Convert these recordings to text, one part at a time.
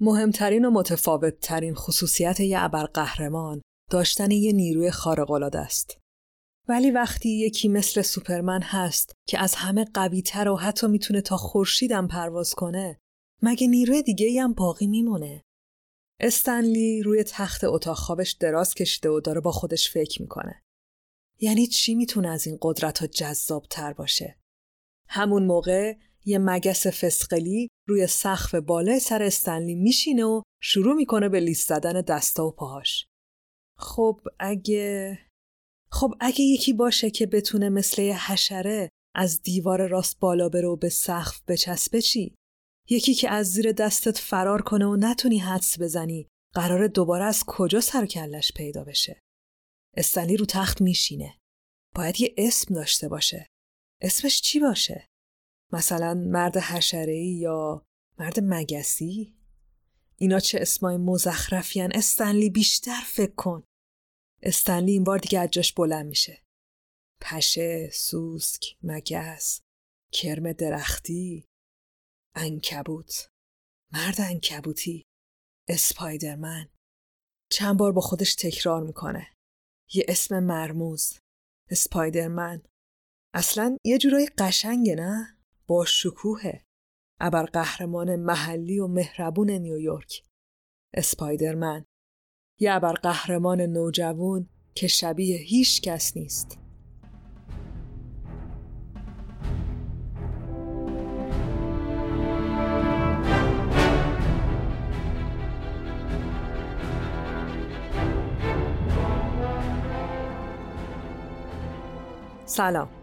مهمترین و متفاوتترین خصوصیت یه ابرقهرمان داشتن یه نیروی خارق‌العاده است. ولی وقتی یکی مثل سوپرمن هست که از همه قویتر و حتی می‌تونه تا خورشیدم پرواز کنه مگه نیروی دیگه هم باقی میمونه؟ استنلی روی تخت اتاق خوابش دراز کشیده و داره با خودش فکر می‌کنه. یعنی چی می‌تونه از این قدرت ها جذاب تر باشه؟ همون موقع یه مگس فسقلی روی سقف بالای سر استنلی میشینه و شروع می‌کنه به لیست زدن دستا و پاهاش. خب اگه خب اگه یکی باشه که بتونه مثل یه حشره از دیوار راست بالا بره و به سقف بچسبه چی؟ یکی که از زیر دستت فرار کنه و نتونی حدس بزنی قرار دوباره از کجا سر کلش پیدا بشه استنلی رو تخت میشینه باید یه اسم داشته باشه اسمش چی باشه مثلا مرد حشره‌ای یا مرد مگسی؟ اینا چه اسمای مزخرفیان. استنلی بیشتر فکر کن. استنلی این بار دیگه اجاش بلند میشه. پشه، سوسک، مگس، کرم درختی، انکبوت. مرد انکبوتی. اسپایدرمن. چند بار با خودش تکرار می‌کنه. یه اسم مرموز. اسپایدرمن. اصلا یه جورای قشنگه نه؟ با شکوهه. ابر قهرمان محلی و مهربون نیویورک. اسپایدرمن. یه ابر قهرمان نوجوان که شبیه هیچ کس نیست. سلام.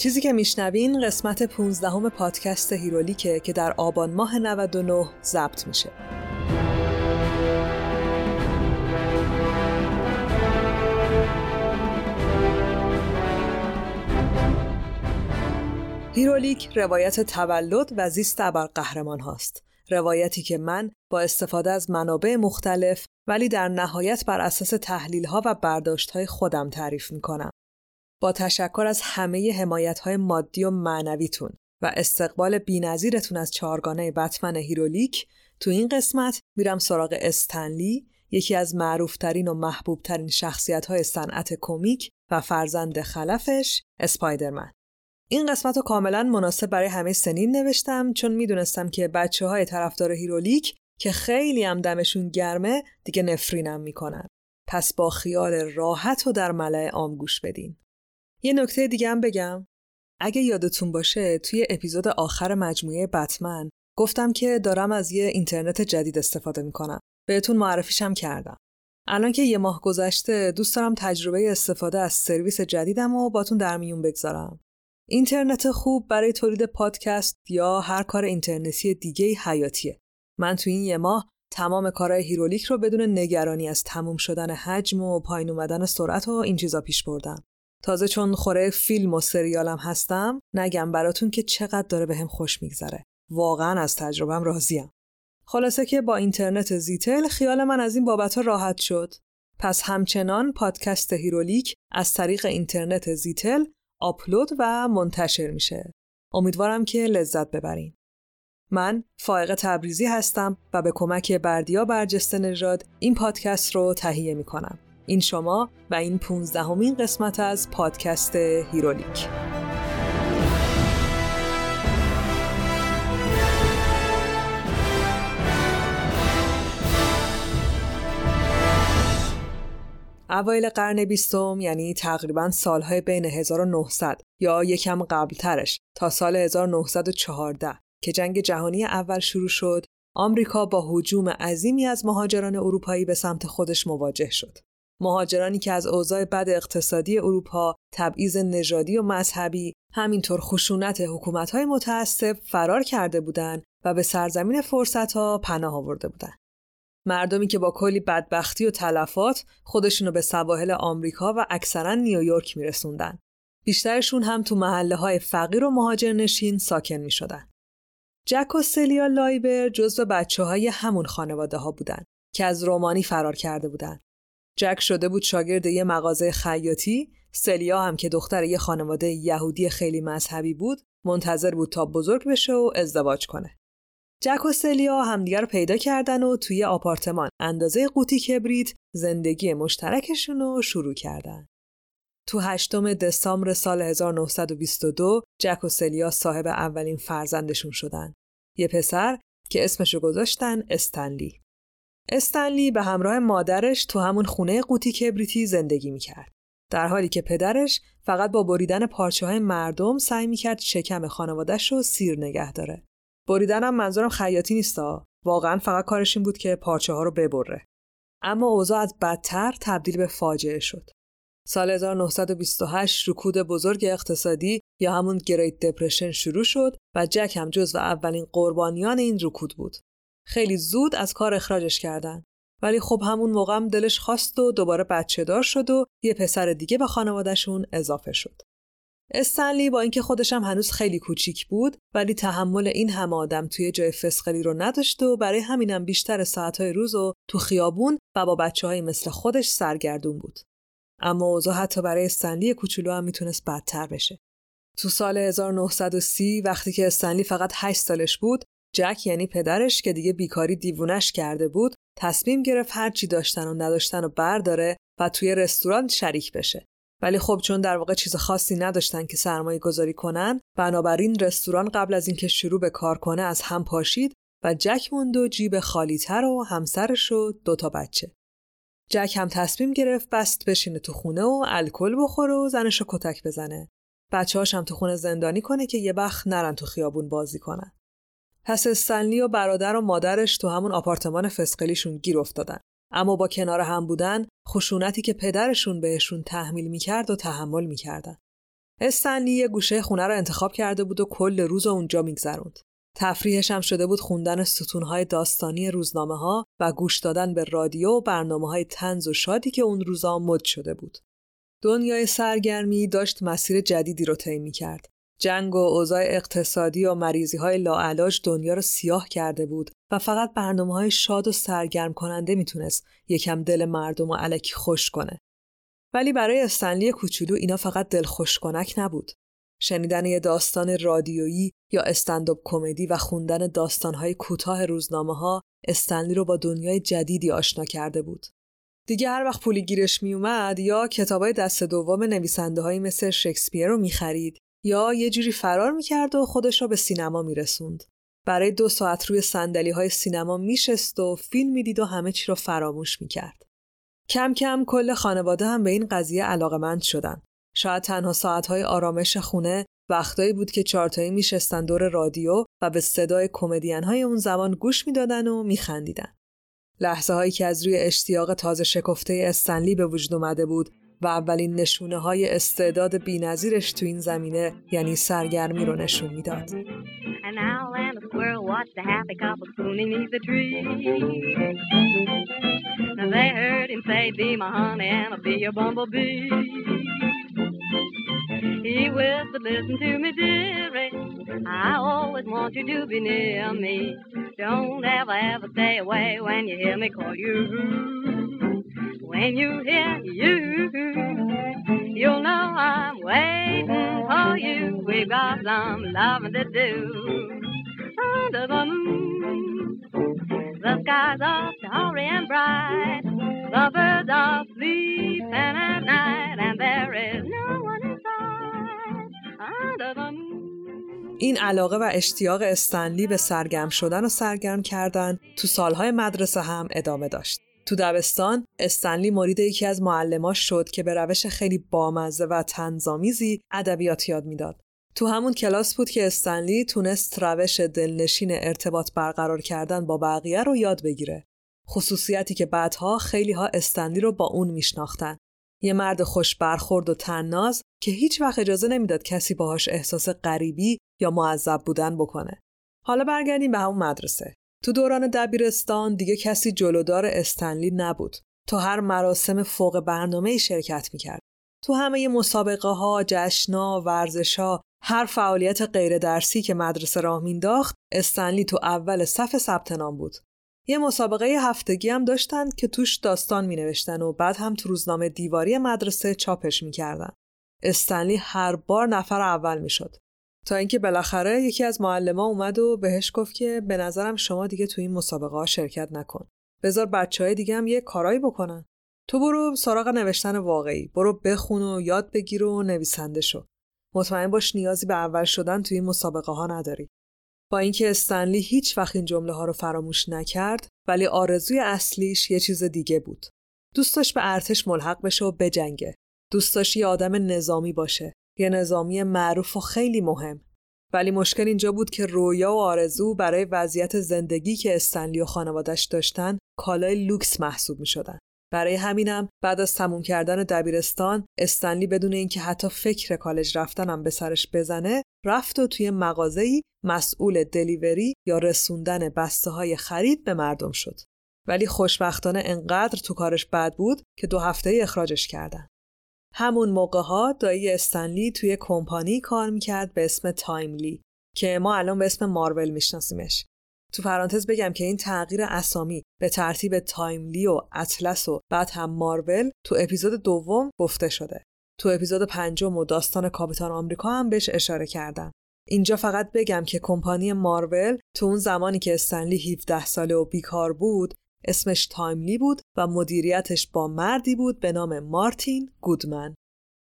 چیزی که میشنوین قسمت 15 همه پادکست هیرولیکه که در آبان ماه 99 ضبط میشه هیرولیک روایت تولد و زیست قهرمان هاست روایتی که من با استفاده از منابع مختلف ولی در نهایت بر اساس تحلیل ها و برداشت های خودم تعریف می کنم. با تشکر از همه حمایت های مادی و معنویتون و استقبال بینظیرتون از چهارگانه بتمن هیرولیک تو این قسمت میرم سراغ استن لی یکی از معروفترین و محبوبترین شخصیت های صنعت کمیک و فرزند خلفش اسپایدرمن. این قسمت رو کاملا مناسب برای همه سنین نوشتم چون می‌دونستم که بچه های طرفدار هیرولیک که خیلی هم دمشون گرمه دیگه نفرینم می‌کنن. پس با خیال راحت و در ملع عام گوش بدین. یه نکته دیگه هم بگم. اگه یادتون باشه توی اپیزود آخر مجموعه بتمن گفتم که دارم از یه اینترنت جدید استفاده می‌کنم. بهتون معرفیشم کردم. الان که یه ماه گذشته دوست دارم تجربه استفاده از سرویس جدیدم و باتون در میون بگذارم. اینترنت خوب برای تولید پادکست یا هر کار اینترنتی دیگه حیاتیه. من تو این یه ماه تمام کارهای هیرولیک رو بدون نگرانی از تموم شدن حجم و پایین اومدن سرعت و این چیزا پیش بردم. تازه چون خوره فیلم و سریالم هستم نگم براتون که چقدر داره بهم به خوش میگذره. واقعا از تجربم راضیم. خلاصه که با اینترنت زیتل خیال من از این بابت راحت شد. پس همچنان پادکست هیرولیک از طریق اینترنت زیتل آپلود و منتشر میشه. امیدوارم که لذت ببرین. من فائق تبریزی هستم و به کمک بردیا برجسته نژاد این پادکست رو تهیه می‌کنم. این شما و این پونزدهمین قسمت از پادکست هیرولیک اوایل قرن بیستم یعنی تقریبا سالهای بین 1900 یا یکم قبلترش تا سال 1914 که جنگ جهانی اول شروع شد آمریکا با هجوم عظیمی از مهاجران اروپایی به سمت خودش مواجه شد. مهاجرانی که از اوضاع بد اقتصادی اروپا، تبعیض نژادی و مذهبی، همینطور خشونت حکومت‌های متعصب فرار کرده بودند و به سرزمین فرصتها پناه آورده بودند. مردمی که با کلی بدبختی و تلفات خودشونو به سواحل آمریکا و اکثرا نیویورک میرسوندن. بیشترشون هم تو محله های فقیر و مهاجرنشین ساکن می شدن. جک و سلیا لایبر جزو بچه های همون خانواده ها بودن که از رومانی فرار کرده بودن. جک شده بود شاگرد یه مغازه خیاطی، سلیا هم که دختر یه خانواده یهودی خیلی مذهبی بود، منتظر بود تا بزرگ بشه و ازدواج کنه. جک و سلیا همدیگه رو پیدا کردن و توی آپارتمان اندازه قوطی کبریت زندگی مشترکشون رو شروع کردن. تو هشتم دسامبر سال 1922 جک و سلیا صاحب اولین فرزندشون شدن. یه پسر که اسمشو گذاشتن استنلی. استنلی به همراه مادرش تو همون خونه قوطی کبریتی زندگی می‌کرد. در حالی که پدرش فقط با بریدن پارچه های مردم سعی می‌کرد شکم خانوادش رو سیر نگه داره. بریدنم منظورم خیاطی نیستا. واقعا فقط کارش این بود که پارچه ها رو ببره. اما اوضاع از بدتر تبدیل به فاجعه شد. سال 1928 رکود بزرگ اقتصادی یا همون گریت دپرشن شروع شد و جک هم جز و اولین قربانیان این رکود بود. خیلی زود از کار اخراجش کردن. ولی خب همون موقع هم دلش خواست و دوباره بچه دار شد و یه پسر دیگه به خانوادهشون اضافه شد. استنلی با اینکه خودش هم هنوز خیلی کوچیک بود ولی تحمل این همه آدم توی جای فسقلی رو نداشت و برای همینم بیشتر ساعتهای روز و تو خیابون و با بچه های مثل خودش سرگردون بود. اما اوضاع حتی برای استنلی کوچولو هم می‌تونست بدتر بشه. تو سال 1930 وقتی که استنلی فقط 8 سالش بود، جک یعنی پدرش که دیگه بیکاری دیوونش کرده بود، تصمیم گرفت هر چی داشتن و نداشتن و برداره و توی رستوران شریک بشه. ولی خب چون در واقع چیز خاصی نداشتن که سرمایه گذاری کنن بنابراین رستوران قبل از اینکه شروع به کار کنه از هم پاشید و جک موند و جیب خالیتر و همسرش و دوتا بچه. جک هم تصمیم گرفت بست بشینه تو خونه و الکل بخوره و زنشو کتک بزنه. بچه‌هاش هم تو خونه زندانی کنه که یه بخ نرن تو خیابون بازی کنن. پس استنلی و برادر و مادرش تو همون آپارتمان فسقلیشون گیر افتادن اما با کنار هم بودن خشونتی که پدرشون بهشون تحمیل می‌کرد و تحمل می‌کردن. استنلی یه گوشه خونه رو انتخاب کرده بود و کل روز اونجا میگذروند. تفریحش هم شده بود خوندن ستونهای داستانی روزنامه ها و گوش دادن به رادیو و برنامه های تنز و شادی که اون روزا مد شده بود. دنیای سرگرمی داشت مسیر جدیدی رو طی کرد. جنگ و اوضاع اقتصادی و مریضی های لاعلاج دنیا رو سیاه کرده بود و فقط برنامه های شاد و سرگرم کننده می‌تونست یکم دل مردم و علکی خوش کنه. ولی برای استنلی کوچولو اینا فقط دل خوش کنک نبود. شنیدن یه داستان رادیویی یا استنداپ کمدی و خوندن داستانهای کوتاه روزنامه ها استنلی رو با دنیای جدیدی آشنا کرده بود. دیگه هر وقت پولی گیرش می اومد یا کتابای دست دوم نویسنده های مثل شکسپیر رو می خرید یا یه جوری فرار می‌کرد و خودش را به سینما میرسوند. برای دو ساعت روی سندلی های سینما میشست و فیلم می‌دید و همه چی رو فراموش می‌کرد. کم کم کل خانواده هم به این قضیه علاقمند شدن. شاید تنها ساعتهای آرامش خونه وقتایی بود که چارتایی میشستن دور رادیو و به صدای کمدین های اون زمان گوش می‌دادن و میخندیدن. لحظه هایی که از روی اشتیاق تازه شکفته استنلی به وجود اومده بود و اولین نشونه های استعداد بینظیرش تو این زمینه یعنی سرگرمی رو نشون می‌داد. When you hear you, you'll know I'm waiting for you. We've got some loving to do under the moon. The skies are starry and bright. The birds are sleeping at night, and there is no one inside under the moon. این علاقه و اشتیاق استنلی به سرگرم شدن و سرگرم کردن تو سالهای مدرسه هم ادامه داشت. تو دبستان استنلی مرید یکی از معلماش شد که به روش خیلی بامزه و تنظامیزی ادبیات یاد می‌داد. تو همون کلاس بود که استنلی تونست روش دلنشین ارتباط برقرار کردن با بقیه رو یاد بگیره. خصوصیتی که بعدها خیلی ها استنلی رو با اون میشناختن. یه مرد خوش برخورد و تنناز که هیچ وقت اجازه نمی‌داد کسی باهاش احساس غریبی یا معذب بودن بکنه. حالا برگردیم به همون مدرسه. تو دوران دبیرستان دیگه کسی جلودار استنلی نبود. تو هر مراسم فوق برنامه شرکت می‌کرد. تو همه مسابقه ها، جشنا، ورزشا، هر فعالیت غیر درسی که مدرسه راه مینداخت، استنلی تو اول صف ثبت نام بود. یه مسابقه هفتگی هم داشتن که توش داستان می نوشتن و بعد هم تو روزنامه دیواری مدرسه چاپش می‌کردن. استنلی هر بار نفر اول می‌شد. تا اینکه بالاخره یکی از معلما اومد و بهش گفت که به نظرم شما دیگه تو این مسابقه ها شرکت نکن. بذار بچه های دیگه هم یه کارایی بکنن. تو برو سراغ نوشتن واقعی. برو بخون و یاد بگیر و نویسنده شو. مطمئن باش نیازی به اول شدن توی این مسابقه ها نداری. با اینکه استنلی هیچ وقت این جمله ها رو فراموش نکرد ولی آرزوی اصلیش یه چیز دیگه بود. دوست داشت به ارتش ملحق بشه و بجنگه. دوست یه آدم نظامی باشه. یه نظامی معروف و خیلی مهم. ولی مشکل اینجا بود که رویا و آرزو برای وضعیت زندگی که استنلی و خانوادش داشتن کالای لوکس محسوب می شدن. برای همینم بعد از تموم کردن دبیرستان استنلی بدون اینکه حتی فکر کالج رفتنم به سرش بزنه رفت و توی مغازه‌ای مسئول delivery یا رسوندن بسته های خرید به مردم شد. ولی خوشبختانه انقدر تو کارش بد بود که دو هفته اخراجش کردن. همون موقع ها دایی استنلی توی کمپانی کار می‌کرد به اسم تایملی که ما الان به اسم مارول میشناسیمش. تو پرانتز بگم که این تغییر اسامی به ترتیب تایملی و اطلس و بعد هم مارول تو اپیزود دوم گفته شده. تو اپیزود پنجم و داستان کاپیتان آمریکا هم بهش اشاره کردم. اینجا فقط بگم که کمپانی مارول تو اون زمانی که استنلی 17 ساله و بیکار بود اسمش تایملی بود و مدیریتش با مردی بود به نام مارتین گودمن.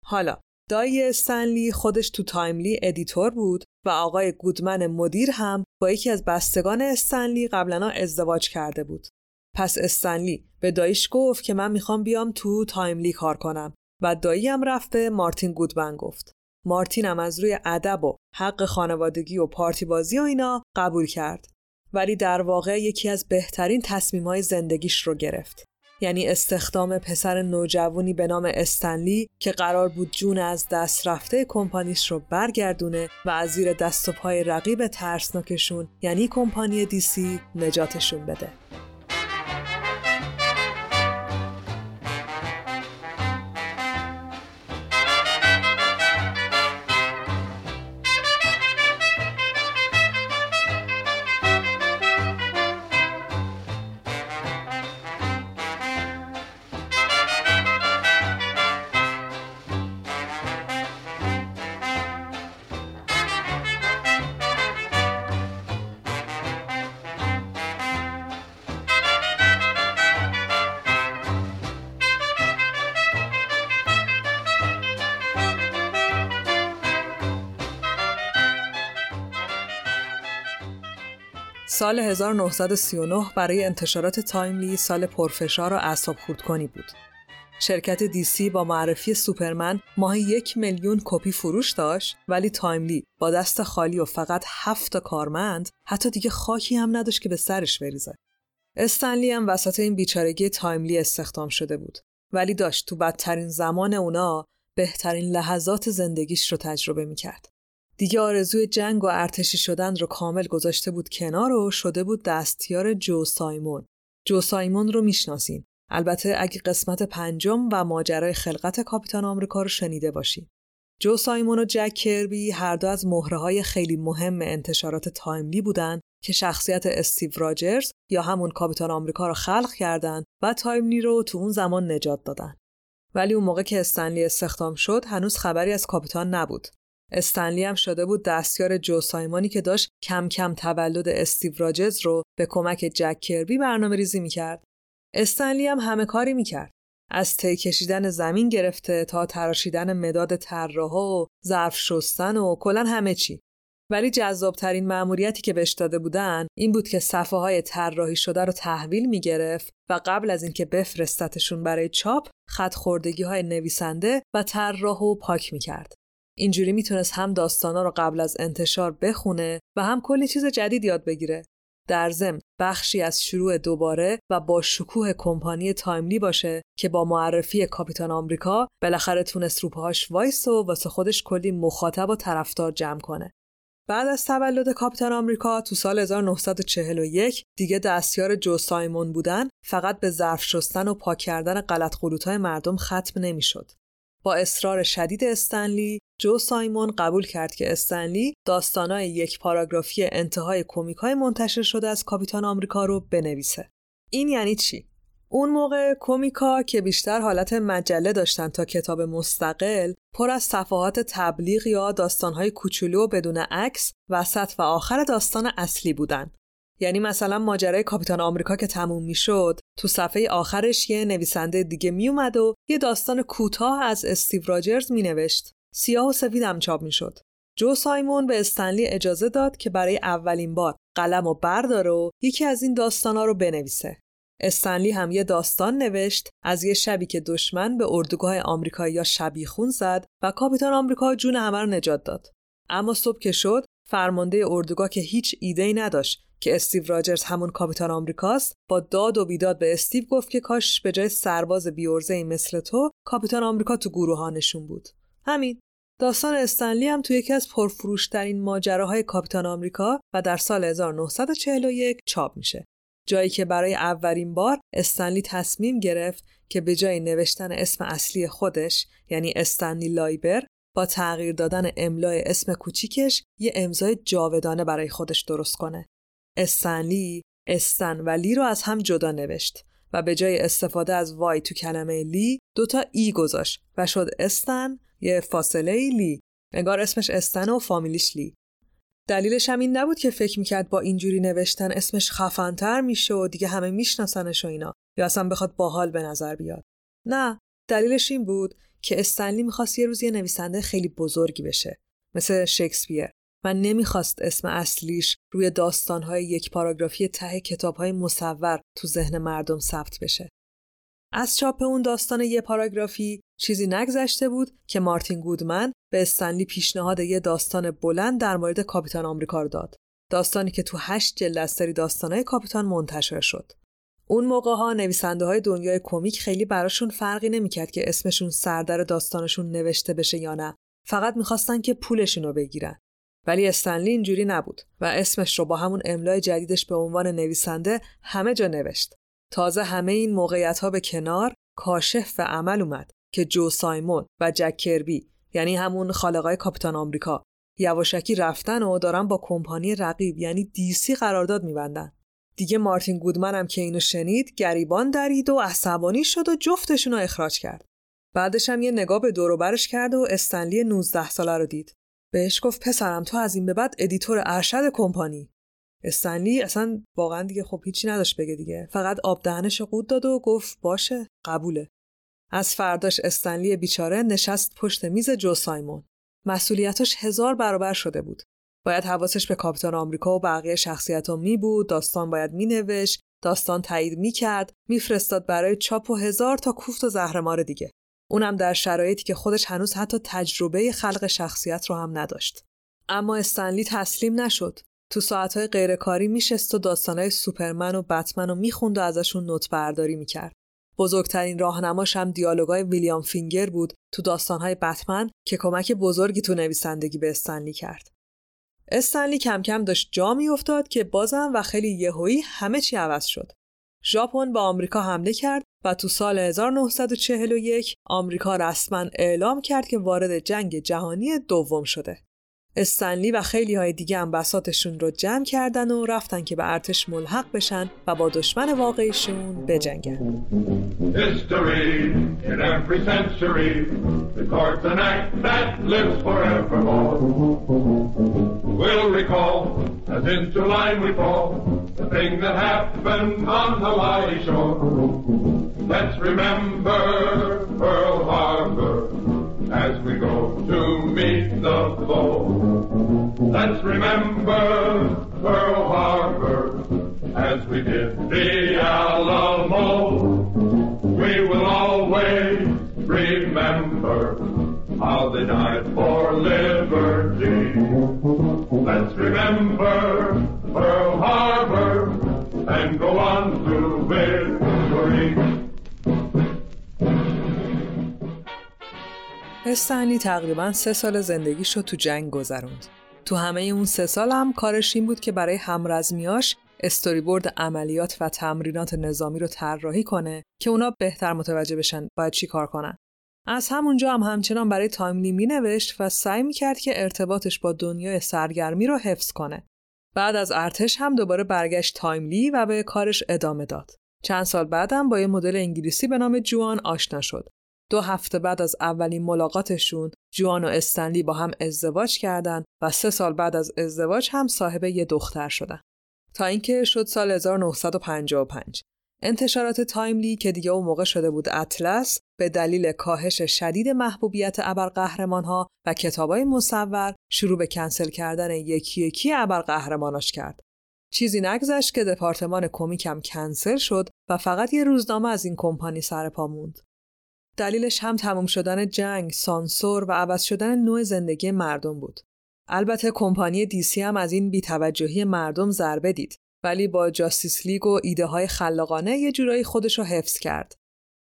حالا دایی استنلی خودش تو تایملی editor بود و آقای گودمن مدیر هم با یکی از بستگان استنلی قبلا ازدواج کرده بود. پس استنلی به داییش گفت که من می‌خوام بیام تو تایملی کار کنم و دایی هم رفت به مارتین گودمن گفت. مارتین هم از روی ادب و حق خانوادگی و پارتی بازی و اینا قبول کرد. ولی در واقع یکی از بهترین تصمیمهای زندگیش رو گرفت. یعنی استخدام پسر نوجوانی به نام استنلی که قرار بود جون از دست رفته کمپانیش رو برگردونه و از زیر دست و پای رقیب ترسناکشون یعنی کمپانی دیسی نجاتشون بده. سال 1939 برای انتشارات تایملی سال پرفشار و اعصاب خردکنی بود. شرکت دیسی با معرفی سوپرمن ماهی یک میلیون کپی فروش داشت ولی تایملی با دست خالی و فقط هفت کارمند حتی دیگه خاکی هم نداشت که به سرش بریزه. استنلی هم وسط این بیچارگی تایملی استخدام شده بود ولی داشت تو بدترین زمان اونا بهترین لحظات زندگیش رو تجربه می‌کرد. دیگه آرزوی جنگ و ارتشی شدن رو کامل گذاشته بود کنار و شده بود دستیار جو سایمون. جو سایمون رو می‌شناسین. البته اگه قسمت پنجم و ماجرای خلقت کاپیتان آمریکا رو شنیده باشین. جو سایمون و جک کربی هر دو از مهره های خیلی مهم انتشارات تایملی بودن که شخصیت استیو راجرز یا همون کاپیتان آمریکا رو خلق کردند و تایملی رو تو اون زمان نجات دادن. ولی اون موقع که استنلی استخدام شد هنوز خبری از کاپیتان نبود. استنلی هم شده بود دستیار جو سایمانی که داشت کم کم تولد استیو راجز رو به کمک جک کربی برنامه ریزی می‌کرد. استنلی هم همه کاری می‌کرد. از تی کشیدن زمین گرفته تا تراشیدن مداد طراحا و ظرف شستن و کلا همه چی. ولی جذابترین مأموریتی که بهش داده بودن این بود که صفحه های طراحی شده رو تحویل می‌گرفت و قبل از اینکه بفرستتشون برای چاپ خط خوردگی های نویسنده و طراح و پاک می‌کرد. اینجوری می‌تونست هم داستانا رو قبل از انتشار بخونه و هم کلی چیز جدید یاد بگیره. در ضمن بخشی از شروع دوباره و با شکوه کمپانی تایملی باشه که با معرفی کاپیتان آمریکا بالاخره تونست رو پاهاش وایسه و واسه خودش کلی مخاطب و طرفدار جمع کنه. بعد از تولد کاپیتان آمریکا تو سال 1941 دیگه دستیار جو سایمون بودن فقط به ظرف شستن و پاک کردن غلط مردم ختم نمی‌شد. با اصرار شدید استنلی جو سایمون قبول کرد که استنلی داستانای یک پاراگرافی انتهای کمیکای منتشر شده از کاپیتان آمریکا رو بنویسه. این یعنی چی؟ اون موقع کومیکا که بیشتر حالت مجله داشتن تا کتاب مستقل پر از صفحات تبلیغ یا داستانهای کوچولو و بدون عکس وسط و آخر داستان اصلی بودن. یعنی مثلا ماجرای کاپیتان آمریکا که تموم می‌شد تو صفحه آخرش یه نویسنده دیگه میومد و یه داستان کوتاه از استیو راجرز مینوشت. سیاه و سفید هم چاپ می‌شد. جو سایمون به استنلی اجازه داد که برای اولین بار قلم و برداره و یکی از این داستانا رو بنویسه. استنلی هم یه داستان نوشت از یه شبی که دشمن به اردوگاه آمریکایی یا شبیخون زد و کاپیتان آمریکا جون همه رو نجات داد. اما صبح که شد فرمانده اردوگاه که هیچ ایده نداشت که استیو راجرز همون کاپیتان آمریکاست با داد و بیداد به استیو گفت که کاش به جای سرباز بیورزه مثل تو کاپیتان آمریکا تو گروه ها نشون بود. همین. داستان استنلی هم توی یکی از پرفروشترین ماجراهای کاپیتان آمریکا و در سال 1941 چاپ میشه. جایی که برای اولین بار استنلی تصمیم گرفت که به جای نوشتن اسم اصلی خودش یعنی استنلی لایبر با تغییر دادن املای اسم کوچیکش یه امضای جاودانه برای خودش درست کنه. استنلی، استن و لی رو از هم جدا نوشت و به جای استفاده از وای تو کلمه لی دوتا ای گذاشت و شد استن یه فاصله لی. انگار اسمش استن و فامیلیش لی. دلیلش هم این نبود که فکر می‌کرد با اینجوری نوشتن اسمش خفنتر میشه و دیگه همه میشناسنش و اینا یا اصلا بخواد باحال به نظر بیاد. نه، دلیلش این بود که استنلی می‌خواست یه روز یه نویسنده خیلی بزرگی بشه مثل شکسپیر و نمی‌خواست اسم اصلیش روی داستانهای یک پاراگرافی ته کتابهای مصور تو ذهن مردم ثبت بشه. از چاپ اون داستان یه پاراگرافی چیزی نگذشته بود که مارتین گودمن به استنلی پیشنهاد یه داستان بلند در مورد کاپیتان آمریکا رو داد. داستانی که تو هشت جلد از سری داستانهای کاپیتان منتشر شد. اون موقع ها نویسنده های دنیای کمیک خیلی براشون فرقی نمی‌کرد که اسمشون سردر داستانشون نوشته بشه یا نه فقط می‌خواستن که پولشون رو بگیرن ولی استنلی اینجوری نبود و اسمش رو با همون املای جدیدش به عنوان نویسنده همه جا نوشت تازه همه این موقعیت ها به کنار کاشف و عمل اومد که جو سایمون و جک کربی یعنی همون خالقای کاپیتان آمریکا یواشکی رفتن و دارن با کمپانی رقیب یعنی دیسی قرارداد میبندن دیگه مارتین گودمن هم که اینو شنید گریبان درید و عصبانی شد و جفتشون رو اخراج کرد. بعدش هم یه نگاه به دوروبرش کرد و استنلی 19 ساله رو دید. بهش گفت پسرم تو از این به بعد editor ارشد کمپانی. استنلی اصلا واقعا دیگه خب هیچی نداشت بگه دیگه. فقط آب دهنش قورت داد و گفت باشه قبوله. از فرداش استنلی بیچاره نشست پشت میز جو سایمون. مسئولیتش هزار برابر شده بود. باید حواسش به کاپیتان آمریکا و بقیه شخصیت ها می بود داستان باید می نوشت داستان تایید می کرد میفرستاد برای چاپ و هزار تا کوفت و زهرمار دیگه اونم در شرایطی که خودش هنوز حتی تجربه خلق شخصیت رو هم نداشت. اما استنلی تسلیم نشد. تو ساعتهای غیرکاری میشست و داستانهای سوپرمن و بتمن رو می‌خوند و ازشون نوت برداری می‌کرد. بزرگترین راهنماش هم دیالوگای ویلیام فینگر بود تو داستانهای بتمن که کمک بزرگی تو نویسندگی به استنلی کرد. استنلی کم کم داشت جا افتاد که بازم و خیلی یهویی همه چی عوض شد. ژاپن به آمریکا حمله کرد و تو سال 1941 آمریکا رسما اعلام کرد که وارد جنگ جهانی دوم شده. استنلی و خیلی های دیگه هم بساتشون رو جمع کردن و رفتن که به ارتش ملحق بشن و با دشمن واقعیشون بجنگن. As we go to meet the foe. Let's remember Pearl Harbor as we did the Alamo. We will always remember how they died for liberty. Let's remember Pearl Harbor and go on to victory. استنلی تقریبا سه سال زندگیش رو تو جنگ گذروند. تو همه اون سه سال هم کارش این بود که برای همرزمیاش استوری بورد عملیات و تمرینات نظامی رو طراحی کنه که اونا بهتر متوجه بشن باید چی کار کنن. از همونجا هم همچنان برای تایملی می نوشت و سعی می کرد که ارتباطش با دنیای سرگرمی رو حفظ کنه. بعد از ارتش هم دوباره برگشت تایملی و به کارش ادامه داد. چند سال بعدم با یه مدل انگلیسی به نام جوان آشنا شد. دو هفته بعد از اولین ملاقاتشون جوان و استنلی با هم ازدواج کردند و سه سال بعد از ازدواج هم صاحب یه دختر شدن. تا اینکه شد سال 1955. انتشارات تایملی که دیگه اون موقع شده بود اطلس به دلیل کاهش شدید محبوبیت ابرقهرمانها و کتابای مصور شروع به کنسل کردن یکی یکی ابرقهرماناش کرد. چیزی نگذشت که دپارتمان کمیکم کنسل شد و فقط یه روزنامه از این کمپانی سر پا موند. دلیلش هم تموم شدن جنگ، سانسور و عوض شدن نوع زندگی مردم بود. البته کمپانی دیسی هم از این بیتوجهی مردم ضربه دید ولی با جاستیس لیگ و ایده های خلاقانه یه جورایی خودش رو حفظ کرد.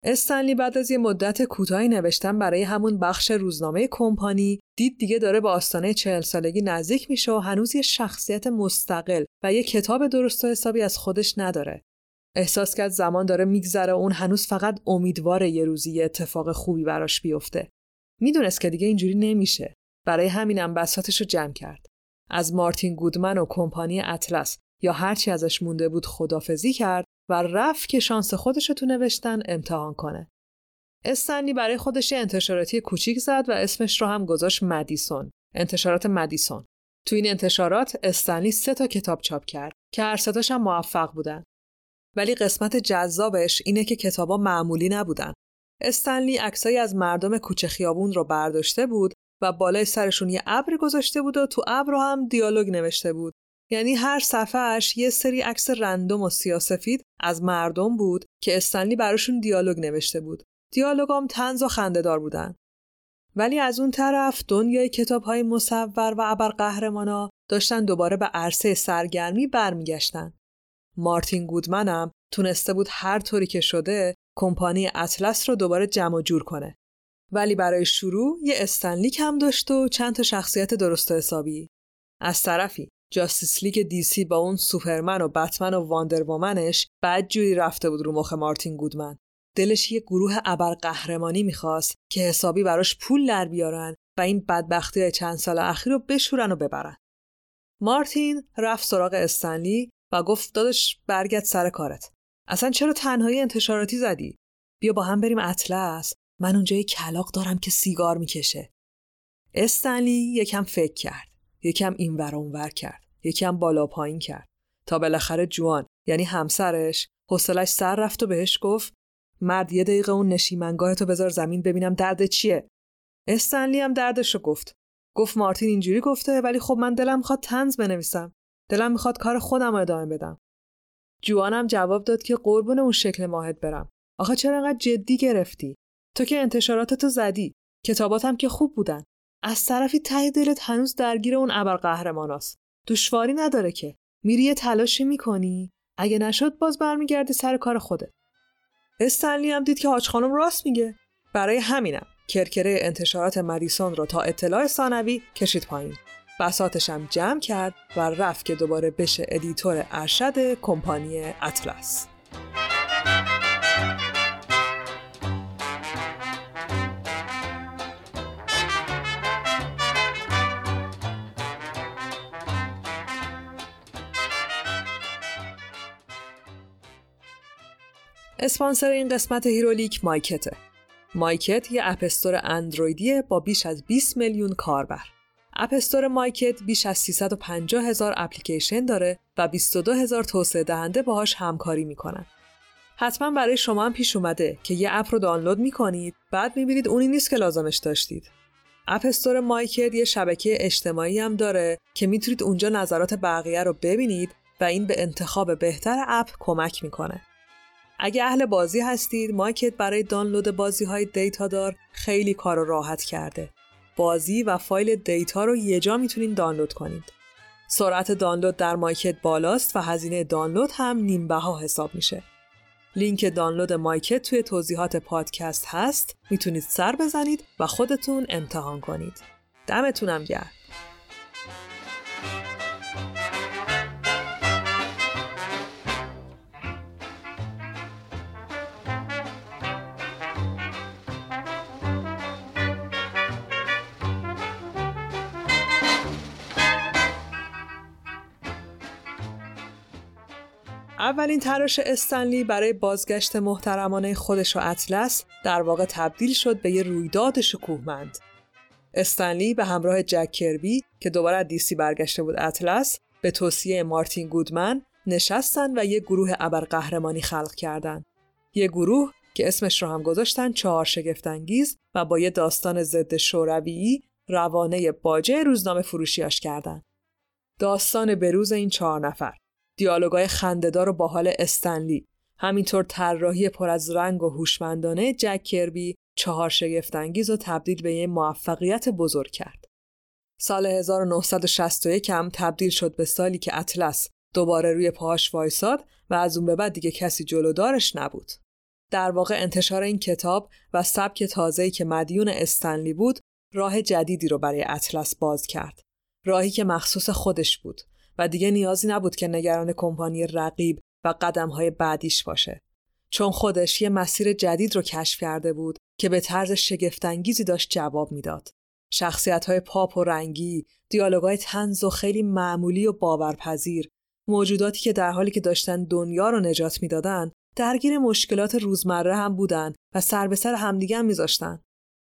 استنلی بعد از یه مدت کوتاهی نوشتن برای همون بخش روزنامه کمپانی دید دیگه داره به آستانه چهل سالگی نزدیک میشه و هنوز یه شخصیت مستقل و یه کتاب درست و حسابی از خودش نداره. احساس کرد زمان داره میگذره اون هنوز فقط امیدواره یه روزی یه اتفاق خوبی براش بیفته. می‌دونست که دیگه اینجوری نمیشه. برای همینم بساتش رو جمع کرد. از مارتین گودمن و کمپانی اطلس یا هرچی ازش مونده بود خدافزی کرد و رفت که شانس خودش تو نوشتن امتحان کنه. استنلی برای خودش انتشاراتی کوچیک زد و اسمش رو هم گذاشت مدیسون. انتشارات مدیسون. تو این انتشارات استنلی سه تا کتاب چاپ کرد که هر هم موفق بودن. ولی قسمت جذابش اینه که کتابا معمولی نبودن. استنلی عکسایی از مردم کوچه خیابون رو برداشته بود و بالای سرشون یه ابر گذاشته بود و تو ابر رو هم دیالوگ نوشته بود. یعنی هر صفحهش یه سری عکس رندوم و سیاسفید از مردم بود که استنلی براشون دیالوگ نوشته بود. دیالوگام تنز و خندهدار بودن. ولی از اون طرف دنیای کتاب های مصور و ابرقهرمانا داشتن دوباره به عرصه سرگرمی برمیگشتن. مارتین گودمنم تونسته بود هر طوری که شده کمپانی اطلس رو دوباره جمع جور کنه. ولی برای شروع یه استنلی کم داشت و چند تا شخصیت درست و حسابی. از طرفی جاستیس لیگ دیسی با اون سوپرمن و بتمن و واندرومنش بد جوری رفته بود رو مخ مارتین گودمن. دلش یه گروه ابر قهرمانی می‌خواست که حسابی براش پول در بیارن و این بدبختی چند سال اخیر رو بشورن و ببرن. مارتین رفت سراغ استنلی و گفت دادش برگرد سر کارت. اصلا چرا تنهایی انتشاراتی زدی؟ بیا با هم بریم اطلس من اونجا یه کلاق دارم که سیگار می‌کشه. استنلی یکم فکر کرد. یکم این ور اونور کرد. یکم بالا پایین کرد. تا بالاخره جوان یعنی همسرش حوصلش سر رفت و بهش گفت مرد یه دقیقه اون نشیمنگاه تو بذار زمین ببینم درد چیه استنلی هم دردش رو گفت گفت مارتین اینجوری گفته ولی خب من دلم می‌خواد تنز بنویسم دلم می‌خواد کار خودم رو ادامه بدم. جوانم جواب داد که قربون اون شکل ماهد برم. آخه چرا انقدر جدی گرفتی؟ تو که انتشاراتتو زدی. کتاباتم که خوب بودن. از طرفی ته دلت هنوز درگیر اون ابرقهرماناست. دشواری نداره که. میری یه تلاشی می‌کنی. اگه نشد باز برمیگردی سر کار خودت. استنلی هم دید که حاجی راست میگه. برای همینم. کرکره انتشارات مدیسون را تا اطلاع ثانوی کشید پایین. بساطشم جمع کرد و رفت که دوباره بشه editor ارشد کمپانی اطلس اسپانسر این قسمت Herolic مایکته. مایکت یه app store اندرویدیه با بیش از 20 میلیون کاربر. app store مایکت بیش از 350 هزار اپلیکیشن داره و 22 هزار توسعه دهنده باهاش همکاری می‌کنن. حتما برای شما هم پیش اومده که یه app رو دانلود می‌کنید بعد می‌بینید اونی نیست که لازمش داشتید. app store مایکت یه شبکه اجتماعی هم داره که می‌تونید اونجا نظرات بقیه رو ببینید و این به انتخاب بهتر اپ کمک می‌کنه. اگه اهل بازی هستید مایکت برای دانلود بازی های دیتا دار خیلی کار راحت کرده. بازی و فایل دیتا رو یه جا می‌تونید دانلود کنید. سرعت دانلود در مایکت بالاست و هزینه دانلود هم نیم بها حساب میشه. لینک دانلود مایکت توی توضیحات پادکست هست می‌تونید سر بزنید و خودتون امتحان کنید. دمتونم گرم. اولین تلاش استنلی برای بازگشت محترمانه خودش و اطلس در واقع تبدیل شد به یه رویداد شکوهمند. استنلی به همراه جک کربی که دوباره دیسی برگشته بود اطلس به توصیه مارتین گودمن نشستن و یه گروه ابرقهرمانی خلق کردند. یه گروه که اسمش رو هم گذاشتن چهار شگفتانگیز و با یه داستان ضد شوروی روانه باجه روزنامه فروشیاش کردن. داستان بروز این چهار نفر دیالوگای خندهدار و باحال استنلی همینطور طراحی پر از رنگ و هوشمندانه جک کربی چهار شگفتانگیز و تبدیل به یه موفقیت بزرگ کرد. سال 1961 هم تبدیل شد به سالی که اطلس دوباره روی پاهاش وایساد و از اون به بعد دیگه کسی جلودارش نبود. در واقع انتشار این کتاب و سبک تازه‌ای که مدیون استنلی بود راه جدیدی رو برای اطلس باز کرد. راهی که مخصوص خودش بود و دیگه نیازی نبود که نگران کمپانی رقیب و قدمهای بعدیش باشه. چون خودش یه مسیر جدید رو کشف کرده بود که به طرز شگفتانگیزی داشت جواب می‌داد. شخصیت های پاپ و رنگی، دیالوگای تنز و خیلی معمولی و باورپذیر، موجوداتی که در حالی که داشتن دنیا رو نجات می‌دادن، درگیر مشکلات روزمره هم بودن و سر به سر همدیگه هم میذاشتن.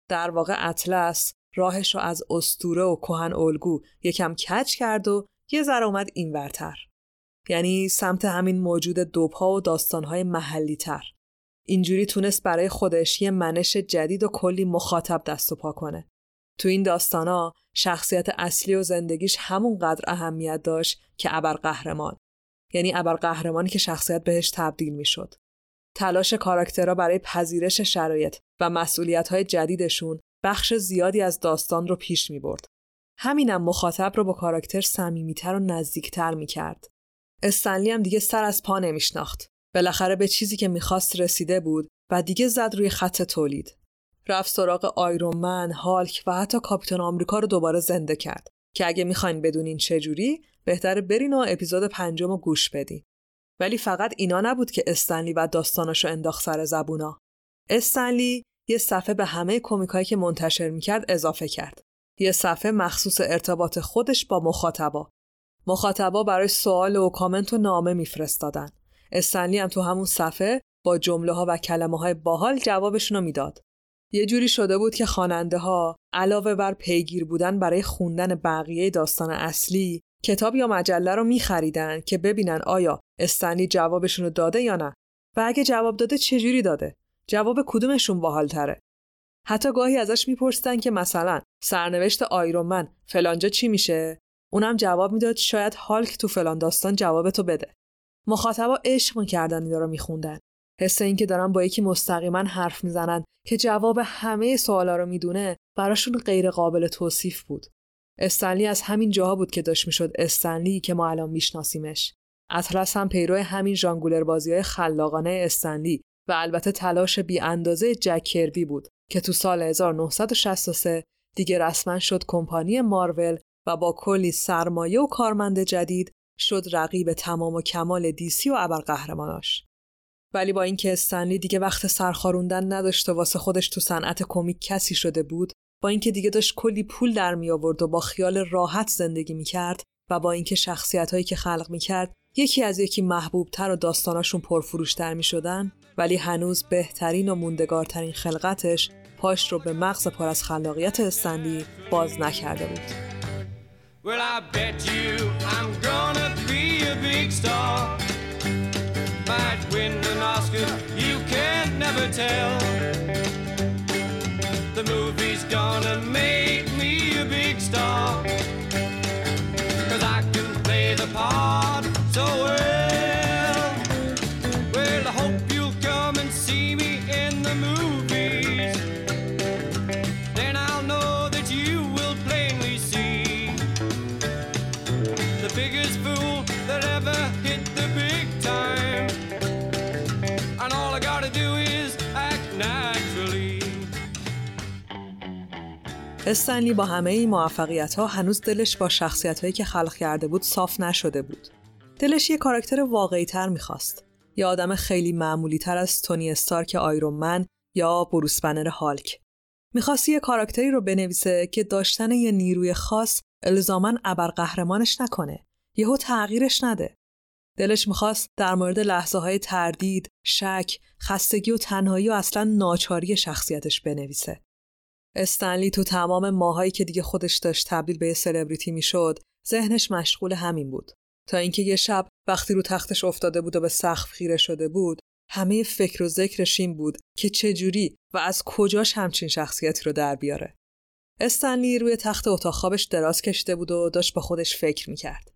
در واقع اطلس راهش رو از استوره و کهن الگو یکم کج کرد و یه ذره اومد اینورتر. یعنی سمت همین موجود دوپا و داستانهای محلی تر. اینجوری تونست برای خودش یه منش جدید و کلی مخاطب دست و پا کنه. تو این داستانا شخصیت اصلی و زندگیش همونقدر اهمیت داشت که ابرقهرمان. یعنی ابرقهرمانی که شخصیت بهش تبدیل می‌شد. تلاش کاراکترها برای پذیرش شرایط و مسئولیت جدیدشون بخش زیادی از داستان رو پیش می برد. همینم مخاطب رو با کاراکتر صمیمیتر و نزدیکتر می کرد. استنلی هم دیگه سر از پا نمیشناخت. بالاخره به چیزی که می‌خواست رسیده بود و دیگه زد روی خط تولید. رفت سراغ آیرون هالک و حتی کاپیتان آمریکا رو دوباره زنده کرد که اگه می‌خواین بدونین چجوری بهتره برین و اپیزود پنجم رو گوش بدین. ولی فقط اینا نبود که استنلی و داستاناشو انداخت سر زبونا. استنلی یه صفحه به همه کمیکایی که منتشر می‌کرد اضافه کرد. یه صفحه مخصوص ارتباط خودش با مخاطبا. مخاطبا برای سوال و کامنت و نامه میفرستادن. استنلی هم تو همون صفحه با جمله ها و کلمه های باحال جوابشون رو می‌داد. یه جوری شده بود که خواننده ها علاوه بر پیگیر بودن برای خوندن بقیه داستان اصلی کتاب یا مجله رو میخریدن که ببینن آیا استنلی جوابشون رو داده یا نه و اگه جواب داده چجوری داده جواب کدومشون باحال تره حتی گاهی ازش میپرسیدن که مثلا سرنوشت آیرومن فلانجا چی میشه؟ اونم جواب می‌داد شاید هالک تو فلان داستان جوابتو بده. مخاطبا عشق می‌کردن اینا رو میخوندن. حس اینکه دارن با یکی مستقیما حرف می‌زنن که جواب همه سوالا رو می‌دونه براشون غیر قابل توصیف بود. استنلی از همین جاها بود که داشت می‌شد استنلی که ما الان میشناسیمش. اطلس هم پیرو همین ژانگولر بازی های خلاقانه استنلی و البته تلاش بی اندازه جک بود. که تو سال 1963 دیگه رسما شد کمپانی مارول و با کلی سرمایه و کارمند جدید شد رقیب تمام و کمال دیسی و ابرقهرماناش. ولی با اینکه استنلی دیگه وقت سرخاروندن نداشت و واسه خودش تو صنعت کمیک کسی شده بود با اینکه دیگه داشت کلی پول در می آورد و با خیال راحت زندگی می کرد و با اینکه شخصیت هایی که خلق می کرد یکی از یکی محبوبتر و داستاناشون پرفروشتر می شدن ولی هنوز بهترین و موندگارترین خلقتش پاش رو به مغز پر از خلاقیت استنلی باز نکرده بود. Well, I so well. Well, I hope you'll come and see me in the movies. Then I'll know that you will plainly see the biggest fool that ever hit the big time. And all I gotta do is act naturally. استنلی با همه این موفقیت ها هنوز دلش با شخصیت هایی که خلق کرده بود صاف نشده بود. دلش یه کاراکتر واقعی تر می‌خواست. یه آدم خیلی معمولی تر از تونی استارک آیرون یا بروس بنر هالک. می‌خواست یه کاراکتری رو بنویسه که داشتن یه نیروی خاص الزامن ابرقهرمانش نکنه. یهو تغییرش نده. دلش می‌خواست در مورد لحظه های تردید، شک، خستگی و تنهایی و اصلا ناچاری شخصیتش بنویسه. استنلی تو تمام ماهایی که دیگه خودش داشت تبدیل به سلبریتی می‌شد، ذهنش مشغول همین بود. تا اینکه یه شب وقتی رو تختش افتاده بود و به سقف خیره شده بود، همه فکر و ذکرش این بود که چجوری و از کجاش همچین شخصیتی رو در بیاره. استنلی روی تخت اتاق خوابش دراز کشته بود و داشت با خودش فکر می‌کرد.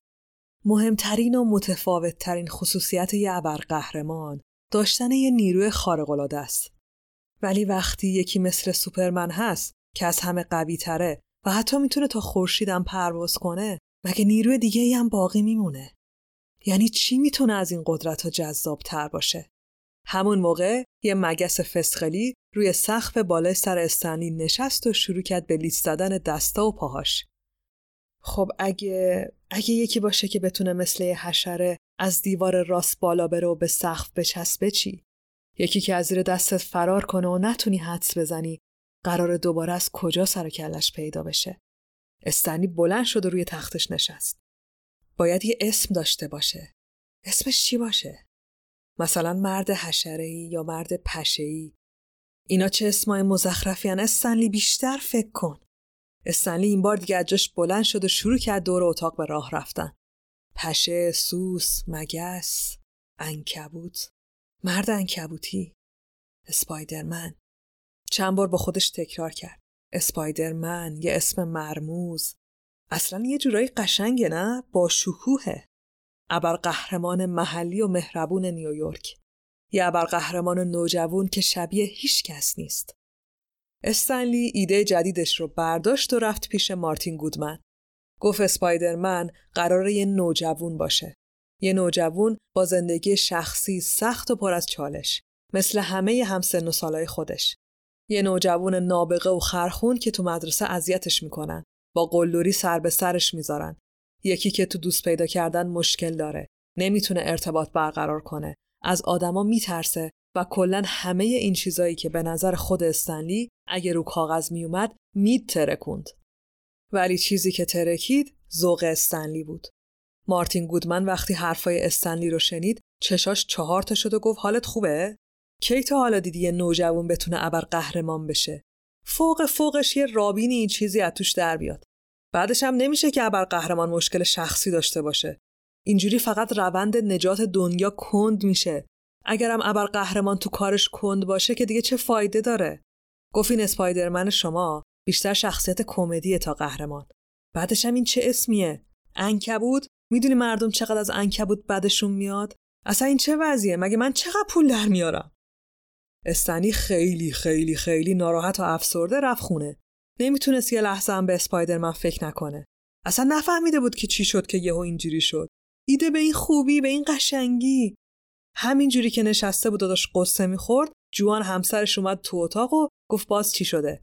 مهمترین و متفاوتترین خصوصیت یه قهرمان داشتن یه نیروی خارق‌العاده است. ولی وقتی یکی مثل سوپرمن هست که از همه قوی تره و حتی می‌تونه تا خورشیدم پرواز کنه مگه نیروی دیگه ای هم باقی میمونه. یعنی چی می‌تونه از این قدرت ها جذاب تر باشه؟ همون موقع یه مگس فسخلی روی سقف بالای سر استنلی نشست و شروع کرد به لیست زدن دستا و پاهاش. خب اگه اگه یکی باشه که بتونه مثل حشره از دیوار راست بالا بره و به سقف بچسبه چی؟ یکی که از زیر دستت فرار کنه و نتونی حدس بزنی قرار دوباره از کجا سر و کلش پیدا بشه؟ استنی بلند شد و روی تختش نشست. باید یه اسم داشته باشه. اسمش چی باشه؟ مثلا مرد حشره‌ای یا مرد پشه‌ای. اینا چه اسمای مزخرفیان؟ استنلی بیشتر فکر کن. استنلی این بار دیگه جاش بلند شد و شروع کرد دور اتاق به راه رفتن. پشه، سوس، مگس، انکبوت مرد انکبوتی اسپایدرمن. چند بار با خودش تکرار کرد. اسپایدرمن یه اسم مرموز. اصلا یه جورایی قشنگه نه؟ با شکوهه. قهرمان محلی و مهربون نیویورک. یه قهرمان نوجوان که شبیه هیچ کس نیست. استنلی ایده جدیدش رو برداشت و رفت پیش مارتین گودمن. گفت اسپایدرمن قرار یه نوجوون باشه. یه نوجوون با زندگی شخصی سخت و پر از چالش. مثل همه همسن و سالای خودش. یه نوجوون نابغه و خرخون که تو مدرسه اذیتش می‌کنن. با قلدری سر به سرش می‌ذارن. یکی که تو دوست پیدا کردن مشکل داره. نمی‌تونه ارتباط برقرار کنه. از آدما میترسه و کلا همه این چیزایی که به نظر خود استنلی اگه رو کاغذ میومد مید ترکوند. ولی چیزی که ترکید ذوق استنلی بود. مارتین گودمن وقتی حرفای استنلی رو شنید چشاش چهار تا شد و گفت حالت خوبه؟ کی تا حالا دیدی یه نوجوان بتونه ابر قهرمان بشه؟ فوق فوقش یه رابینی این چیزی از توش در بیاد. بعدش هم نمیشه که ابر قهرمان مشکل شخصی داشته باشه. اینجوری فقط روند نجات دنیا کند میشه. اگرم ابر قهرمان تو کارش کند باشه که دیگه چه فایده داره؟ گفت این اسپایدرمن شما بیشتر شخصیت کمدیه تا قهرمان. بعدش هم این چه اسمیه؟ انکبود؟ می‌دونی مردم چقدر از انکبود بدشون میاد؟ اصلا این چه وضعیه؟ مگه من چقدر پول در میارم؟ استنی خیلی خیلی خیلی ناراحت و افسرده رفت خونه. نمی‌تونست یه لحظه هم به اسپایدرمن فکر نکنه. اصلا نفهمیده بود که چی شد که یهو اینجوری شد. ایده به این خوبی به این قشنگی. همینجوری که نشسته بود و داشت قصه می‌خورد جوان همسرش اومد تو اتاق و گفت باز چی شده.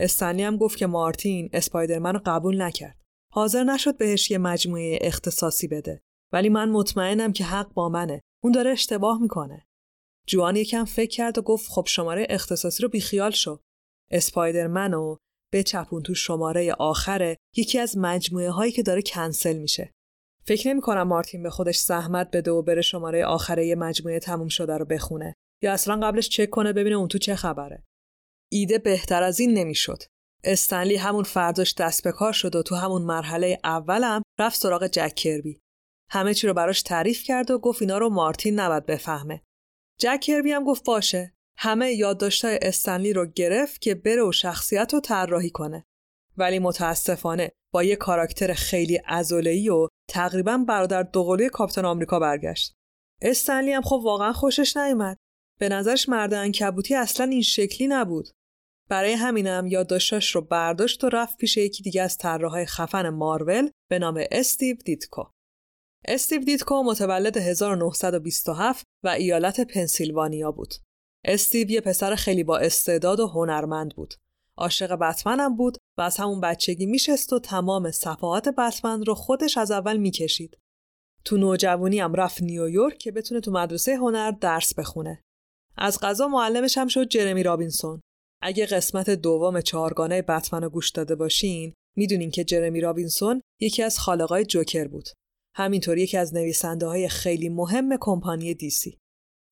استنلی هم گفت که مارتین اسپایدرمن رو قبول نکرد. حاضر نشد بهش یه مجموعه اختصاصی بده. ولی من مطمئنم که حق با منه. اون داره اشتباه می‌کنه. جوان یکم فکر کرد و گفت خب شماره اختصاصی رو بیخیال شو. اسپایدرمن و بچپون تو شماره آخره یکی از مجموعه هایی که داره کنسل میشه. فکر نمی کنم مارتین به خودش زحمت بده و بره شماره آخره یه مجموعه تموم شده رو بخونه. یا اصلا قبلش چک کنه ببینه اون تو چه خبره. ایده بهتر از این نمی‌شد. استنلی همون فرداش دست به کار شد و تو همون مرحله اولم رفت سراغ جک کربی. همه چی رو براش تعریف کرد و گفت اینا رو مارتین نباید بفهمه. جک کربی هم گفت باشه. همه یادداشت‌های استنلی رو گرفت که بره و شخصیت رو طراحی کنه. ولی متاسفانه با یه کاراکتر خیلی عضله‌ای و تقریبا برادر دوقلوی کاپیتان آمریکا برگشت. استنلی هم خب واقعا خوشش نیومد. به نظرش مرد انکبوتی اصلا این شکلی نبود. برای همینم یادداشتاش رو برداشت و رفت پیش یکی دیگه از طراحهای خفن مارول به نام استیو دیتکو. استیو دیتکو متولد 1927 و ایالت پنسیلوانیا بود. استیو یه پسر خیلی با استعداد و هنرمند بود. عاشق بتمن هم بود و از همون بچگی میشست و تمام صفحات بتمن رو خودش از اول می‌کشید. تو نوجوانی هم رفت نیویورک که بتونه تو مدرسه هنر درس بخونه. از قضا معلمش هم شد جرمی رابینسون. اگه قسمت دوم چهارگانه بتمن رو گوش داده باشین می‌دونین که جرمی رابینسون یکی از خالقای جوکر بود. همینطور یکی از نویسنده های خیلی مهم کمپانی دیسی.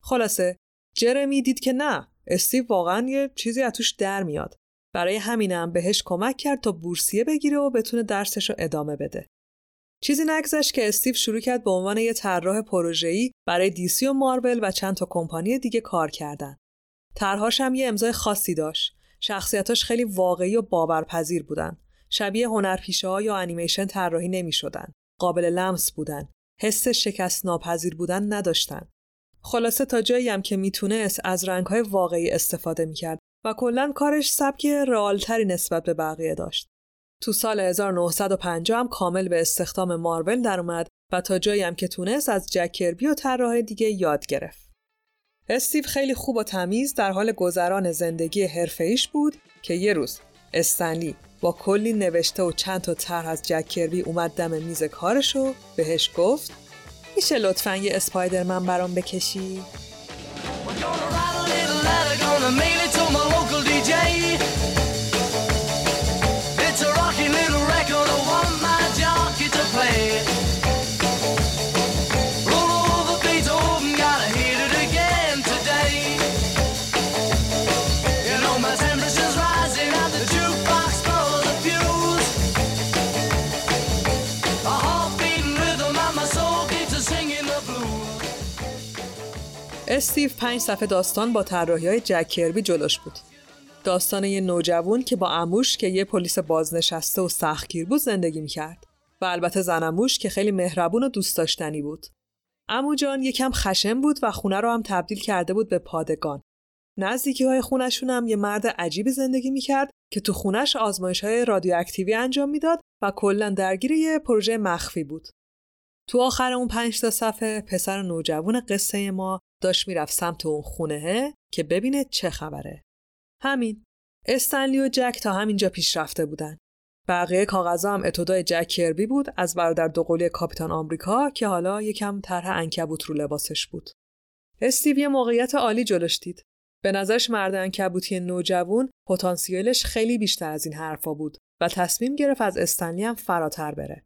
خلاصه جرمی دید که نه استیو واقعا یه چیزی از توش در میاد. برای همینم بهش کمک کرد تا بورسیه بگیره و بتونه درسش رو ادامه بده. چیزی نگذشت که استیو شروع کرد به عنوان یه طراح پروژه‌ای برای دیسی و مارول و چند تا کمپانی دیگه کار کردن. طرحهاش هم یه امضای خاصی داشت. شخصیتاش خیلی واقعی و باورپذیر بودن. شبیه هنرپیشه ها یا انیمیشن طراحی نمی شدن. قابل لمس بودن. حس شکست ناپذیر بودن نداشتن. خلاصه تا جایی هم که می‌تونست از رنگهای واقعی استفاده می‌کرد و کلا کارش سبک رئالتری نسبت به بقیه داشت. تو سال 1950 هم کامل به استخدام مارول در اومد و تا جایی هم که تونست از جک کربی و طراح دیگه یاد گرفت. استیو خیلی خوب و تمیز در حال گذران زندگی حرفه‌ایش بود که یه روز استنلی با کلی نوشته و چند تا طرح از جک کربی اومد دم میز کارش و بهش گفت میشه لطفا یه اسپایدرمن برام بکشی؟ استیو پنج صفحه داستان با طراحی های جک کربی جلوش بود. داستان یه نوجوان که با اموش که یه پلیس بازنشسته و سختگیر بود زندگی می‌کرد و البته زنموش که خیلی مهربون و دوست داشتنی بود. امو جان یکم خشم بود و خونه رو هم تبدیل کرده بود به پادگان. نزدیکی های خونشون هم یه مرد عجیبی زندگی می‌کرد که تو خونش آزمایش های رادیواکتیوی انجام می‌داد و کلا درگیر یه پروژه مخفی بود. تو آخر اون پنج صفحه پسر نوجوان قصه ما داشت می‌رفت سمت اون خونه که ببینه چه خبره. همین. استنلی و جک تا همینجا پیش رفته بودن. بقیه کاغذا هم اتودای جک کربی بود از برادر دوقلی کاپیتان آمریکا که حالا یکم طرح انکبوت رو لباسش بود. استیو یه موقعیت عالی جلوش دید. به نظرش مرد انکبوتی نوجوان پتانسیلش خیلی بیشتر از این حرفا بود و تصمیم گرفت از استنلی هم فراتر بره.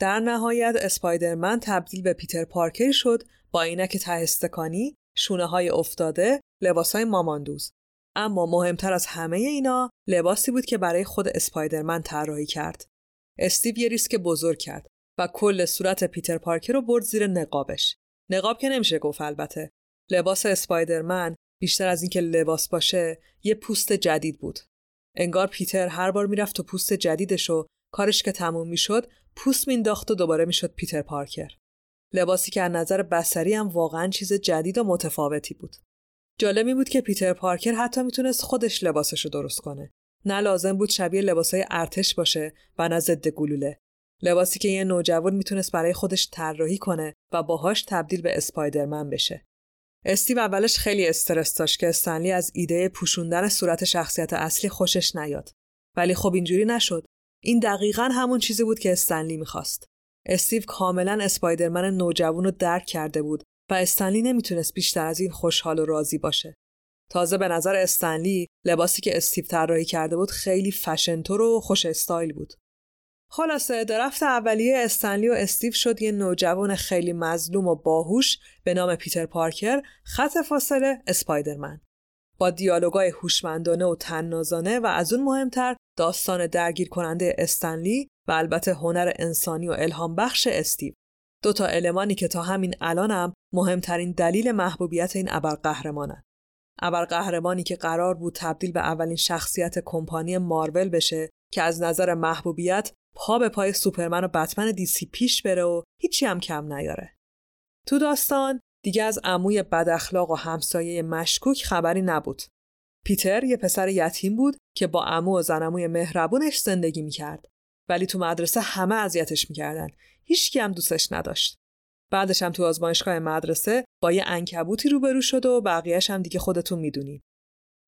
در نهایت اسپایدرمن تبدیل به پیتر پارکر شد با عینک ته استکانی، شونه های افتاده، لباس های ماماندوز. اما مهمتر از همه اینا لباسی بود که برای خود اسپایدرمن طراحی کرد. استیو یه ریسک بزرگ کرد و کل صورت پیتر پارکر رو برد زیر نقابش. نقاب که نمیشه گفت البته. لباس اسپایدرمن بیشتر از اینکه لباس باشه یه پوست جدید بود. انگار پیتر هر بار می‌رفت تو پوست جدیدشو کارش که تموم می‌شد پوست مینداخت و دوباره می‌شد پیتر پارکر. لباسی که از نظر بسری هم واقعا چیز جدید و متفاوتی بود. جالبی بود که پیتر پارکر حتی می‌تونست خودش لباسش رو درست کنه. نه لازم بود شبیه لباسای ارتش باشه و نه ضد گلوله. لباسی که یه نوجوان می‌تونست برای خودش طراحی کنه و باهاش تبدیل به اسپایدرمن بشه. استیو اولش خیلی استرس داشت که استنلی از ایده پوشوندن صورت شخصیت اصلی خوشش نیاد. ولی خب اینجوری نشد. این دقیقا همون چیزی بود که استنلی می‌خواست. استیو کاملا اسپایدرمن نوجوان رو درک کرده بود و استنلی نمی‌تونست بیشتر از این خوشحال و راضی باشه. تازه به نظر استنلی لباسی که استیو طراحی کرده بود خیلی فشنتور و خوش استایل بود. خلاصه draft اولیه استنلی و استیو شد یه نوجوان خیلی مظلوم و باهوش به نام پیتر پارکر خط فاصله اسپایدرمن. با دیالوگای هوشمندانه و تنازانه و از اون مهمتر داستان درگیر کننده استنلی و البته هنر انسانی و الهام بخش استیو. دو تا المانی که تا همین الانم مهمترین دلیل محبوبیت این ابرقهرمانن. ابرقهرمانی که قرار بود تبدیل به اولین شخصیت کمپانی مارول بشه که از نظر محبوبیت پا به پای سوپرمن و بتمن دیسی پیش بره و هیچی هم کم نیاره. تو داستان دیگه از عموی بداخلاق و همسایه مشکوک خبری نبود. پیتر یه پسر یتیم بود که با عمو و زنموی مهربونش زندگی می‌کرد. ولی تو مدرسه همه اذیتش می‌کردن. هیچ هم دوستش نداشت. بعدش هم تو آزمایشگاه مدرسه با یه انکبوتی روبرو شد و بقیهش هم دیگه خودتون می‌دونین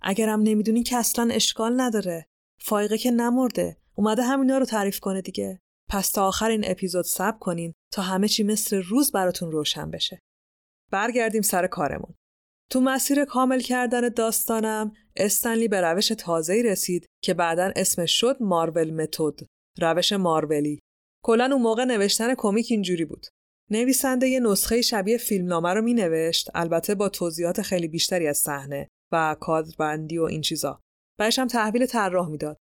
اگرم نمی‌دونین که اصلا اشکال نداره. فایقه که نمرده. اومده همینا رو تعریف کنه دیگه. پس تا آخر این اپیزود سب کنین تا همه چی مثل روز براتون روشن بشه. برگردیم سر کارمون. تو مسیر کامل کردن داستانم استنلی به روش تازه‌ای رسید که بعدا اسمش شد مارول متد روش مارولی کلا اون موقع نوشتن کمیک اینجوری بود نویسنده یه نسخه شبیه فیلمنامه رو مینوشت البته با توضیحات خیلی بیشتری از صحنه و کادربندی و این چیزا. بعدش هم تحویل طراح می‌داد.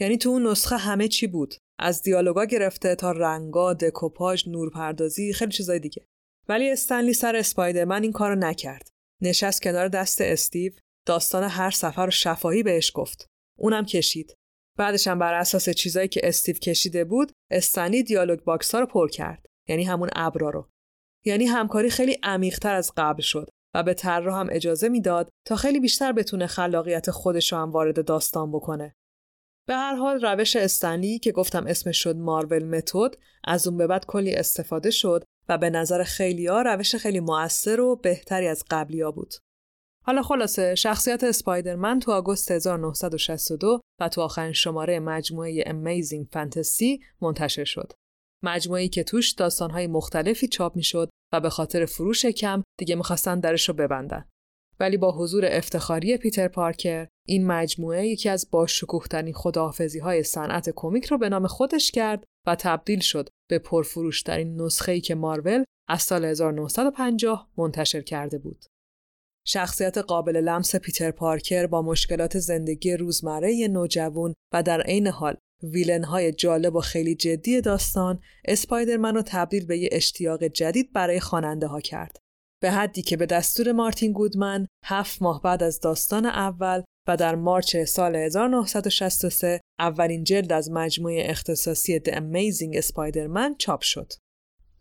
یعنی تو اون نسخه همه چی بود. از دیالوگا گرفته تا رنگا، دکوپاژ، نورپردازی، خیلی چیزای دیگه. ولی استنلی سر اسپایدرمن این کارو نکرد. نشست کنار دست استیو، داستان هر صفحه رو شفاهی بهش گفت. اونم کشید. بعدش هم بر اساس چیزایی که استیو کشیده بود، استنلی dialogue box ها رو پر کرد. یعنی همون ابرا رو. یعنی همکاری خیلی عمیقتر از قبل شد و به طراح هم اجازه می‌داد تا خیلی بیشتر بتونه خلاقیت خودش رو هم وارد داستان بکنه. به هر حال روش استنلی که گفتم اسمش شد مارول متد از اون به بعد کلی استفاده شد و به نظر خیلیا روش خیلی موثر و بهتری از قبلیا بود. حالا خلاصه شخصیت اسپایدرمن تو آگوست 1962 و تو آخرین شماره مجموعه Amazing Fantasy منتشر شد. مجموعه‌ای که توش داستانهای مختلفی چاپ می‌شد و به خاطر فروش کم دیگه می‌خواستن درش رو ببندن. ولی با حضور افتخاری پیتر پارکر این مجموعه یکی از باشکوهترین خداحافظی های صنعت کمیک رو به نام خودش کرد و تبدیل شد به پرفروشترین نسخه‌ای که مارول از سال 1950 منتشر کرده بود. شخصیت قابل لمس پیتر پارکر با مشکلات زندگی روزمره نوجوان و در عین حال ویلنهای جالب و خیلی جدی داستان اسپایدرمن رو تبدیل به یه اشتیاق جدید برای خواننده ها کرد. به حدی که به دستور مارتین گودمن هفت ماه بعد از داستان اول و در مارچ سال 1963 اولین جلد از مجموعه اختصاصی The Amazing Spider-Man چاپ شد.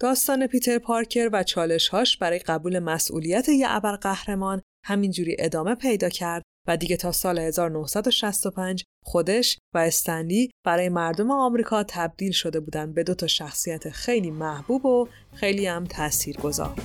داستان پیتر پارکر و چالشهاش برای قبول مسئولیت یه ابرقهرمان همینجوری ادامه پیدا کرد و دیگه تا سال 1965 خودش و استنلی برای مردم آمریکا تبدیل شده بودن به دو تا شخصیت خیلی محبوب و خیلی هم تاثیرگذار.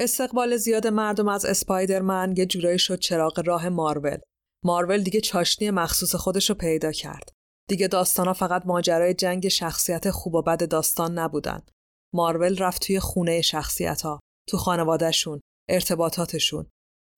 استقبال زیاد مردم از اسپایدرمن یه جورایی شد چراغ راه مارول. مارول دیگه چاشنی مخصوص خودش رو پیدا کرد. دیگه داستانا فقط ماجرای جنگ شخصیت خوب و بد داستان نبودن. مارول رفت توی خونه شخصیت ها، تو خانوادهشون، ارتباطاتشون.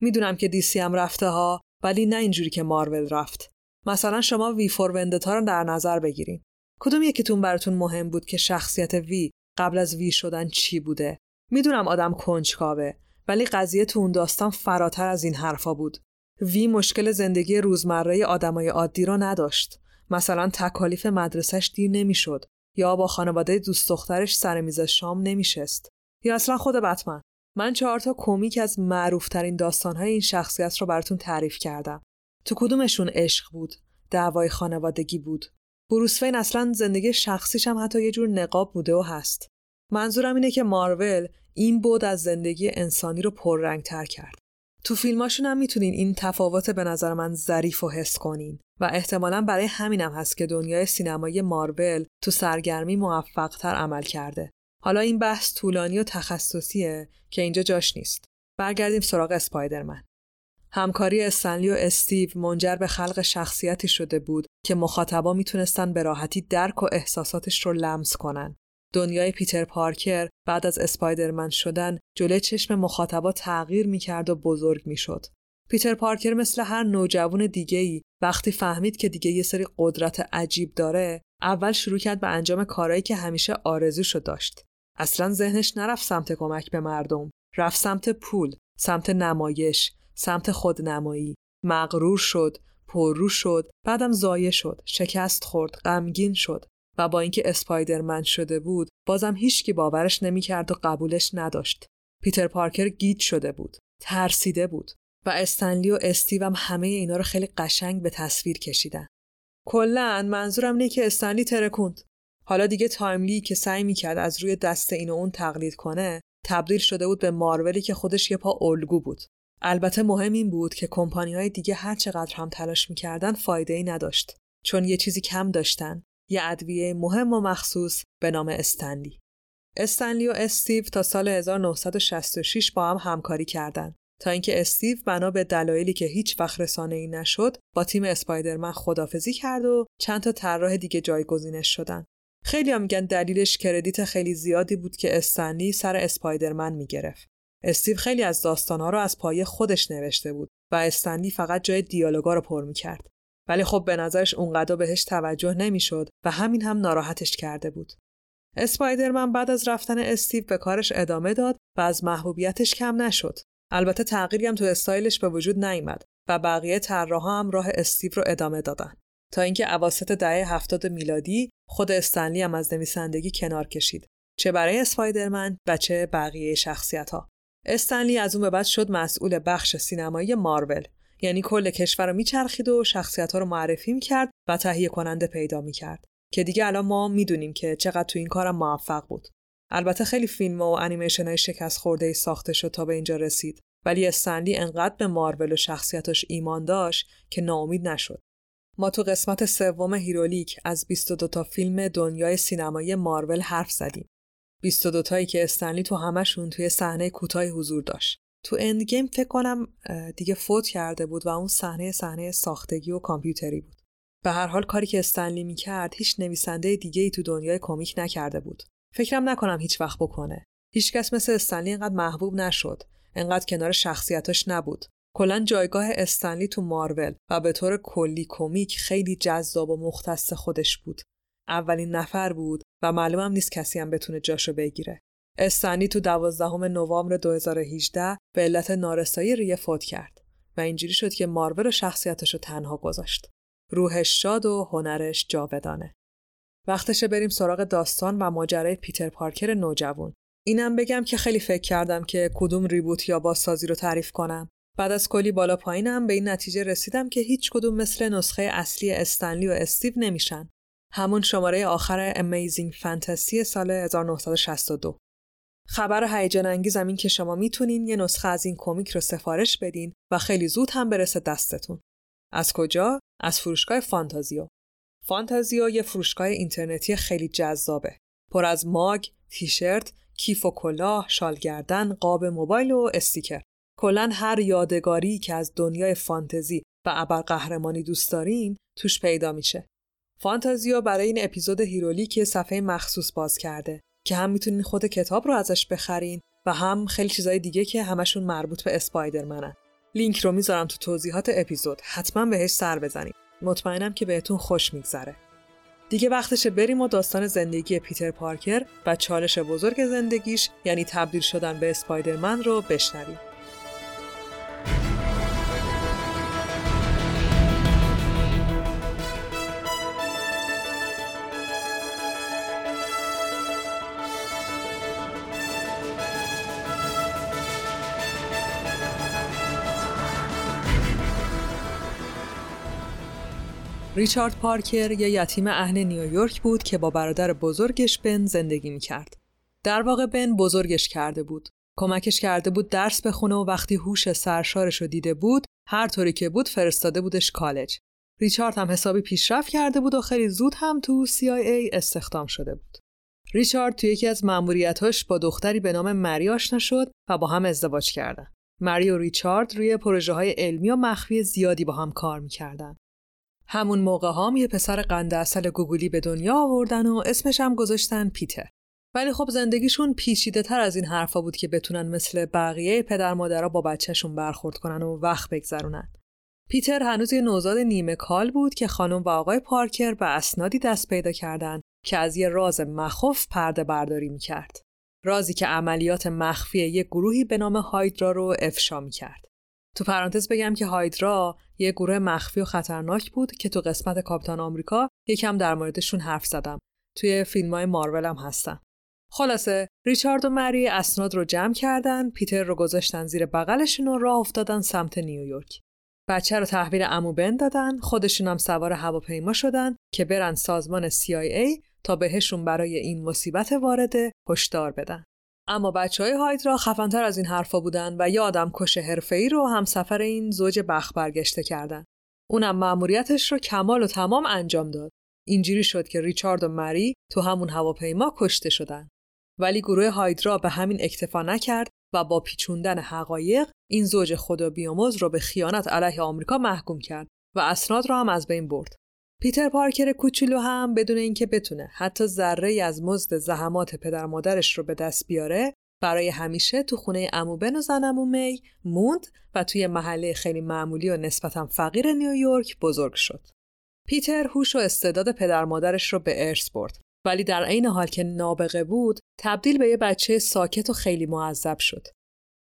می‌دونم که دیسی هم رفته ها ولی نه اینجوری که مارول رفت. مثلا شما وی فور وندتا رو در نظر بگیرین. کدوم یکیتون براتون مهم بود که شخصیت وی قبل از وی شدن چی بوده؟ می‌دونم آدم کنجکاوه ولی قضیه تو اون داستان فراتر از این حرفا بود. وی مشکل زندگی روزمره آدمای عادی رو نداشت. مثلا تکالیف مدرسش دیر نمی‌شد یا با خانواده دوست دخترش سر میز شام نمیشست. یا اصلا خود بتمن. من چهار تا کمیک از معروفترین داستانهای این شخصیت رو براتون تعریف کردم. تو کدومشون عشق بود؟ دعوای خانوادگی بود؟ بروس وین اصلا زندگی شخصیش هم حتی یه جور نقاب بوده و هست. منظورم اینه که مارول این بود از زندگی انسانی رو پررنگ تر کرد. تو فیلماشون هم می‌تونین این تفاوت به نظر من ظریف و حس کنین و احتمالا برای همینم هست که دنیای سینمایی مارول تو سرگرمی موفقتر عمل کرده. حالا این بحث طولانی و تخصصیه که اینجا جاش نیست. برگردیم سراغ اسپایدرمن. همکاری استنلی و استیو منجر به خلق شخصیتی شده بود که مخاطبا می‌تونستن به راحتی درک و احساساتش رو لمس کنن. دنیای پیتر پارکر بعد از اسپایدرمن شدن جلوی چشم مخاطبا تغییر می‌کرد و بزرگ می‌شد. پیتر پارکر مثل هر نوجوان دیگه ای وقتی فهمید که دیگه یه سری قدرت عجیب داره اول شروع کرد به انجام کارهایی که همیشه آرزوشو داشت. اصلا ذهنش نرفت سمت کمک به مردم. رفت سمت پول، سمت نمایش، سمت خودنمایی. مغرور شد، پررو شد، بعدم زایه شد، شکست خورد، غمگین شد. و با اینکه اسپایدرمن شده بود بازم هیچکی باورش نمی‌کرد و قبولش نداشت پیتر پارکر گیج شده بود ترسیده بود و استنلی و استیو هم همه اینا رو خیلی قشنگ به تصویر کشیدن. کلا منظورم اینه که استنلی ترکوند. حالا دیگه Timely ای که سعی می‌کرد از روی دست این و اون تقلید کنه تبدیل شده بود به مارولی که خودش یه پا الگو بود. البته مهم این بود که کمپانی های دیگه هر چقدر هم تلاش می‌کردن فایده ای نداشت چون یه چیزی کم داشتن یه ادویه مهم و مخصوص به نام استنلی. استنلی و استیو تا سال 1966 با هم همکاری کردند تا اینکه استیو بنا به دلایلی که هیچ وقت رسانه ای نشد با تیم اسپایدرمن خدافزی کرد و چند تا طراح دیگه جایگزینش شدن. خیلی هم میگن دلیلش کردیت خیلی زیادی بود که استنلی سر اسپایدرمن می‌گرفت. استیو خیلی از داستانها رو از پایه خودش نوشته بود و استنلی فقط جای دیالوگا رو پر می‌کرد. ولی خب به نظرش اونقدر بهش توجه نمی‌شد و همین هم ناراحتش کرده بود. اسپایدرمن بعد از رفتن استیو به کارش ادامه داد و از محبوبیتش کم نشد. البته تغییری هم تو استایلش به وجود نیامد و بقیه طراحا هم راه استیو رو ادامه دادن تا اینکه اواسط دهه هفتاد میلادی خود استنلی هم از نویسندگی کنار کشید چه برای اسپایدرمن و چه بقیه شخصیت ها. استنلی از اون به بعد شد مسئول بخش سینمایی مارول یعنی کل کشور رو میچرخید و شخصیت ها رو معرفی می‌کرد و تهیه کننده پیدا می‌کرد. که دیگه الان ما می‌دونیم که چقدر تو این کارم موفق بود. البته خیلی فیلم و انیمیشن های شکست خورده ای ساخته شد تا به اینجا رسید ولی استنلی انقدر به مارول و شخصیتش ایمان داشت که ناامید نشد. ما تو قسمت سوم هیرولیک از 22 تا فیلم دنیای سینمایی مارول حرف زدیم. 22 تایی که استنلی تو همشون تو یه صحنه کوتاهی حضور داشت. تو Endgame فکر کنم دیگه فوت کرده بود و اون صحنه صحنه ساختگی و کامپیوتری بود. به هر حال کاری که استنلی می‌کرد هیچ نویسنده دیگه ای تو دنیای کمیک نکرده بود. فکرم نکنم هیچ وقت بکنه. هیچکس مثل استنلی اینقدر محبوب نشد. انقدر کنار شخصیتاش نبود. کلا جایگاه استنلی تو مارول و به طور کلی کمیک خیلی جذاب و مختص خودش بود. اولین نفر بود و معلومم نیست کسی هم بتونه جاشو بگیره. استنلی تو دوازدهم نوامبر 2018 به علت نارسایی ریه فوت کرد و اینجوری شد که مارول و شخصیتش رو تنها گذاشت. روحش شاد و هنرش جاودانه. وقتشه بریم سراغ داستان و ماجرای پیتر پارکر نوجوان. اینم بگم که خیلی فکر کردم که کدوم ریبوت یا بازسازی رو تعریف کنم. بعد از کلی بالا پایینم به این نتیجه رسیدم که هیچ کدوم مثل نسخه اصلی استنلی و استیو نمیشن. همون شماره آخر Amazing Fantasy سال 1962. خبر هیجان انگیزم این که شما می‌تونین یه نسخه از این کمیک رو سفارش بدین و خیلی زود هم برسه دستتون. از کجا؟ از فروشگاه فانتازیو. فانتازیو یه فروشگاه اینترنتی خیلی جذابه. پر از ماگ، تیشرت، کیف و کلاه، شالگردن، قاب موبایل و استیکر. کلا هر یادگاری که از دنیای فانتزی و ابرقهرمانی دوست دارین توش پیدا میشه. فانتازیو برای این اپیزود هیرولیک صفحه مخصوص باز کرده که هم می‌تونین خود کتاب رو ازش بخرین و هم خیلی چیزای دیگه که همشون مربوط به اسپایدرمنن لینک رو می‌ذارم تو توضیحات اپیزود. حتما بهش سر بزنید مطمئنم که بهتون خوش میگذره. دیگه وقتشه بریم و داستان زندگی پیتر پارکر و چالش بزرگ زندگیش یعنی تبدیل شدن به اسپایدرمن رو بشنویم. ریچارد پارکر یه یتیم اهل نیویورک بود که با برادر بزرگش بن زندگی می‌کرد. در واقع بن بزرگش کرده بود. کمکش کرده بود درس بخونه و وقتی هوش سرشارش رو دیده بود هر طوری که بود فرستاده بودش کالج. ریچارد هم حسابی پیشرفت کرده بود و خیلی زود هم تو CIA استخدام شده بود. ریچارد تو یکی از مأموریتاش با دختری به نام مری آشنا شد و با هم ازدواج کردن. مری و ریچارد روی پروژه های علمی و مخفی زیادی با هم کار می‌کردن. همون موقع هم یه پسر قند اصل گوگلی به دنیا آوردن و اسمش هم گذاشتن پیتر. ولی خب زندگیشون پیچیده تر از این حرفا بود که بتونن مثل بقیه پدر مادرها با بچهشون برخورد کنن و وقت بگذرونن. پیتر هنوز یه نوزاد نیمه کال بود که خانم و آقای پارکر به اسنادی دست پیدا کردن که از یه راز مخوف پرده برداری می‌کرد. رازی که عملیات مخفی یک گروهی به نام هایدرا رو افشا می‌کرد. تو پرانتز بگم که هایدرا یه گروه مخفی و خطرناک بود که تو قسمت کاپیتان آمریکا یکم در موردشون حرف زدم. توی فیلم های مارول هم هستن. خلاصه ریچارد و مری اسناد رو جمع کردن پیتر رو گذاشتن زیر بغلشون و راه افتادن سمت نیویورک بچه رو تحویل امو بن دادن خودشون هم سوار هواپیما شدن که برن سازمان CIA تا بهشون برای این مصیبت وارده هشدار بدن اما بچه های هایدرا خفنتر از این حرفا بودن و یه آدم کش ای رو هم سفر این زوج بخ برگشته کردن. اونم مأموریتش رو کمال و تمام انجام داد. اینجوری شد که ریچارد و مری تو همون هواپیما کشته شدن. ولی گروه هایدرا به همین اکتفا نکرد و با پیچوندن حقایق این زوج خدا بیاموز رو به خیانت علیه آمریکا محکوم کرد و اسناد را هم از بین برد. پیتر پارکر کوچولو هم بدون اینکه بتونه حتی ذره از مزد زحمات پدر مادرش رو به دست بیاره برای همیشه تو خونه اموبن و زن می موند و توی محله خیلی معمولی و نسبتا فقیر نیویورک بزرگ شد. پیتر هوش و استعداد پدر مادرش رو به ارث برد ولی در عین حال که نابغه بود تبدیل به یه بچه ساکت و خیلی معذب شد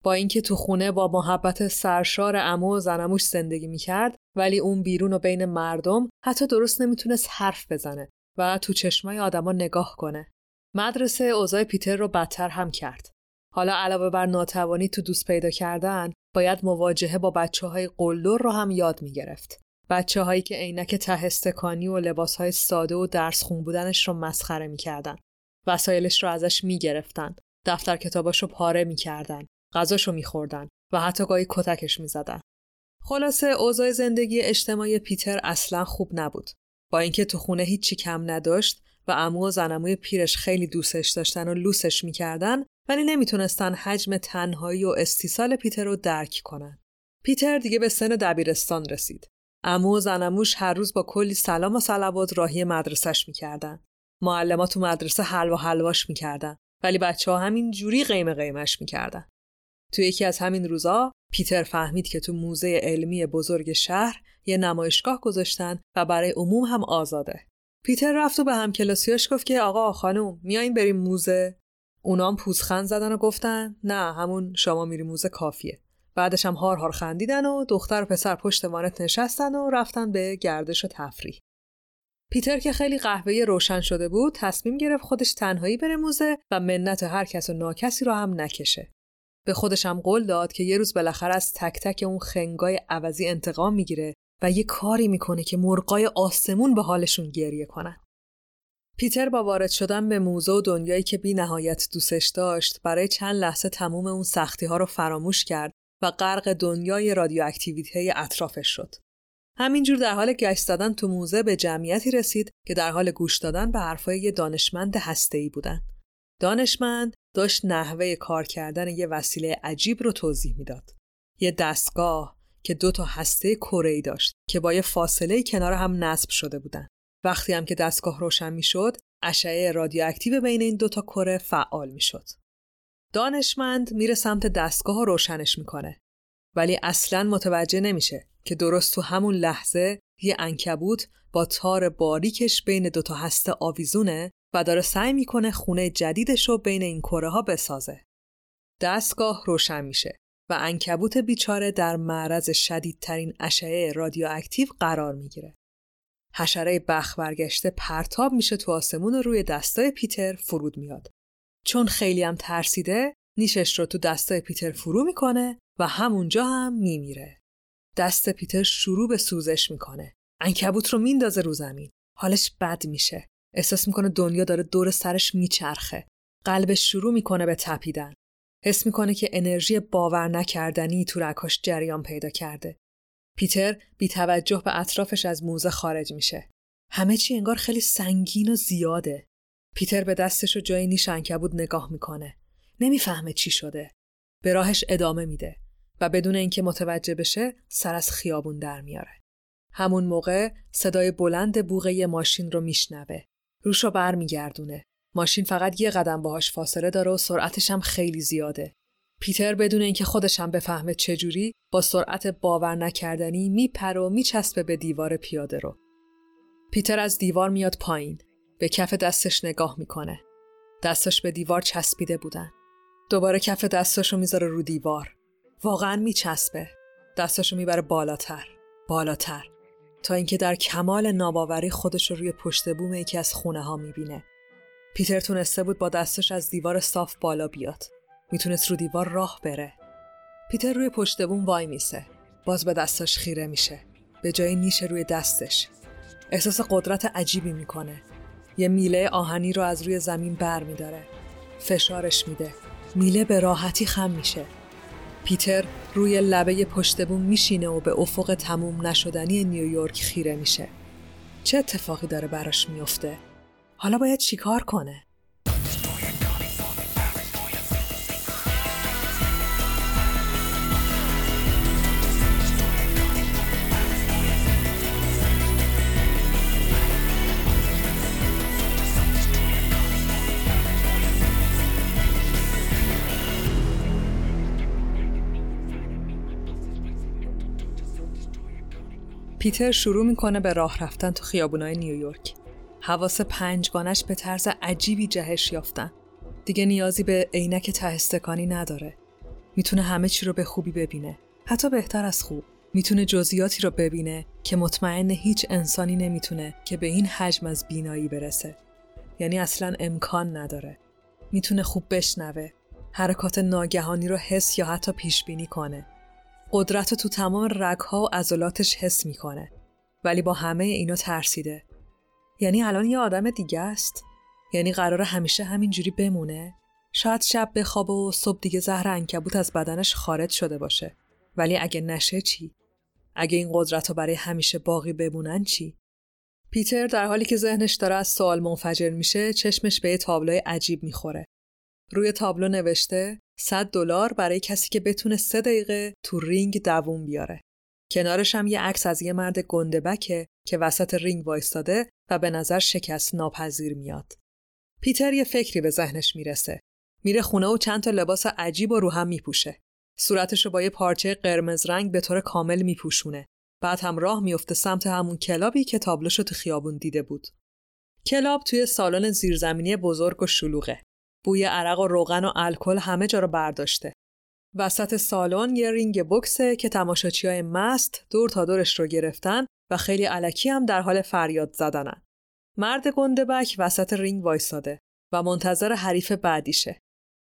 با اینکه تو خونه با محبت سرشار امو و زنموش زندگی می‌کرد ولی اون بیرون و بین مردم حتی درست نمی‌تونست حرف بزنه و تو چشمای آدما نگاه کنه مدرسه اوضاع پیتر رو بدتر هم کرد حالا علاوه بر ناتوانی تو دوست پیدا کردن باید مواجهه با بچه های قلدر رو هم یاد می‌گرفت بچه هایی که عینک ته استکانی و لباس های ساده و درس خون بودنش رو مسخره می‌کردن. وسایلش رو ازش می‌گرفتن. دفتر کتاباش پاره می‌کردن. غذاش رو میخوردن و حتی گاهی کتکش می‌زدن. خلاصه اوضاع زندگی اجتماعی پیتر اصلا خوب نبود. با اینکه تو خونه هیچی کم نداشت و امو و زنموی پیرش خیلی دوستش داشتن و لوسش می‌کردن ولی نمی‌تونستن حجم تنهایی و استیصال پیتر رو درک کنن. پیتر دیگه به سن دبیرستان رسید. امو و زنموش هر روز با کلی سلام و صلوات راهی مدرسهش می‌کردن. معلما تو مدرسه حلوا حلواش می‌کردن ولی بچه ها همین جوری قیمه قیمش می‌کردن. تو یکی از همین روزا پیتر فهمید که تو موزه علمی بزرگ شهر یه نمایشگاه گذاشتن و برای عموم هم آزاده. پیتر رفت و به هم کلاسیاش گفت که آقا خانم میایین بریم موزه؟ اونام پوزخند زدن و گفتن نه همون شما میری موزه کافیه. بعدش هم هار هار خندیدن و دختر و پسر پشت وانت نشستن و رفتن به گردش و تفریح. پیتر که خیلی قهوه روشن شده بود تصمیم گرفت خودش تنهایی بره موزه و منت هر کس و ناکسی رو هم نکشه. به خودش هم قول داد که یه روز بالاخره از تک تک اون خنگای عوضی انتقام می‌گیره و یه کاری می‌کنه که مرغای آسمون به حالشون گریه کنن. پیتر با وارد شدن به موزه و دنیایی که بی نهایت دوستش داشت برای چند لحظه تموم اون سختی ها رو فراموش کرد و غرق دنیای رادیواکتیویته اطرافش شد. همینجور در حال گشت زدن تو موزه به جمعیتی رسید که در حال گوش دادن به حرفای یه دانشمند هسته‌ای بودن. دانشمند داشت نحوه کار کردن یه وسیله عجیب رو توضیح می‌داد. یه دستگاه که دو تا هسته کره داشت که با یه فاصله کنار هم نصب شده بودن. وقتی هم که دستگاه روشن می‌شد، اشعه رادیواکتیو بین این دوتا کره فعال می‌شد. دانشمند میره سمت دستگاه روشنش می‌کنه ولی اصلا متوجه نمیشه که درست تو همون لحظه یه انکبوت با تار باریکش بین دوتا هسته آویزونه و داره سعی می‌کنه خونه جدیدش رو بین این کره ها بسازه. دستگاه روشن میشه و انکبوت بیچاره در معرض شدیدترین اشعه رادیواکتیو قرار می‌گیره. حشره بخ برگشته پرتاب میشه تو آسمون و روی دستای پیتر فرود میاد چون خیلی هم ترسیده نیشش رو تو دستای پیتر فرو می‌کنه و همونجا هم میمیره. دست پیتر شروع به سوزش می‌کنه. انکبوت رو میندازه رو زمین. حالش بد میشه. احساس می‌کنه دنیا داره دور سرش میچرخه. قلبش شروع می‌کنه به تپیدن. حس می‌کنه که انرژی باور نکردنی تو رکاش جریان پیدا کرده. پیتر بی توجه به اطرافش از موزه خارج میشه. همه چی انگار خیلی سنگین و زیاده. پیتر به دستش و جای نیش انکبود نگاه می‌کنه. نمی‌فهمه چی شده. به راهش ادامه میده و بدون اینکه متوجه بشه سر از خیابون در میاره. همون موقع صدای بلند بوغه ماشین رو میشنوه. روش رو برمیگردونه. ماشین فقط یه قدم باهاش فاصله داره و سرعتش هم خیلی زیاده. پیتر بدون اینکه خودش هم بفهمه چجوری با سرعت باور نکردنی میپره و میچسبه به دیوار پیاده رو. پیتر از دیوار میاد پایین. به کف دستش نگاه می‌کنه. دستش به دیوار چسبیده بودن. دوباره کف دستاشو می‌ذاره رو دیوار. واقعا میچسبه. دستاشو می‌بره بالاتر. بالاتر. تا اینکه در کمال ناباوری خودش رو روی پشت بوم یکی از خونه ها می‌بینه. پیتر تونسته بود با دستش از دیوار صاف بالا بیاد. می‌تونست رو دیوار راه بره. پیتر روی پشت بوم وای میسه. باز به دستش خیره میشه. به جای نیش روی دستش. احساس قدرت عجیبی می‌کنه. یه میله آهنی رو از روی زمین بر میداره. فشارش میده. میله به راحتی خم میشه. پیتر روی لبه پشت بوم میشینه و به افق تموم نشدنی نیویورک خیره میشه. چه اتفاقی داره براش میفته؟ حالا باید چیکار کنه؟ پیتر شروع می‌کنه به راه رفتن تو خیابونای نیویورک. حواس پنجگانش به طرز عجیبی جهش یافتن. دیگه نیازی به عینک تهستکانی نداره. می‌تونه همه چی رو به خوبی ببینه. حتی بهتر از خوب. می‌تونه جزئیاتی رو ببینه که مطمئن هیچ انسانی نمی‌تونه که به این حجم از بینایی برسه. یعنی اصلا امکان نداره. می‌تونه خوب بشنوه. حرکات ناگهانی رو حس یا حتی پیش بینی کنه. قدرت تو تمام رگها و عضلاتش حس می‌کنه. ولی با همه اینا ترسیده. یعنی الان یه آدم دیگه است؟ یعنی قرار همیشه همینجوری بمونه؟ شاید شب بخوابه و صبح دیگه زهر انکبوت از بدنش خارج شده باشه. ولی اگه نشه چی؟ اگه این قدرت رو برای همیشه باقی بمونن چی؟ پیتر در حالی که ذهنش داره از سوال منفجر میشه چشمش به یه تابلوی عجیب می‌خوره. روی تابلو نوشته 100 دلار برای کسی که بتونه سه دقیقه تو رینگ دووم بیاره کنارش هم یه عکس از یه مرد گنده‌بکه که وسط رینگ وایستاده و به نظر شکست ناپذیر میاد. پیتر یه فکری به ذهنش می‌رسه. میره خونه و چند تا لباس عجیب و رو هم میپوشه. صورتش رو با یه پارچه قرمز رنگ به طور کامل میپوشونه. بعد هم راه میفته سمت همون کلابی که تابلوشو تو خیابون دیده بود. کلاب تو یه سالن زیرزمینی بزرگ و شلوغه. بوی عرق و روغن و الکل همه جا رو برداشته. وسط سالن یه رینگ بکسه که تماشاچی های مست دور تا دورش رو گرفتن و خیلی الکی هم در حال فریاد زدنن. مرد گنده‌بک وسط رینگ وایساده و منتظر حریف بعدیشه.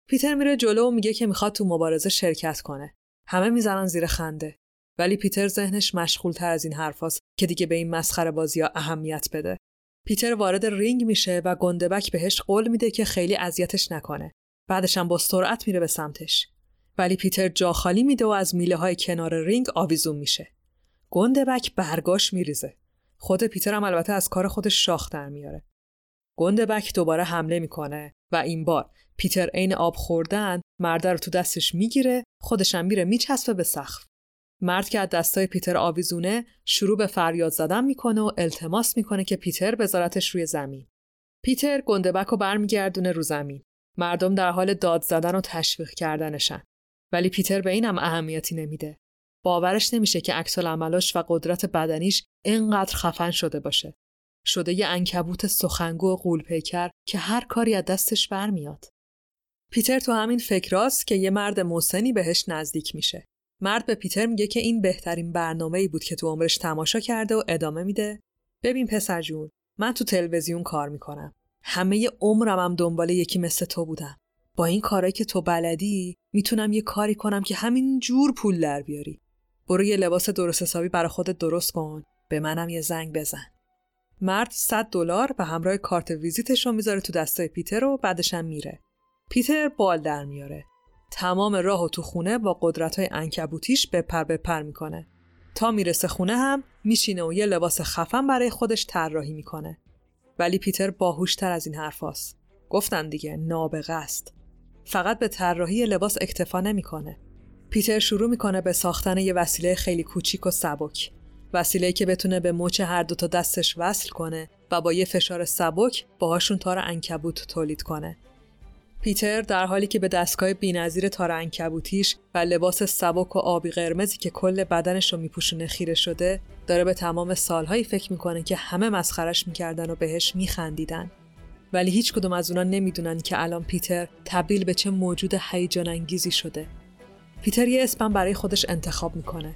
پیتر میره جلو و میگه که می‌خواد تو مبارزه شرکت کنه. همه می‌زنن زیر خنده. ولی پیتر ذهنش مشغول تر از این حرفاست که دیگه به این مسخره بازی ها اهمیت بده. پیتر وارد رینگ میشه و گنده‌بک بهش قول میده که خیلی اذیتش نکنه. بعدش هم با سرعت میره به سمتش. ولی پیتر جا خالی میده و از میله های کنار رینگ آویزون میشه. گنده‌بک برگاش میریزه. خود پیتر هم البته از کار خودش شاخ در میاره. گنده‌بک دوباره حمله می‌کنه و این بار پیتر عین آب خوردن مرد رو تو دستش می‌گیره خودشم میره میچسبه به سقف. مرد که از دستای پیتر آویزونه شروع به فریاد زدن می‌کنه و التماس می‌کنه که پیتر بذارتش روی زمین. پیتر گندبک رو برمیگردونه رو زمین. مردم در حال داد زدن و تشویق کردنشن. ولی پیتر به اینم اهمیتی نمیده. باورش نمیشه که عکس عملاش و قدرت بدنیش اینقدر خفن شده باشه. شده یه انکبوت سخنگو و قولپیکر که هر کاری از دستش برمیاد. پیتر تو همین فکراست که یه مرد موسنی بهش نزدیک میشه. مرد به پیتر میگه که این بهترین برنامه ای بود که تو عمرش تماشا کرده و ادامه میده. ببین پسر جون، من تو تلویزیون کار می‌کنم. همه عمرم هم دنبال یکی مثل تو بودم. با این کارایی که تو بلدی می‌تونم یه کاری کنم که همین جور پول در بیاری. برو یه لباس درست حسابی برای خودت درست کن به منم یه زنگ بزن مرد 100 دلار به همراه کارت ویزیتش رو می‌ذاره تو دستای پیتر و بعدش هم میره پیتر بال در میاره تمام راه و تو خونه با قدرت های انکبوتیش بپر بپر می‌کنه. تا می‌رسه خونه هم میشینه و یه لباس خفن برای خودش طراحی می‌کنه. ولی پیتر باهوشتر از این حرفاست گفتن دیگه نابغه است. فقط به طراحی لباس اکتفا نمی‌کنه. پیتر شروع می‌کنه به ساختن یه وسیله خیلی کوچیک و سبک. وسیله که بتونه به مچ هر دو تا دستش وصل کنه و با یه فشار سبک باهاشون تار انکبوت تولید کنه. پیتر در حالی که به دستگاه بینظیر تار انکبوتیش و لباس سبک و آبی قرمزی که کل بدنش رو میپوشونه خیره شده داره به تمام سالهایی فکر می‌کنه که همه مسخرش می‌کردن و بهش میخندیدن. ولی هیچ کدوم از اونا نمی‌دونن که الان پیتر تبدیل به چه موجود هیجان انگیزی شده. پیتر یه اسمم برای خودش انتخاب می‌کنه.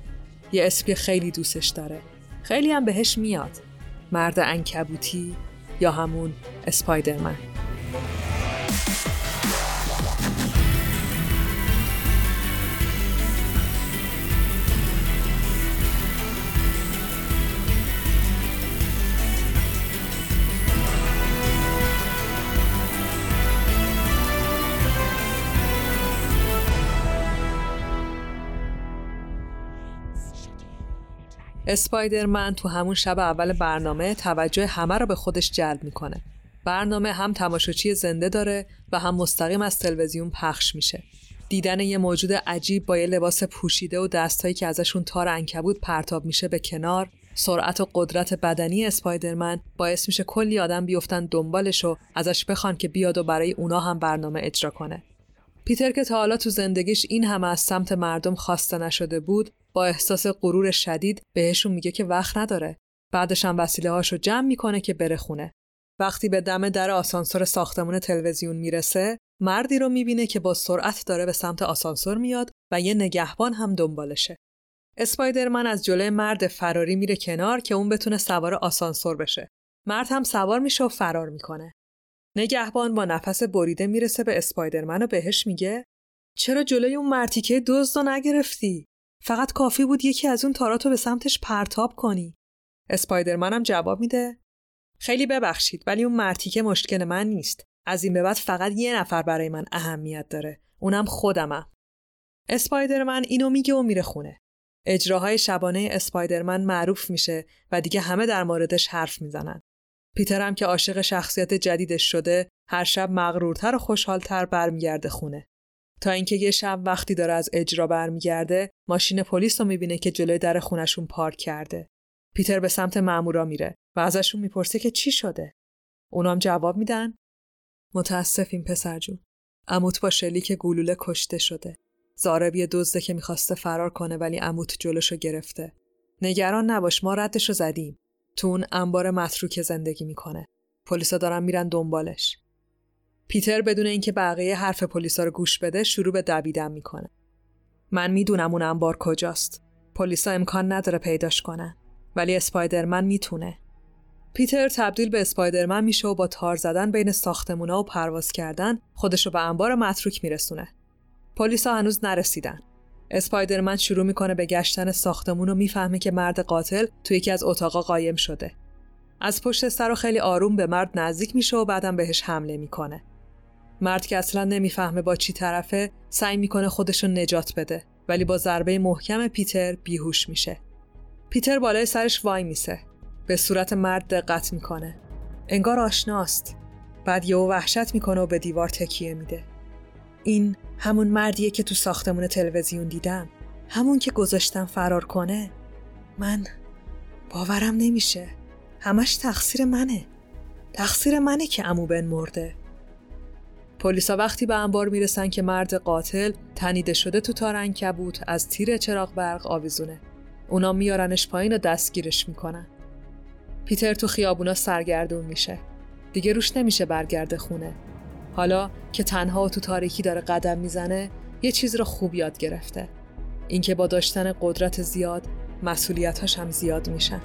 یه اسم خیلی دوستش داره. خیلی هم بهش میاد. مرد انکبوتی یا همون اسپایدرمن. اسپایدرمن تو همون شب اول برنامه توجه همه رو به خودش جلب می‌کنه. برنامه هم تماشاچی زنده داره و هم مستقیم از تلویزیون پخش میشه. دیدن یه موجود عجیب با یه لباس پوشیده و دستایی که ازشون تار انکبود پرتاب میشه به کنار سرعت و قدرت بدنی اسپایدرمن باعث میشه کلی آدم بیفتن دنبالش و ازش بخوان که بیاد و برای اونا هم برنامه اجرا کنه. پیتر که تا حالا تو زندگیش این همه از سمت مردم خواسته نشده بود با احساس غرور شدید بهشون میگه که وقت نداره. بعدش هم وسیله هاشو جمع می‌کنه که بره خونه. وقتی به دم در آسانسور ساختمون تلویزیون می‌رسه مردی رو می‌بینه که با سرعت داره به سمت آسانسور میاد و یه نگهبان هم دنبالشه. اسپایدرمن از جلوی مرد فراری میره کنار که اون بتونه سوار آسانسور بشه. مرد هم سوار میشه و فرار می‌کنه. نگهبان با نفس بریده می‌رسه به اسپایدرمن و بهش میگه چرا جلوی اون مرتیکه دزد نگرفتی؟ فقط کافی بود یکی از اون تاراتو به سمتش پرتاب کنی. اسپایدرمن هم جواب میده خیلی ببخشید ولی اون مرتیکه مشکل من نیست. از این به بعد فقط یه نفر برای من اهمیت داره. اونم خودمم. اسپایدرمن اینو میگه و میره خونه. اجراهای شبانه اسپایدرمن معروف میشه و دیگه همه در موردش حرف می‌زنن. پیتر هم که عاشق شخصیت جدیدش شده هر شب مغرورتر و خوشحالتر برمیگرده خونه. تا اینکه یه شب وقتی داره از اجرا برمیگرده ماشین پلیس رو می‌بینه که جلوی در خونشون پارک کرده. پیتر به سمت مامورا میره و ازشون می‌پرسه که چی شده. اونام جواب میدن متاسفیم پسر جون. عموت با شلیک گلوله کشته شده. زاربی دزده که می‌خواسته فرار کنه ولی عموت جلوشو گرفته. نگران نباش ما ردشو زدیم. تو اون انبار متروک زندگی می‌کنه. پلیسا دارن میرن دنبالش. پیتر بدون اینکه بقیه حرف پلیسا رو گوش بده شروع به دویدن می‌کنه. من می‌دونم اون انبار کجاست. پلیسا امکان نداره پیداش کنن. ولی اسپایدرمن می‌تونه. پیتر تبدیل به اسپایدرمن میشه و با تار زدن بین ساختمونا و پرواز کردن خودشو به انبار متروک میرسونه. پلیسا هنوز نرسیدن. اسپایدرمن شروع می‌کنه به گشتن ساختمون و می‌فهمه که مرد قاتل تو یکی از اتاقا قایم شده. از پشت سر و خیلی آروم به مرد نزدیک میشه و بعدم بهش حمله می‌کنه. مرد که اصلا نمی‌فهمه با چی طرفه سعی می‌کنه خودشو نجات بده ولی با ضربه محکم پیتر بیهوش میشه. پیتر بالای سرش وای میسه. به صورت مرد دقت می‌کنه. انگار آشناست. بعد یهو وحشت می‌کنه و به دیوار تکیه میده. این همون مردیه که تو ساختمون تلویزیون دیدم همون که گذاشتم فرار کنه من باورم نمیشه همش تقصیر منه تقصیر منه که امو بن مرده پلیسا وقتی به انبار می‌رسن که مرد قاتل تنیده شده تو تارن کبوت از تیر چراغ برق آویزونه. اونا میارنش پایین و دستگیرش می‌کنن. پیتر تو خیابونا سرگردون میشه. دیگه روش نمیشه برگرده خونه. حالا که تنها تو تاریکی داره قدم می‌زنه یه چیز رو خوب یاد گرفته. اینکه با داشتن قدرت زیاد مسئولیتاش هم زیاد میشن.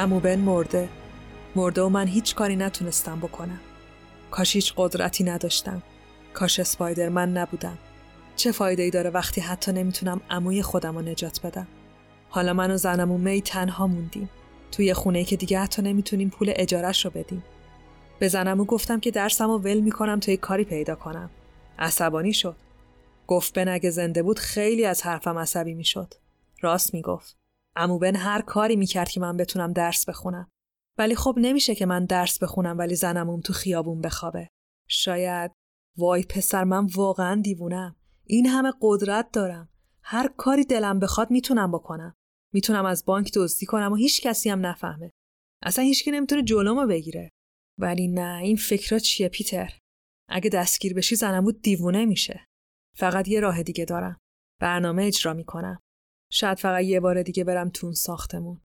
امو بن مرده. مرده و من هیچ کاری نتونستم بکنم. کاش هیچ قدرتی نداشتم. کاش اسپایدرمن نبودم. چه فایده ای داره وقتی حتی نمی‌تونم عموی خودم رو نجات بدم؟ حالا من و زنم و می تنها موندیم. توی خونه که دیگه حتی نمی‌تونیم پول اجارش رو بدیم. به زنمو گفتم که درسم و ول می‌کنم تا کاری پیدا کنم. عصبانی شد. گفت بن اگه زنده بود خیلی از حرفم عصبی می‌شد. راست می‌گفت. امو بن هر کاری می‌کرد که من بتونم درس بخونم. ولی خب نمیشه که من درس بخونم ولی زنموم تو خیابون بخوابه. شاید وای پسر من واقعا دیوونم. این همه قدرت دارم. هر کاری دلم بخواد می‌تونم بکنم. می‌تونم از بانک دزدی کنم و هیچ کسی هم نفهمه. اصلا هیچکی نمی‌تونه جلومو بگیره. ولی نه این فکرها چیه پیتر؟ اگه دستگیر بشی زنمو دیوونه میشه. فقط یه راه دیگه دارم. برنامه اجرا می‌کنم. شاید فقط یه بار دیگه برم تو اون ساختمون.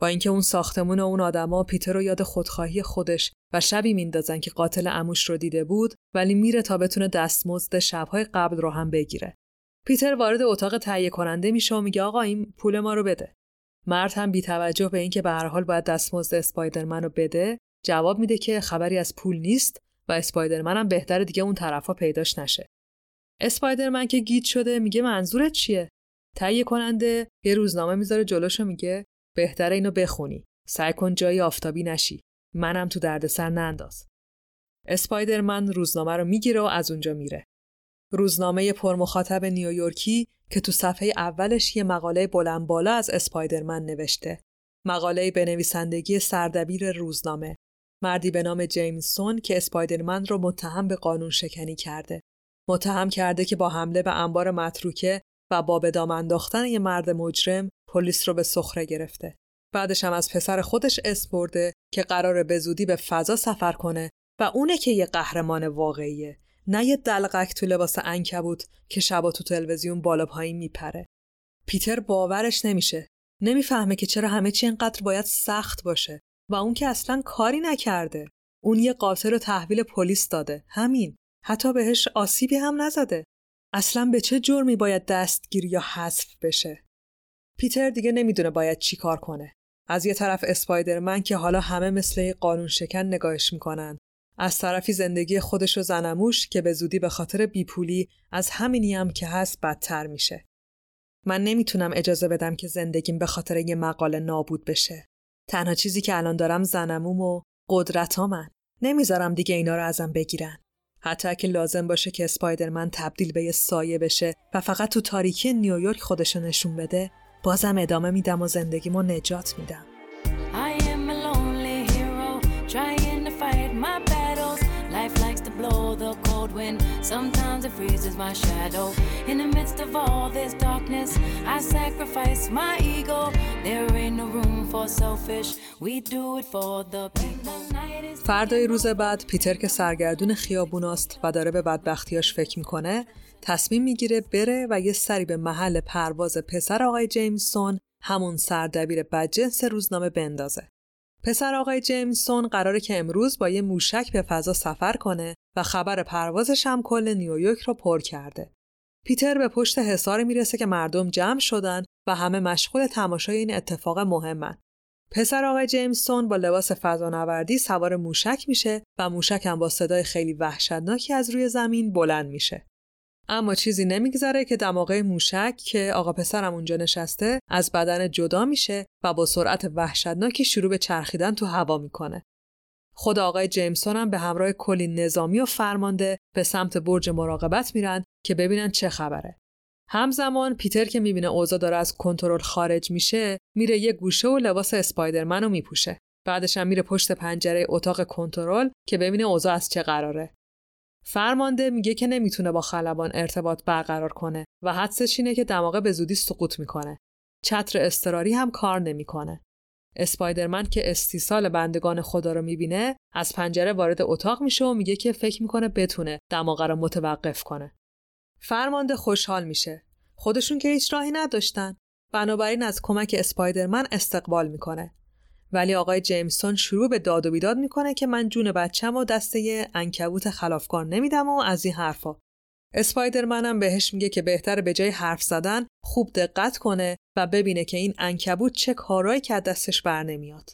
با اینکه اون ساختمون و اون آدما پیتر رو یاد خودخواهی خودش و شبی میندازن که قاتل اموش رو دیده بود ولی میره تا بتونه دستمزد شبهای قبل رو هم بگیره. پیتر وارد اتاق تهیه کننده میشه و میگه آقا این پول ما رو بده. مرد هم بی توجه به اینکه به هر حال باید دستمزد اسپایدرمن رو بده جواب میده که خبری از پول نیست و اسپایدرمن هم بهتر دیگه اون طرفا پیداش نشه. اسپایدرمن که گیت شده میگه منظورت چیه؟ تهیه کننده یه روزنامه می‌ذاره جلوشو میگه بهتره اینو بخونی. سعی کن جایی آفتابی نشی. منم تو دردسر ننداز. اسپایدرمن روزنامه رو می‌گیره و از اونجا میره. روزنامه پرمخاطب نیویورکی که تو صفحه اولش یه مقاله بلند بالا از اسپایدرمن نوشته. مقاله به نویسندگی سردبیر روزنامه. مردی به نام جیمسون که اسپایدرمن رو متهم به قانون شکنی کرده. متهم کرده که با حمله به انبار متروکه و با به دام انداختن یه مرد مجرم پلیس رو به سخره گرفته. بعدش هم از پسر خودش اسم که قراره به زودی به فضا سفر کنه و اونه که یه قهرمان واقعیه نه یه دلقک تو لباس انکبوت که شبا تو تلویزیون بالا پایین میپره. پیتر باورش نمیشه. نمی‌فهمه که چرا همه چی اینقدر باید سخت باشه و اون که اصلا کاری نکرده. اون یه قاتل رو تحویل پلیس داده. همین. حتی بهش آسیبی هم نزده. اصلا به چه جرمی باید دستگیر یا حذف بشه؟ پیتر دیگه نمی‌دونه باید چی کار کنه. از یه طرف اسپایدرمن که حالا همه مثل قانون شکن نگاهش می‌کنن. از طرفی زندگی خودش و زنموش که به زودی به خاطر بیپولی از همینی هم که هست بدتر میشه. من نمی‌تونم اجازه بدم که زندگیم به خاطر یه مقاله نابود بشه. تنها چیزی که الان دارم زنموم و قدرتامن. نمی‌ذارم دیگه اینا رو ازم بگیرن. حتی که لازم باشه که اسپایدرمن تبدیل به یه سایه بشه و فقط تو تاریکی نیویورک خودشو نشون بده بازم ادامه میدم و زندگیمو نجات میدم. Wind. Sometimes it freezes my shadow. In the midst of all this darkness, I sacrifice my ego. There ain't no room for selfish. We do it for the people. فردای روز بعد پیتر که سرگردون خیابوناست و داره به بدبختیاش فکر می‌کنه تصمیم می‌گیره بره و یه سری به محل پرواز پسر آقای جیمسون همون سردبیر بدجنس روزنامه بندازه. پسر آقای جیمسون قراره که امروز با یه موشک به فضا سفر کنه و خبر پروازش هم کل نیویورک رو پر کرده. پیتر به پشت حصار می‌رسه که مردم جمع شدن و همه مشغول تماشای این اتفاق مهمن. پسر آقای جیمسون با لباس فضانوردی سوار موشک میشه و موشک هم با صدای خیلی وحشتناکی از روی زمین بلند میشه. اما چیزی نمیگذره که دماغه موشک که آقا پسرم اونجا نشسته از بدن جدا میشه و با سرعت وحشتناکی شروع به چرخیدن تو هوا می‌کنه. خود آقای جیمسون هم به همراه کلی نظامی و فرمانده به سمت برج مراقبت میرن که ببینن چه خبره. همزمان پیتر که می‌بینه اوضاع داره از کنترل خارج میشه میره یه گوشه و لباس اسپایدرمن رو میپوشه. بعدش هم میره پشت پنجره اتاق کنترل که ببینه اوضاع از چه قراره. فرمانده میگه که نمی‌تونه با خلبان ارتباط برقرار کنه و حدسش اینه که دماغه به زودی سقوط می‌کنه. چتر استراری هم کار نمی‌کنه. اسپایدرمن که استیصال بندگان خدا رو می‌بینه از پنجره وارد اتاق میشه و میگه که فکر می‌کنه بتونه دماغه رو متوقف کنه. فرمانده خوشحال میشه. خودشون که هیچ راهی نداشتن. بنابراین از کمک اسپایدرمن استقبال می‌کنه. ولی آقای جیمسون شروع به داد و بیداد می‌کنه که من جون بچم و دسته انکبوت خلافکار نمیدم و از این حرفا. اسپایدرمنم بهش میگه که بهتر به جای حرف زدن خوب دقت کنه و ببینه که این انکبوت چه کارایی که دستش بر نمیاد.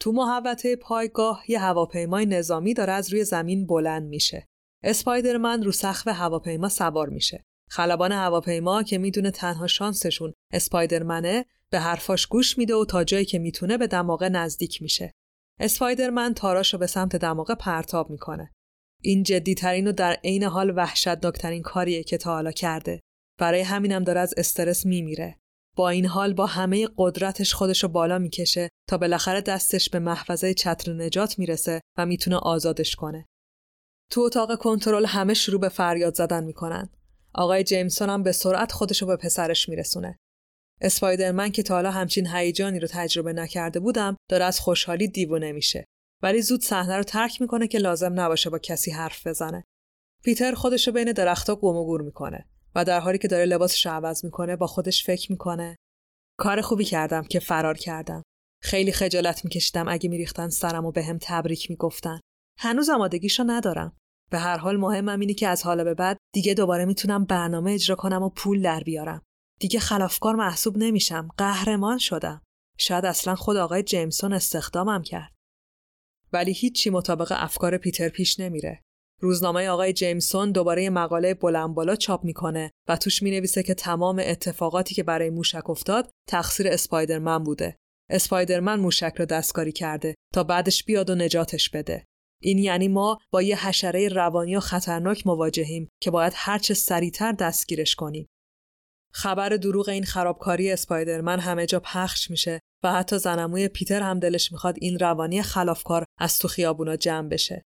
تو محوطه پایگاه یه هواپیمای نظامی داره از روی زمین بلند میشه. اسپایدرمن رو سقف هواپیما سوار میشه. خلبان هواپیما که می‌دونه تنها شانسشون اسپایدرمنه به حرفاش گوش میده و تا جایی که می‌تونه به دماغه نزدیک میشه. اسپایدرمن تاراشو به سمت دماغه پرتاب می‌کنه. این جدیترین و در عین حال وحشتناکترین کاریه که تا حالا کرده. برای همینم داره از استرس میمیره. با این حال با همه قدرتش خودشو بالا می‌کشه تا بالاخره دستش به محفظه چتر نجات می‌رسه و می‌تونه آزادش کنه. تو اتاق کنترل همه شروع به فریاد زدن می‌کنن. آقای جیمسون هم به سرعت خودشو به پسرش میرسونه. اسپایدرمن که تا حالا همچین هیجانی رو تجربه نکرده بودم داره از خوشحالی دیوونه میشه ولی زود صحنه رو ترک می‌کنه که لازم نباشه با کسی حرف بزنه. پیتر خودش رو بین درختها گم و گور می‌کنه و در حالی که داره لباسش رو می‌کنه با خودش فکر می‌کنه. کار خوبی کردم که فرار کردم. خیلی خجالت میکشیدم اگه میریختن سرم و به هم تبریک می‌گفتن. هنوز آمادگیشو ندارم. به هر حال مهمم اینه که از حالا به بعد دیگه دوباره می‌تونم برنامه اجرا کنم و پول در بیارم. دیگه خلافکار محسوب نمیشم قهرمان شدم شاید اصلا خود آقای جیمسون استخدامم کرد ولی هیچی مطابق افکار پیتر پیش نمیره روزنامه آقای جیمسون دوباره مقاله بلند بالا چاپ می‌کنه و توش می‌نویسه که تمام اتفاقاتی که برای موشک افتاد تقصیر اسپایدرمن بوده. اسپایدرمن موشک رو دستکاری کرده تا بعدش بیاد و نجاتش بده. این یعنی ما با یه حشره روانی و خطرناک مواجهیم که باید هرچه سریعتر دستگیرش کنیم. خبر دروغ این خرابکاری اسپایدرمن همه جا پخش میشه و حتی زنموی پیتر هم دلش می‌خواد این روانی خلافکار از تو خیابونا جمع بشه.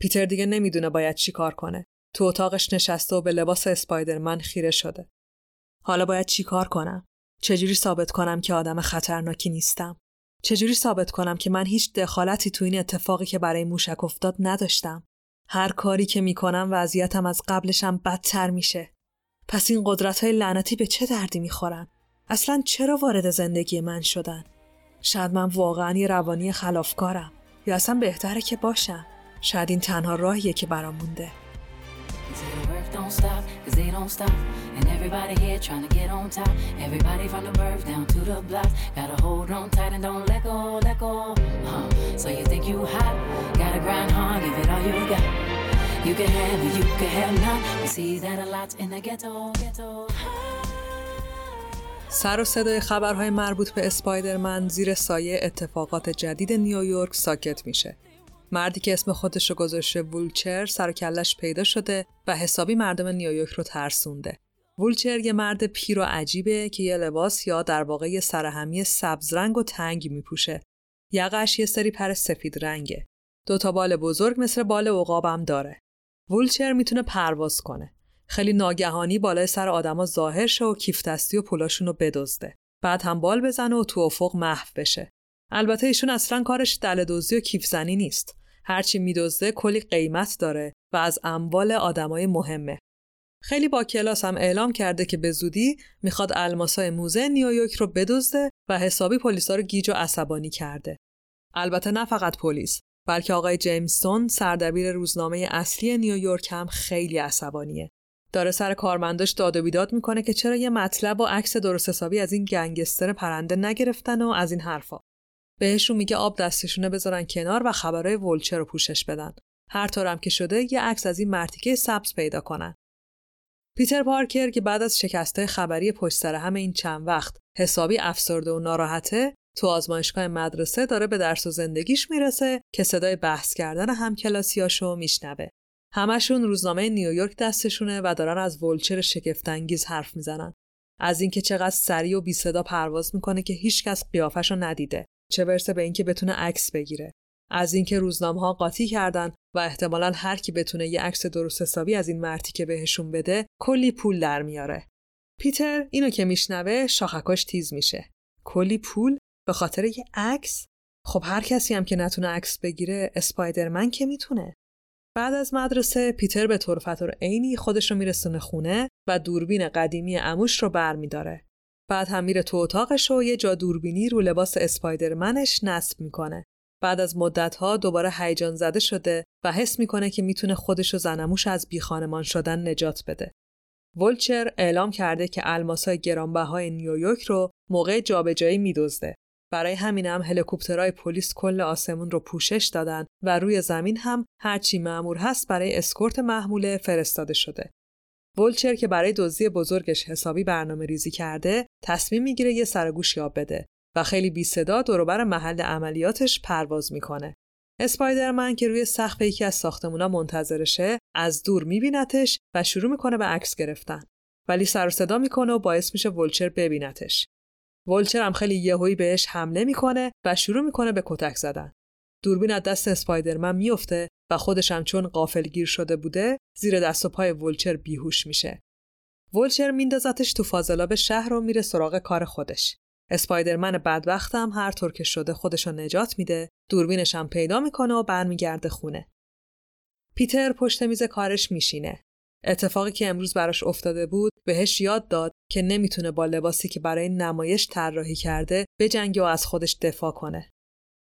پیتر دیگه نمی‌دونه باید چی کار کنه. تو اتاقش نشسته و به لباس اسپایدرمن خیره شده. حالا باید چی کار کنم؟ چجوری ثابت کنم که آدم خطرناکی نیستم؟ چجوری ثابت کنم که من هیچ دخالتی تو این اتفاقی که برای موشک افتاد نداشتم؟ هر کاری که می‌کنم وضعیتم از قبلشم بدتر میشه. پس این قدرت های لعنتی به چه دردی می‌خورن؟ اصلا چرا وارد زندگی من شدن؟ شاید من واقعا یه روانی خلافکارم یا اصلا بهتره که باشم. شاید این تنها راهیه که برام مونده. You can have you can have none. We see that a lot in the ghetto, ghetto. سر و صدای خبرهای مربوط به اسپایدرمن زیر سایه اتفاقات جدید نیویورک ساکت میشه. مردی که اسم خودش رو گذاشته وولچر سر کلش پیدا شده و حسابی مردم نیویورک رو ترسونده. وولچر یه مرد پیر و عجیبه که یه لباس یا در واقع یه سرهمی سبز رنگ و تنگ میپوشه. یقش یه سری پر سفید رنگه. دو تا بال بزرگ مثل بال عقابم داره. وولچر می‌تونه پرواز کنه. خیلی ناگهانی بالای سر آدما ظاهر شه و کیف دستی و پولاشون رو بدزده. بعد هم بال بزنه و تو افق محو بشه. البته ایشون اصلا کارش دل دزدی و کیف زنی نیست. هرچی میدزده کلی قیمت داره و از اموال آدمای مهمه. خیلی با کلاس هم اعلام کرده که به زودی می‌خواد الماسای موزه نیویورک رو بدزده و حسابی پلیسا رو گیج و عصبانی کرده. البته نه فقط پلیس، بلکه آقای جیمستون سردبیر روزنامه اصلی نیویورک هم خیلی عصبانیه. داره سر کارمنداش داد و بیداد می‌کنه که چرا یه مطلب و عکس درست حسابی از این گنگستر پرنده نگرفتن و از این حرفا. بهشون میگه آب دستشونه بذارن کنار و خبرهای ولچر رو پوشش بدن. هر طورم که شده یه عکس از این مرتیکه سبز پیدا کنن. پیتر پارکر که بعد از شکستای خبری پشت سر همه این چند وقت حسابی افسرده و ناراحته تو آزمایشگاه مدرسه داره به درس و زندگیش می‌رسه که صدای بحث کردن همکلاسیاشو میشنوه. همشون روزنامه نیویورک دستشونه و دارن از ولچر شگفتانگیز حرف می‌زنن. از اینکه چقدر سریع و بی صدا پرواز می‌کنه که هیچکس قیافش رو ندیده. چه برسه به اینکه بتونه عکس بگیره. از اینکه روزنامه ها قاطی کردن و احتمالا هر کی بتونه یه عکس درست حسابی از این مرتی که بهشون بده کلی پول در میاره. پیتر اینو که میشنوه شاخکاش تیز میشه. کلی پول به خاطر یه عکس؟ خب هر کسی هم که نتونه عکس بگیره اسپایدرمن که می‌تونه. بعد از مدرسه پیتر به طور فتور عینی خودش رو میرسونه خونه و دوربین قدیمی اموش رو برمیداره. بعد هم میره تو اتاقش و یه جا دوربینی رو لباس اسپایدرمنش نصب می‌کنه. بعد از مدتها دوباره هیجان زده شده و حس می‌کنه که می‌تونه خودش و زنموش از بیخانمان شدن نجات بده. ولچر اعلام کرده که الماسای گرانبهای نیویورک رو موقع جابجایی میدزده. برای همین هم هلیکوپترهای پلیس کل آسمون رو پوشش دادن و روی زمین هم هرچی مأمور هست برای اسکورت محموله فرستاده شده. ولچر که برای دزدی بزرگش حسابی برنامه ریزی کرده تصمیم می‌گیره یه سر و گوشی آب بده و خیلی بی صدا دور و بر محل عملیاتش پرواز می‌کنه. اسپایدرمن که روی سقف یکی از ساختمونا منتظرشه از دور میبینتش و شروع می‌کنه به عکس گرفتن. ولی سر و صدا می‌کنه و باعث میشه ولچر ببینتش. ولچر هم خیلی یهویی بهش حمله می‌کنه و شروع می‌کنه به کتک زدن. دوربین از دست اسپایدرمن میفته و خودش هم چون گیر شده بوده زیر دست و پای ولچر بیهوش میشه. ولچر میندازتش تو فاضلاب شهر و میره سراغ کار خودش. اسپایدرمن بدبخت هم هر طور که شده خودشو نجات میده، دوربینش هم پیدا می‌کنه و برمیگرده خونه. پیتر پشت میز کارش میشینه. اتفاقی که امروز براش افتاده بود بهش یاد داد که نمی‌تونه با لباسی که برای نمایش طراحی کرده بجنگه و از خودش دفاع کنه.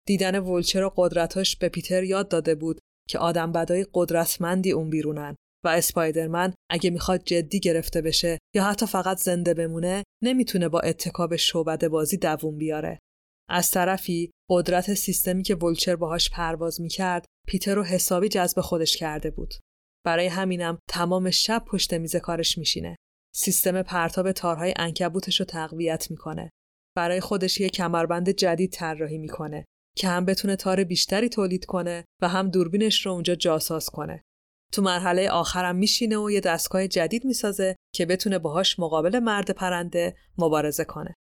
دیدن ولچر و قدرتاش به پیتر یاد داده بود که آدم بدای قدرتمندی اون بیرونن و اسپایدرمن اگه می‌خواد جدی گرفته بشه یا حتی فقط زنده بمونه نمی‌تونه با اتکاب شعبده بازی دووم بیاره. از طرفی قدرت سیستمی که ولچر باهاش پرواز می‌کرد پیتر رو حسابی جذب خودش کرده بود. برای همینم تمام شب پشت میز کارش میشینه. سیستم پرتاب تارهای انکبوتش رو تقویت می‌کنه. برای خودش یه کمربند جدید طراحی می‌کنه که هم بتونه تار بیشتری تولید کنه و هم دوربینش رو اونجا جاساز کنه. تو مرحله آخرم میشینه و یه دستگاه جدید می‌سازه که بتونه باهاش مقابل مرد پرنده مبارزه کنه.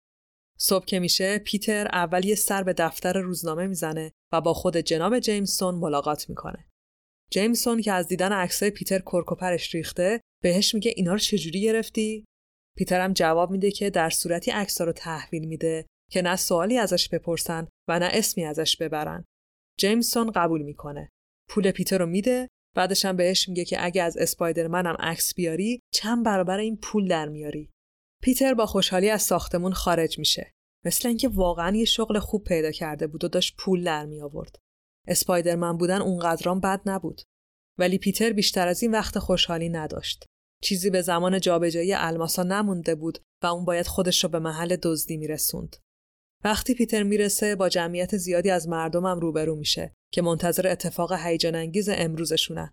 صبح که میشه پیتر اول یه سر به دفتر روزنامه می‌زنه و با خود جناب جیمسون ملاقات می‌کنه. جیمسون که از دیدن عکسای پیتر کرکوپرش ریخته بهش میگه اینا رو چجوری گرفتی؟ پیتر هم جواب میده که در صورتی عکسا رو تحویل میده که نه سوالی ازش بپرسن و نه اسمی ازش ببرن. جیمسون قبول می‌کنه. پول پیتر رو میده بعدش هم بهش میگه که اگه از اسپایدرمن هم عکس بیاری چند برابر این پول در میاری. پیتر با خوشحالی از ساختمون خارج میشه. مثل اینکه واقعا یه شغل خوب پیدا کرده بود و داشت پول در می آورد. اسپایدرمن بودن اونقدران بد نبود. ولی پیتر بیشتر از این وقت خوشحالی نداشت. چیزی به زمان جابجایی الماسا نمونده بود و اون باید خودش رو به محل دزدی میرسوند. وقتی پیتر می‌رسه با جمعیت زیادی از مردمم روبرو میشه که منتظر اتفاق هیجان انگیز امروزشونن.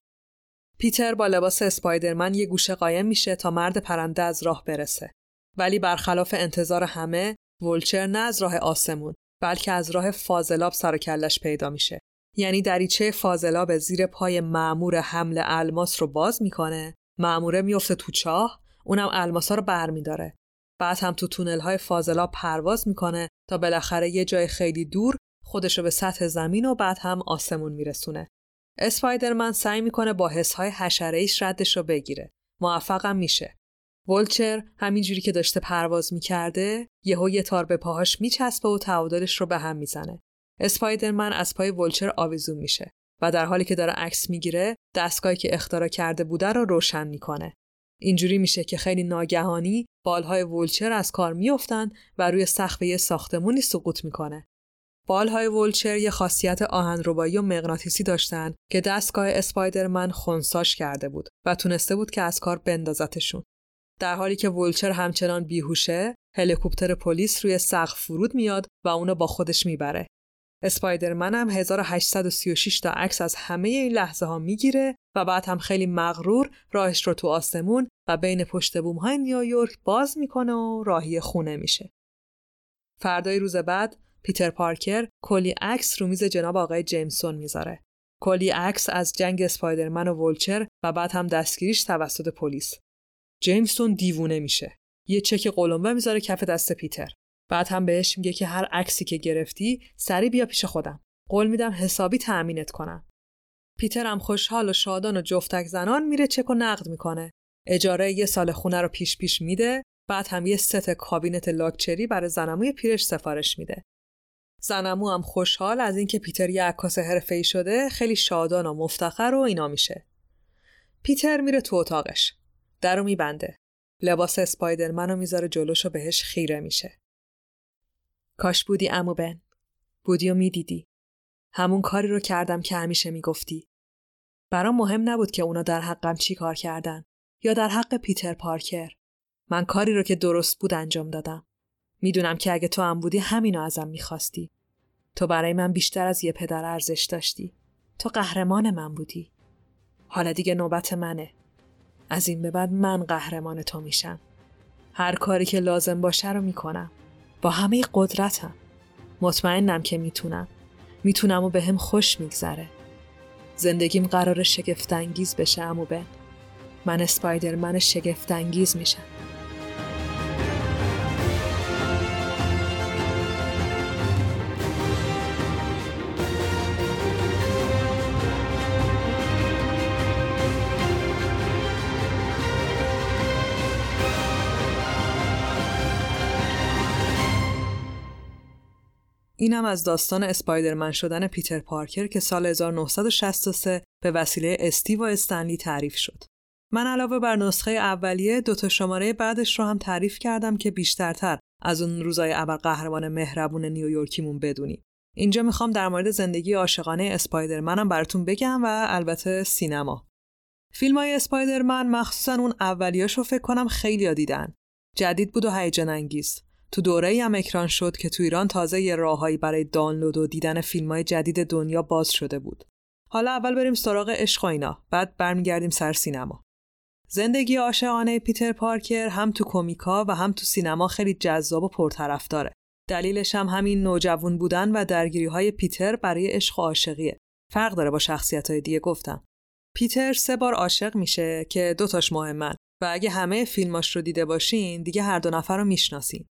پیتر با لباس اسپایدرمن یه گوشه قایم میشه تا مرد پرنده از راه برسه. ولی برخلاف انتظار همه ولچر نه از راه آسمون بلکه از راه فاضلاب سر و پیدا میشه یعنی دریچه فاضلاب زیر پای معمور حمل الماس رو باز می‌کنه. معموره میفته تو چاه اونم الماسا رو برمیداره بعد هم تو تونل های فاضلاب پرواز می‌کنه تا بالاخره یه جای خیلی دور خودش رو به سطح زمین و بعد هم آسمون میرسونه. اسپایدرمن سعی می‌کنه با حسهای حشره‌ایش ردش رو بگیره. موفقم میشه. ولچر همینجوری که داشته پرواز می‌کرده یهو یه تار به پاهاش میچسبه و تعادلش رو به هم می‌زنه. اسپایدرمن از پای ولچر آویزون میشه و در حالی که داره عکس می‌گیره دستگاهی که اختراع کرده بوده رو روشن می‌کنه. اینجوری میشه که خیلی ناگهانی بالهای ولچر از کار میافتن و روی سقف یه ساختمونی سقوط می‌کنه. بالهای ولچر یه خاصیت آهنربایی و مغناطیسی داشتن که دستگاه اسپایدرمن خونساش کرده بود و تونسته بود که از کار بندازتشون. در حالی که ولچر همچنان بیهوشه هلیکوپتر پلیس روی سقف فرود میاد و اونو با خودش می‌بره. اسپایدرمن هم 1836 تا عکس از همه این لحظه ها می‌گیره و بعد هم خیلی مغرور راهش رو تو آسمون و بین پشت بوم های نیویورک باز می‌کنه و راهی خونه میشه. فردای روز بعد پیتر پارکر کلی عکس رو میز جناب آقای جیمسون می‌ذاره. کلی عکس از جنگ اسپایدرمن و ولچر و بعد هم دستگیریش توسط پلیس. جیمسون دیوونه میشه. یه چک قلمبه می‌ذاره کف دست پیتر. بعد هم بهش میگه که هر عکسی که گرفتی سریع بیا پیش خودم. قول میدم حسابی تأمینت کنم. پیتر هم خوشحال و شادان و جفتک زنان میره چک رو نقد می‌کنه. اجاره یه سال خونه رو پیش پیش میده. بعد هم یه ست کابینت لاکچری برای زن‌عموی پیرش سفارش میده. زن‌عمو هم خوشحال از اینکه پیتر یه عکاس حرفه‌ای شده خیلی شادان و مفتخر و اینا میشه. پیتر میره تو اتاقش. درو میبنده. لباس اسپایدرمن رو می‌ذاره جلوش و بهش خیره میشه. کاش بودی امو بن. بودی و می‌دیدی. همون کاری رو کردم که همیشه می‌گفتی. برام مهم نبود که اونا در حقم چی کار کردن یا در حق پیتر پارکر. من کاری رو که درست بود انجام دادم. می‌دونم که اگه تو هم بودی همینو ازم می‌خواستی. تو برای من بیشتر از یه پدر ارزش داشتی. تو قهرمان من بودی. حالا دیگه نوبت منه. از این به بعد من قهرمان تو میشم. هر کاری که لازم باشه رو می‌کنم. با همه قدرتم. مطمئنم که می‌تونم. می‌تونم و به هم خوش میگذره. زندگیم قرار شگفتانگیز بشه امو بن. من اسپایدرمن شگفتانگیز میشم. اینم از داستان اسپایدرمن شدن پیتر پارکر که سال 1963 به وسیله استیو و استنلی تعریف شد. من علاوه بر نسخه اولیه دو تا شماره بعدش رو هم تعریف کردم که بیشترتر از اون روزای قهرمان مهربون نیویورکیمون بدونیم. اینجا می‌خوام در مورد زندگی عاشقانه اسپایدرمنم براتون بگم و البته سینما. فیلم های اسپایدرمن مخصوصا اون اولیاش رو فکر کنم خیلی دیدن. جدید بود و هیجان انگیز. تو دوره هم اکران شد که تو ایران تازه یه راههایی برای دانلود و دیدن فیلم های جدید دنیا باز شده بود. حالا اول بریم سراغ عشق و اینا بعد برمیگردیم سر سینما. زندگی عاشقانه پیتر پارکر هم تو کمیکا و هم تو سینما خیلی جذاب و پرطرفداره. دلیلش هم همین نوجوان بودن و درگیری های پیتر برای عشق و عاشقیه. فرق داره با شخصیت های دیگه گفتم. پیتر سه بار عاشق میشه که دوتاش مهمن و اگه همه فیلماش رو دیده باشین دیگه هر دو نفر رو می‌شناسین.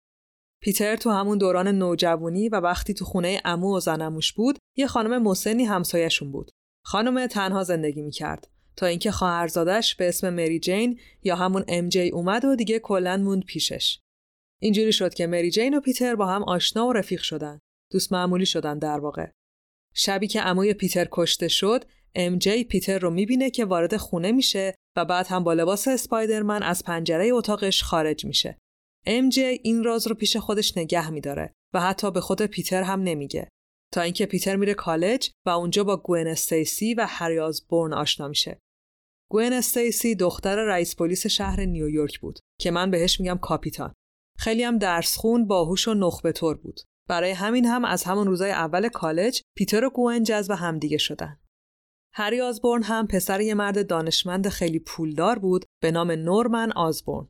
پیتر تو همون دوران نوجوانی و وقتی تو خونه امو و زنموش بود یه خانم مسنی همسایهشون بود. خانم تنها زندگی می‌کرد تا اینکه خواهرزادش به اسم مری جین یا همون ام جی اومد و دیگه کلا موند پیشش. اینجوری شد که مری جین و پیتر با هم آشنا و رفیق شدن. دوست معمولی شدن در واقع. شبی که عموی پیتر کشته شد، ام جی پیتر رو می‌بینه که وارد خونه میشه و بعد هم با لباس اسپایدرمن از پنجره اتاقش خارج میشه. جی این راز رو پیش خودش نگه میداره و حتی به خود پیتر هم نمیگه. تا اینکه پیتر میره کالج و اونجا با گوئن استیسی و هری آزبورن آشنا میشه. گوئن استیسی دختر رئیس پلیس شهر نیویورک بود که من بهش میگم کاپیتان. خیلی هم درس خون و باهوش و نخبه طور بود. برای همین هم از همون روزای اول کالج پیتر و گوئن جذب همدیگه شدن. هری آزبورن هم پسر یه مرد دانشمند خیلی پولدار بود به نام نورمن آزبورن.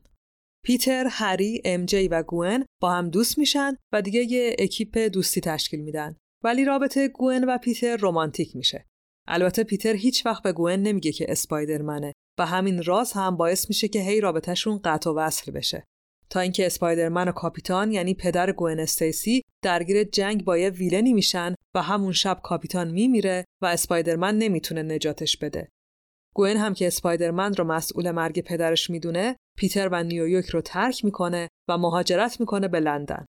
پیتر، هری، ام جی و گوئن با هم دوست میشن و دیگه یه اکیپ دوستی تشکیل میدن. ولی رابطه گوئن و پیتر رمانتیک میشه. البته پیتر هیچ وقت به گوئن نمیگه که اسپایدرمنه و همین راز هم باعث میشه که هی رابطهشون قطع و وصل بشه. تا اینکه اسپایدرمن و کاپیتان یعنی پدر گوئن استیسی درگیر جنگ با یه ویلنی میشن و همون شب کاپیتان میمیره و اسپایدرمن نمی‌تونه نجاتش بده. گوئن هم که اسپایدرمن رو مسئول مرگ پدرش می‌دونه، پیتر و نیویورک رو ترک می‌کنه و مهاجرت می‌کنه به لندن.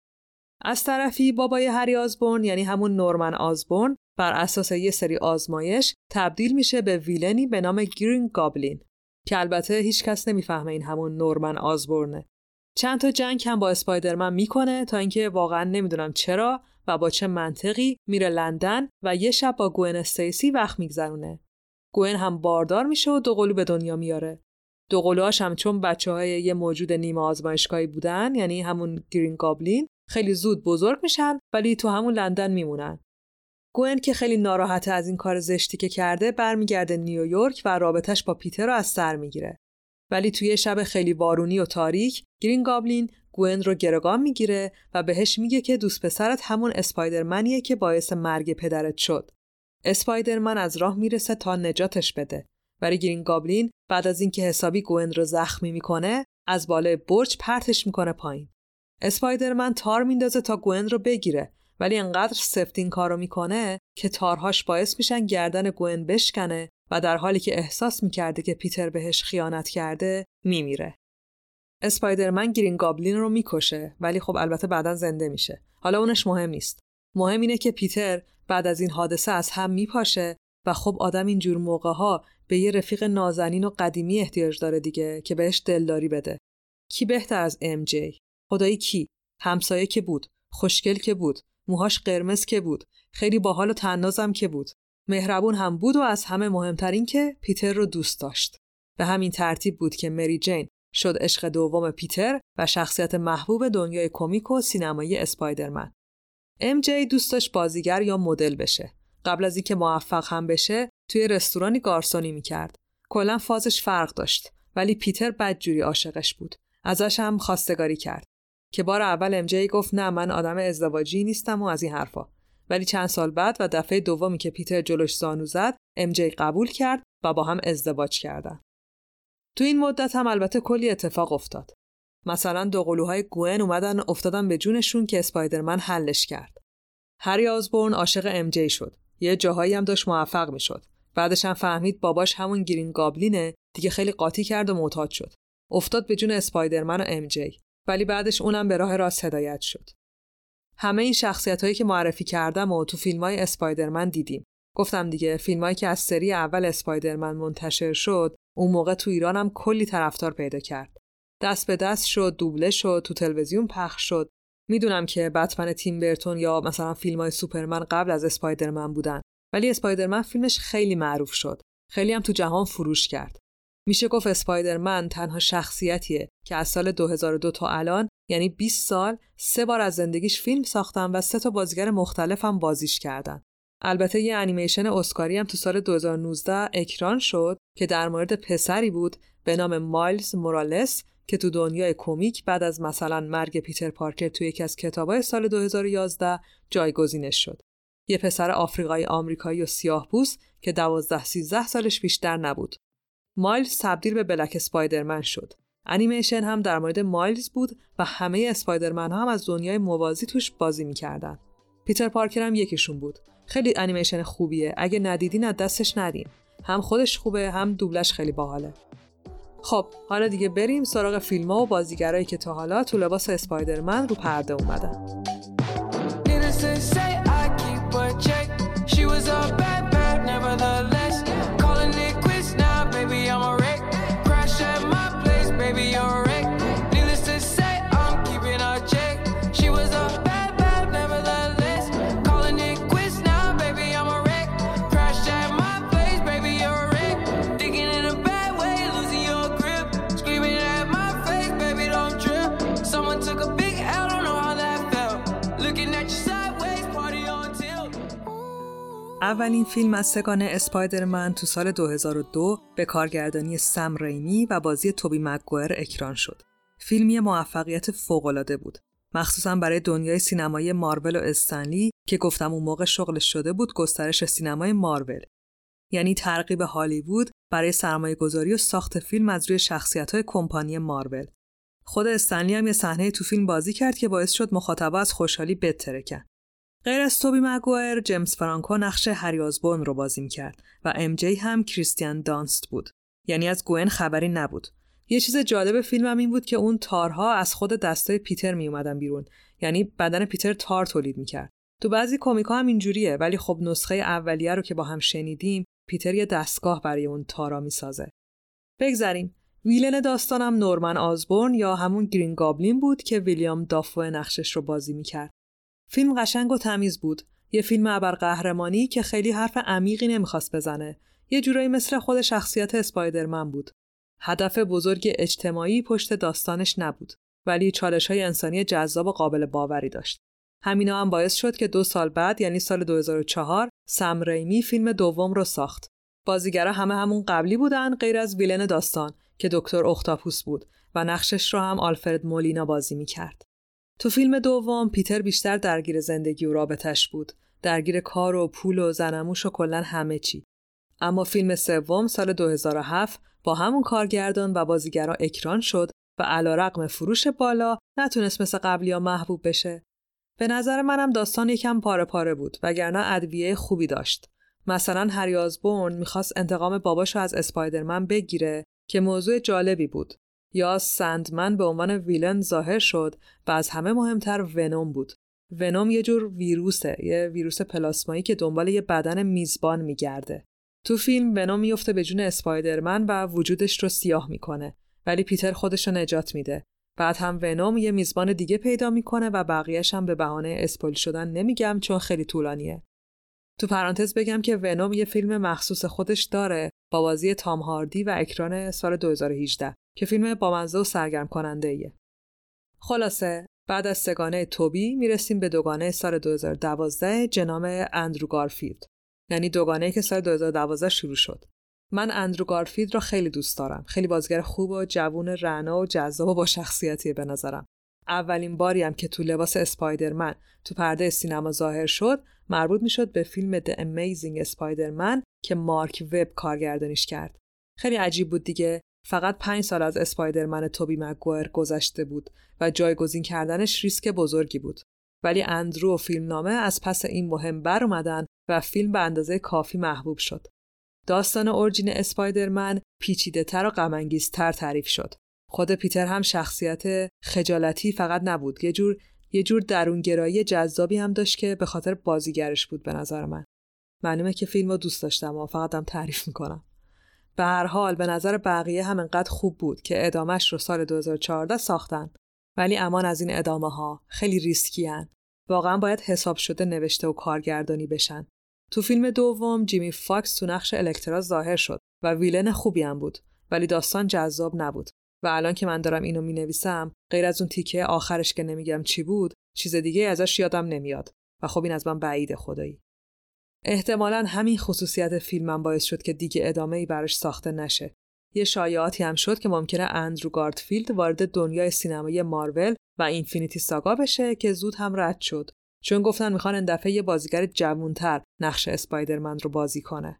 از طرفی بابای هری آزبورن یعنی همون نورمن آزبورن بر اساس یه سری آزمایش تبدیل میشه به ویلنی به نام گرین گابلین که البته هیچ کس نمی‌فهمه این همون نورمن آزبورنه. چند تا جنگ هم با اسپایدرمن می‌کنه تا اینکه واقعا نمی‌دونم چرا و با چه منطقی میره لندن و یه شب با گوین استیسی وقت میگذرونه. گوین هم باردار میشه و دوقلو به دنیا میاره. دوقلوهاش هم چون بچه های یه موجود نیمه آزمایشگاهی بودن یعنی همون گرین گابلین خیلی زود بزرگ میشن ولی تو همون لندن میمونن. گوین که خیلی ناراحته از این کار زشتی که کرده برمیگرده نیویورک و رابطش با پیتر رو از سر می‌گیره. ولی توی شب خیلی بارونی و تاریک گرین گابلین گوین رو گرگان می‌گیره و بهش میگه که دوست پسرت همون اسپایدرمنیه که باعث مرگ پدرت شد. اسپایدرمن از راه می‌رسه تا نجاتش بده. ولی گرین گابلین بعد از اینکه حسابی گوین رو زخمی می‌کنه از بالای برج پرتش می‌کنه پایین. اسپایدرمن تار میندازه تا گوین رو بگیره ولی انقدر سفت این کارو می‌کنه که تارهاش باعث میشن گردن گوین بشکنه و در حالی که احساس می‌کرده که پیتر بهش خیانت کرده میمیره. اسپایدرمن گرین گابلین رو می‌کشه ولی خب البته بعدا زنده میشه. حالا اونش مهم نیست. مهم اینه که پیتر بعد از این حادثه از هم میپاشه و خب آدم اینجور موقع ها به یه رفیق نازنین و قدیمی احتیاج داره دیگه که بهش دلداری بده. کی بهتر از ام جی؟ خدایی کی؟ همسایه که بود، خوشگل که بود، موهاش قرمز که بود، خیلی باحال و تنازم که بود. مهربون هم بود و از همه مهمتر این که پیتر رو دوست داشت. به همین ترتیب بود که مری جین شد عشق دوم پیتر و شخصیت محبوب دنیای کمیک و سینمایی اسپایدرمن. ام جی دوست بازیگر یا مدل بشه. قبل از اینکه موفق هم بشه توی رستورانی گارسونی می‌کرد. کلا فازش فرق داشت ولی پیتر بدجوری عاشقش بود. ازش هم خواستگاری کرد. که بار اول ام جی گفت نه من آدم ازدواجی نیستم و از این حرفا. ولی چند سال بعد و دفعه دومی که پیتر جلوش زانو زد ام جی قبول کرد و با هم ازدواج کردن. تو این مدت هم البته کلی اتفاق افتاد. مثلا دو قلوهای گوئن اومدن افتادن به جونشون که اسپایدرمن حلش کرد. هری آزبورن عاشق ام جی شد. یه جاهایی هم داشت موفق می‌شد. بعدش هم فهمید باباش همون گرین گابلینه دیگه خیلی قاطی کرد و معتاد شد. افتاد به جون اسپایدرمن و ام جی. ولی بعدش اونم به راه راست هدایت شد. همه این شخصیت هایی که معرفی کردم و تو فیلم های اسپایدرمن دیدیم. گفتم دیگه فیلمایی که از سری اول اسپایدرمن منتشر شد اون موقع تو ایرانم کلی طرفدار پیدا کرد. دست به دست شد، دوبله شد، تو تلویزیون پخش شد. می‌دونم که بتمن تیم برتون یا مثلا فیلم های سوپرمن قبل از اسپایدرمن بودن ولی اسپایدرمن فیلمش خیلی معروف شد. خیلی هم تو جهان فروش کرد. میشه گفت اسپایدرمن تنها شخصیتیه که از سال 2002 تا الان یعنی 20 سال سه بار از زندگیش فیلم ساختن و سه تا بازیگر مختلف هم بازیش کردن. البته یه انیمیشن اسکاری هم تو سال 2019 اکران شد که در مورد پسری بود به نام مایلز مورالس که تو دنیای کمیک بعد از مثلا مرگ پیتر پارکر توی یکی از کتابای سال 2011 جایگزینش شد. یه پسر آفریقایی آمریکایی و سیاه که 12 13 سالش بیشتر نبود. مایلز تبدیل به بلک اسپایدرمن شد. انیمیشن هم در مورد مایلز بود و همه اسپایدرمن ها هم از دنیای موازی توش بازی می‌کردن. پیتر پارکر هم یکیشون بود. خیلی انیمیشن خوبیه. اگه ندیدین از دستش ندین. هم خودش خوبه هم دوبلش خیلی باحاله. خب حالا دیگه بریم سراغ فیلم ها و بازیگرایی که تا حالا تو لباس اسپایدرمن رو پرده اومدن. اولین فیلم از سگان اسپایدرمن تو سال 2002 به کارگردانی سم ریمی و بازی توبی مگوئر اکران شد. فیلمی موفقیت فوق‌العاده بود. مخصوصا برای دنیای سینمای مارول و استنلی که گفتم اون موقع شغلش شده بود گسترش سینمای مارول. یعنی ترغیب هالیوود برای سرمایه گذاری و ساخت فیلم از روی شخصیت های کمپانی مارول. خود استنلی هم یه صحنه تو فیلم بازی کرد که باعث شد مخاطبا از خوشحالی بترکن. غیر از توبی مگوایر جیمز فرانکو نقش هری آزبون رو بازی می‌کرد و ام جی هم کریستیان دانست بود. یعنی از گوئن خبری نبود. یه چیز جالب فیلمم این بود که اون تارها از خود دستای پیتر می اومدن بیرون. یعنی بدن پیتر تار تولید می‌کرد. تو بعضی کمیکا هم اینجوریه ولی خب نسخه اولیه رو که با هم شنیدیم پیتر یه دستگاه برای اون تارا می‌سازه. بگذریم. ویلن داستانم نورمن آزبورن یا همون گرین گابلین بود که ویلیام دافو نقشش رو بازی می‌کرد. فیلم قشنگ و تمیز بود. یه فیلم ابرقهرمانی که خیلی حرف عمیقی نمی‌خواست بزنه. یه جورایی مثل خود شخصیت اسپایدرمن بود. هدف بزرگ اجتماعی پشت داستانش نبود. ولی چالش های انسانی جذاب و قابل باوری داشت. همینا هم باعث شد که دو سال بعد یعنی سال 2004 سم ریمی فیلم دوم رو ساخت. بازیگرا همه همون قبلی بودن غیر از ویلن داستان که دکتر اختاپوس بود و نقشش رو هم آلفرد مولینا بازی می‌کرد. تو فیلم دوم پیتر بیشتر درگیر زندگی و رابطش بود درگیر کار و پول و زنموش و کلا همه چی اما فیلم سوم سال 2007 با همون کارگردان و بازیگرا اکران شد و علا رقم فروش بالا نتونست مثل قبلی ها محبوب بشه. به نظر منم داستان یکم پاره پاره بود وگرنه ادویه خوبی داشت. مثلا هری آزبورن می‌خواست انتقام باباشو از اسپایدرمن بگیره که موضوع جالبی بود. یا سندمن به عنوان ویلن ظاهر شد و از همه مهمتر ونوم بود. ونوم یه جور ویروسه، یه ویروس پلاسمایی که دنبال یه بدن میزبان میگرده. تو فیلم ونوم میفته به جون اسپایدرمن و وجودش رو سیاه می‌کنه ولی پیتر خودش رو نجات میده. بعد هم ونوم یه میزبان دیگه پیدا می‌کنه و بقیهش هم به بهانه اسپویل شدن نمیگم چون خیلی طولانیه. تو پرانتز بگم که ونوم یه فیلم مخصوص خودش داره با بازی تام هاردی و اکران سال 2018 که فیلم بامزه و سرگرم کننده ایه. خلاصه بعد از سه‌گانه توبی می‌رسیم به دوگانه سال 2012 جناب اندرو گارفیلد. یعنی دوگانه‌ای که سال 2012 شروع شد. من اندرو گارفیلد را خیلی دوست دارم. خیلی بازیگر خوب و جوون رعنا و جذاب و با شخصیتیه به نظرم. اولین باری هم که تو لباس اسپایدرمن تو پرده سینما ظاهر شد مربوط می‌شد به فیلم The Amazing Spider-Man که مارک وب کارگردانیش کرد. خیلی عجیب بود دیگه. فقط پنج سال از اسپایدرمن توبی مگوایر گذشته بود و جایگزین کردنش ریسک بزرگی بود. ولی اندرو و فیلمنامه از پس این مهم بر اومدن و فیلم به اندازه کافی محبوب شد. داستان اورجین اسپایدرمن پیچیده تر و غمانگیزتر تعریف شد. خود پیتر هم شخصیت خجالتی فقط نبود. یه جور یه جور درونگرایی جذابی هم داشت که به خاطر بازیگرش بود به نظر من. معلومه که فیلم رو دوست داشتم و فقط هم تعریف می‌کنم به هر حال به نظر بقیه هم انقدر خوب بود که ادامش رو سال 2014 ساختن. ولی امان از این ادامه ها خیلی ریسکی‌ان. واقعا باید حساب شده نوشته و کارگردانی بشن. تو فیلم دوم جیمی فاکس تو نقش الکترو ظاهر شد و ویلن خوبی هم بود ولی داستان جذاب نبود. و الان که من دارم اینو می نویسم غیر از اون تیکه آخرش که نمیگم چی بود چیز دیگه ازش یادم نمیاد. و خب این از من بعیده خدایی. احتمالا همین خصوصیت فیلمم باعث شد که دیگه ادامه ای براش ساخته نشه. یه شایعاتی هم شد که ممکنه اندرو گارفیلد وارد دنیای سینمایی مارول و Infinity Saga بشه که زود هم رد شد. چون گفتن می‌خوان این دفعه یه بازیگر جوونتر نقش اسپایدرمن رو بازی کنه.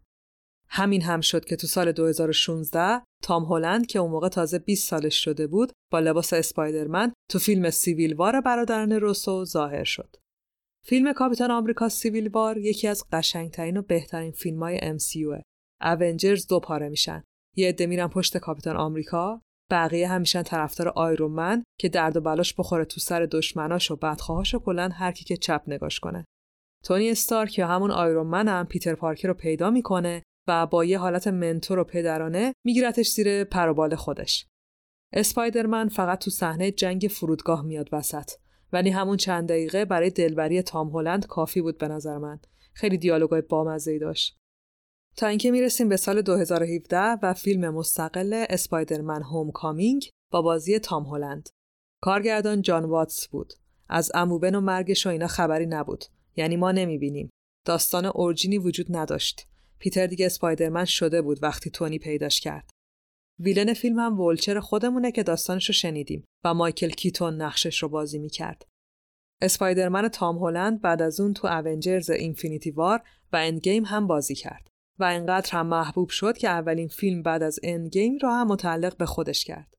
همین هم شد که تو سال 2016 تام هلند که اون موقع تازه 20 سالش شده بود با لباس اسپایدرمن تو فیلم Civil War برادران روسو ظاهر شد. فیلم کاپیتان آمریکا سیویل وار یکی از قشنگترین و بهترین فیلم های MCUه. اونجرز دو پاره میشن. یه عده میرن پشت کاپیتان آمریکا، بقیه همیشن طرفدار آیرون من که درد و بلاش بخوره تو سر دشمناش و بدخواهاش و کلا هر کی که چپ نگاش کنه. تونی استارک یا همون آیرون من هم پیتر پارکر رو پیدا می‌کنه و با یه حالت منتور و پدرانه میگیرتش زیر پروبال خودش. اسپایدرمن فقط تو صحنه جنگ فرودگاه میاد وسط ولی همون چند دقیقه برای دلبری تام هلند کافی بود به نظر من. خیلی دیالوگای بامزه‌ای داشت. تا اینکه می‌رسیم به سال 2017 و فیلم مستقل اسپایدرمن Homecoming با بازی تام هلند. کارگردان جان واتس بود. از عمو بن و مرگش و اینا خبری نبود. یعنی ما نمی‌بینیم. داستان origin ی وجود نداشت. پیتر دیگه اسپایدرمن شده بود وقتی تونی پیداش کرد. ویلن فیلم هم ولچر خودمونه که داستانش رو شنیدیم و مایکل کیتون نقشش رو بازی می‌کرد. اسپایدرمن تام هلند بعد از اون تو اونجرز اینفینیتی وار و اندگیم هم بازی کرد و اینقدر هم محبوب شد که اولین فیلم بعد از اندگیم رو هم متعلق به خودش کرد.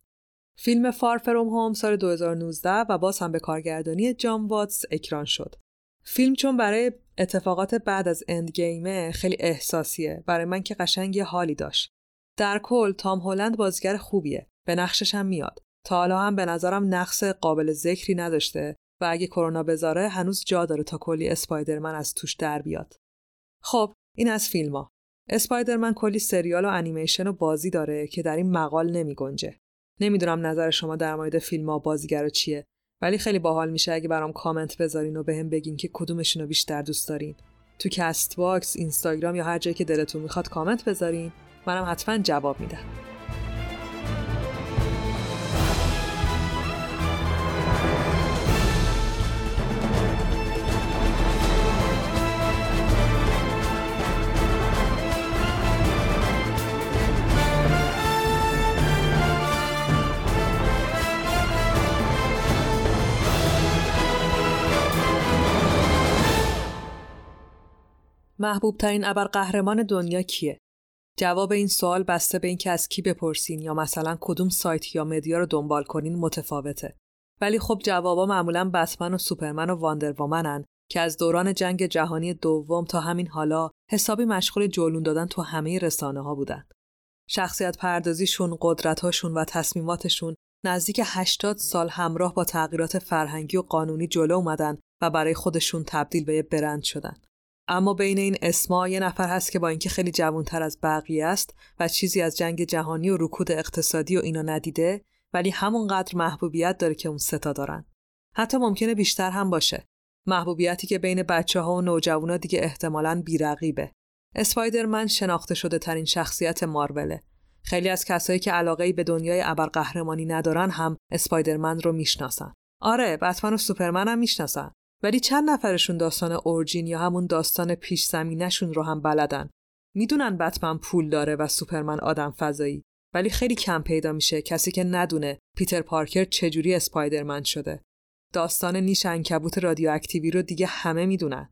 فیلم فار فروم هوم سال 2019 و باز هم به کارگردانی جان واتس اکران شد. فیلم چون برای اتفاقات بعد از اندگیمه خیلی احساسیه برای من که قشنگ یه حالی داشت در کل تام هلند بازیگر خوبیه. به نقشش هم میاد. تا حالا هم به نظرم نقص قابل ذکری نداشته و اگه کرونا بذاره هنوز جا داره تا کلی اسپایدرمن از توش در بیاد. خب این از فیلم. اسپایدرمن کلی سریال و انیمیشن و بازی داره که در این مقال نمی گنجه. نمی‌دونم نظر شما در مورد فیلم ها و بازیگرا چیه ولی خیلی باحال میشه اگه برام کامنت بذارین و بهم بگین که کدومشون رو بیشتر دوست دارین. تو کست باکس اینستاگرام یا هر جایی که دلتون می‌خواد کامنت بذارین. منم حتما جواب میدم محبوب ترین ابرقهرمان دنیا کیه؟ جواب این سوال بسته به اینکه از کی بپرسین یا مثلا کدوم سایت یا مدیا رو دنبال کنین متفاوته. ولی خب جوابا معمولا بتمن و سوپرمن و واندر که از دوران جنگ جهانی دوم تا همین حالا حسابی مشغول جولون دادن تو همه رسانه ها بودن. شخصیت پردازیشون، قدرتهاشون و تصمیماتشون نزدیک 80 سال همراه با تغییرات فرهنگی و قانونی جلو اومدن و برای خودشون تبدیل به یه برند شدن. اما بین این اسما یه نفر هست که با اینکه خیلی جوانتر از بقیه است و چیزی از جنگ جهانی و رکود اقتصادی و اینا ندیده ولی همونقدر محبوبیت داره که اون ستا دارن. حتی ممکنه بیشتر هم باشه. محبوبیتی که بین بچه ها و نوجوانا دیگه احتمالاً بیرقیبه. اسپایدرمن شناخته شده ترین شخصیت ماروله. خیلی از کسایی که علاقه به دنیای ابرقهرمانی ندارن هم اسپایدرمن رو می‌شناسن. آره، بتمن و سوپرمن هم می‌شناسن. ولی چند نفرشون داستان اورجین یا همون داستان پیش زمینشون رو هم بلدن. می‌دونن بتمن پول داره و سوپرمن آدم فضایی ولی خیلی کم پیدا میشه کسی که ندونه پیتر پارکر چجوری اسپایدرمن شده. داستان نیش انکبوت رادیواکتیوی رو دیگه همه می‌دونن.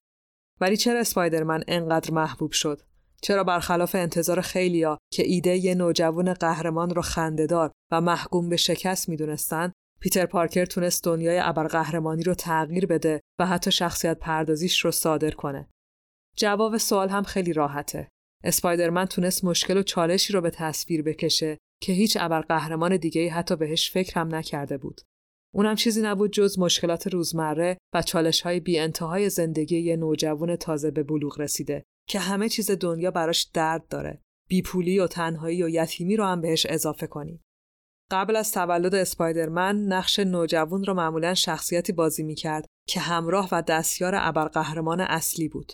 ولی چرا اسپایدرمن انقدر محبوب شد؟ چرا برخلاف انتظار خیلیا که ایده یه نوجوان قهرمان رو خندهدار و محکوم به شکست می‌دونستن پیتر پارکر تونست دنیای ابرقهرمانی رو تغییر بده و حتی شخصیت پردازیش رو صادر کنه. جواب سوال هم خیلی راحته. اسپایدرمن تونست مشکل و چالشی رو به تصویر بکشه که هیچ ابرقهرمان دیگه حتی بهش فکر هم نکرده بود. اونم چیزی نبود جز مشکلات روزمره و چالش های بی انتهای زندگی یه نوجوان تازه به بلوغ رسیده که همه چیز دنیا براش درد داره بیپولی و تنهایی و یتیمی رو هم بهش اضافه کنیم قبل از تولد اسپایدرمن نقش نوجوان رو معمولا شخصیتی بازی می‌کرد که همراه و دستیار ابرقهرمان اصلی بود.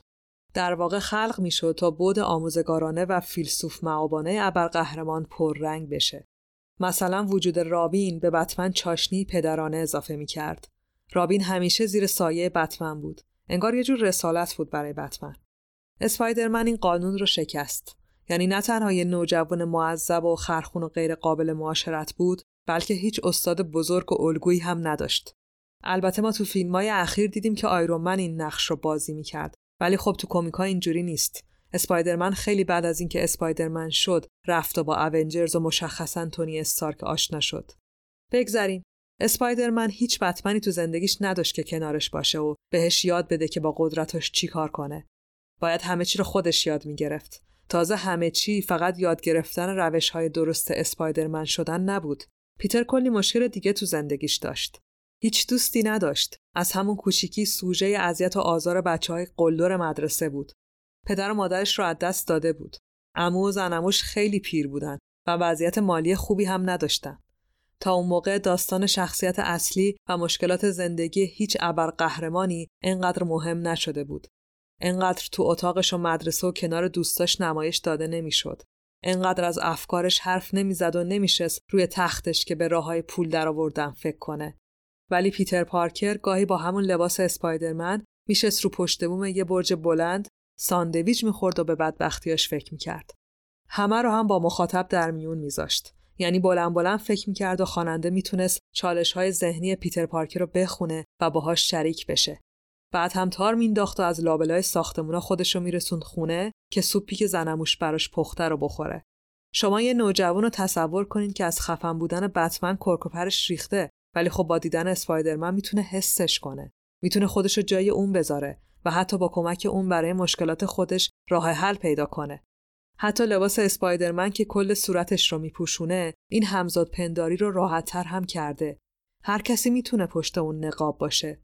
در واقع خلق می‌شد تا بود آموزگارانه و فیلسوف معابانه ابرقهرمان پررنگ بشه. مثلا وجود رابین به بتمن چاشنی پدرانه اضافه می‌کرد. رابین همیشه زیر سایه بتمن بود. انگار یه جور رسالت بود برای بتمن. اسپایدرمن این قانون رو شکست. یعنی نه تنها یه نوجوان معذب و خرخون و غیر قابل معاشرت بود بلکه هیچ استاد بزرگ و الگویی هم نداشت. البته ما تو فیلم های اخیر دیدیم که آیرون این نقش رو بازی می‌کرد. ولی خب تو کمیکا اینجوری نیست. اسپایدرمن خیلی بعد از اینکه اسپایدرمن شد رفت و با اونجرز و مشخصا تونی استارک آشنا شد. بگذریم. اسپایدرمن هیچ بتمنی تو زندگیش نداشت که کنارش باشه و بهش یاد بده که با قدرتش چی کار کنه. باید همه چی رو خودش یاد می‌گرفت. تازه همه چی فقط یاد گرفتن روش های درست اسپایدرمن شدن نبود. پیتر کلی مشکل دیگه تو زندگیش داشت. هیچ دوستی نداشت. از همون کوچیکی سوژه اذیت و آزار بچه های قلدر مدرسه بود. پدر و مادرش رو از دست داده بود. امو و زنموش خیلی پیر بودن و وضعیت مالی خوبی هم نداشتن. تا اون موقع داستان شخصیت اصلی و مشکلات زندگی هیچ ابرقهرمانی اینقدر مهم نشده بود. انقدر تو اتاقش و مدرسه و کنار دوستاش نمایش داده نمی‌شد. انقدر از افکارش حرف نمی‌زد و نمیشست روی تختش که به راه های پول درآوردن فکر کنه. ولی پیتر پارکر گاهی با همون لباس اسپایدرمن میشست رو پشت بوم یه برج بلند ساندویچ می‌خورد و به بدبختیاش فکر می‌کرد. همه رو هم با مخاطب در میون میذاشت. یعنی بلند بلند فکر می‌کرد و خواننده می‌تونست چالش های ذهنی پیتر پارکر رو بخونه و باهاش شریک بشه. بعد هم تار مینداخت و از لابلای ساختمونا خودشو میرسوند خونه که سوپی که زنموش براش پخته رو بخوره. شما یه نوجوان رو تصور کنین که از خفن بودن بتمن کرکوپرش ریخته ولی خب با دیدن اسپایدرمن می‌تونه حسش کنه. می‌تونه خودش رو جای اون بذاره و حتی با کمک اون برای مشکلات خودش راه حل پیدا کنه. حتی لباس اسپایدرمن که کل صورتش رو میپوشونه این همزاد پنداری رو راحتتر هم کرده. هر کسی می‌تونه پشت اون نقاب باشه.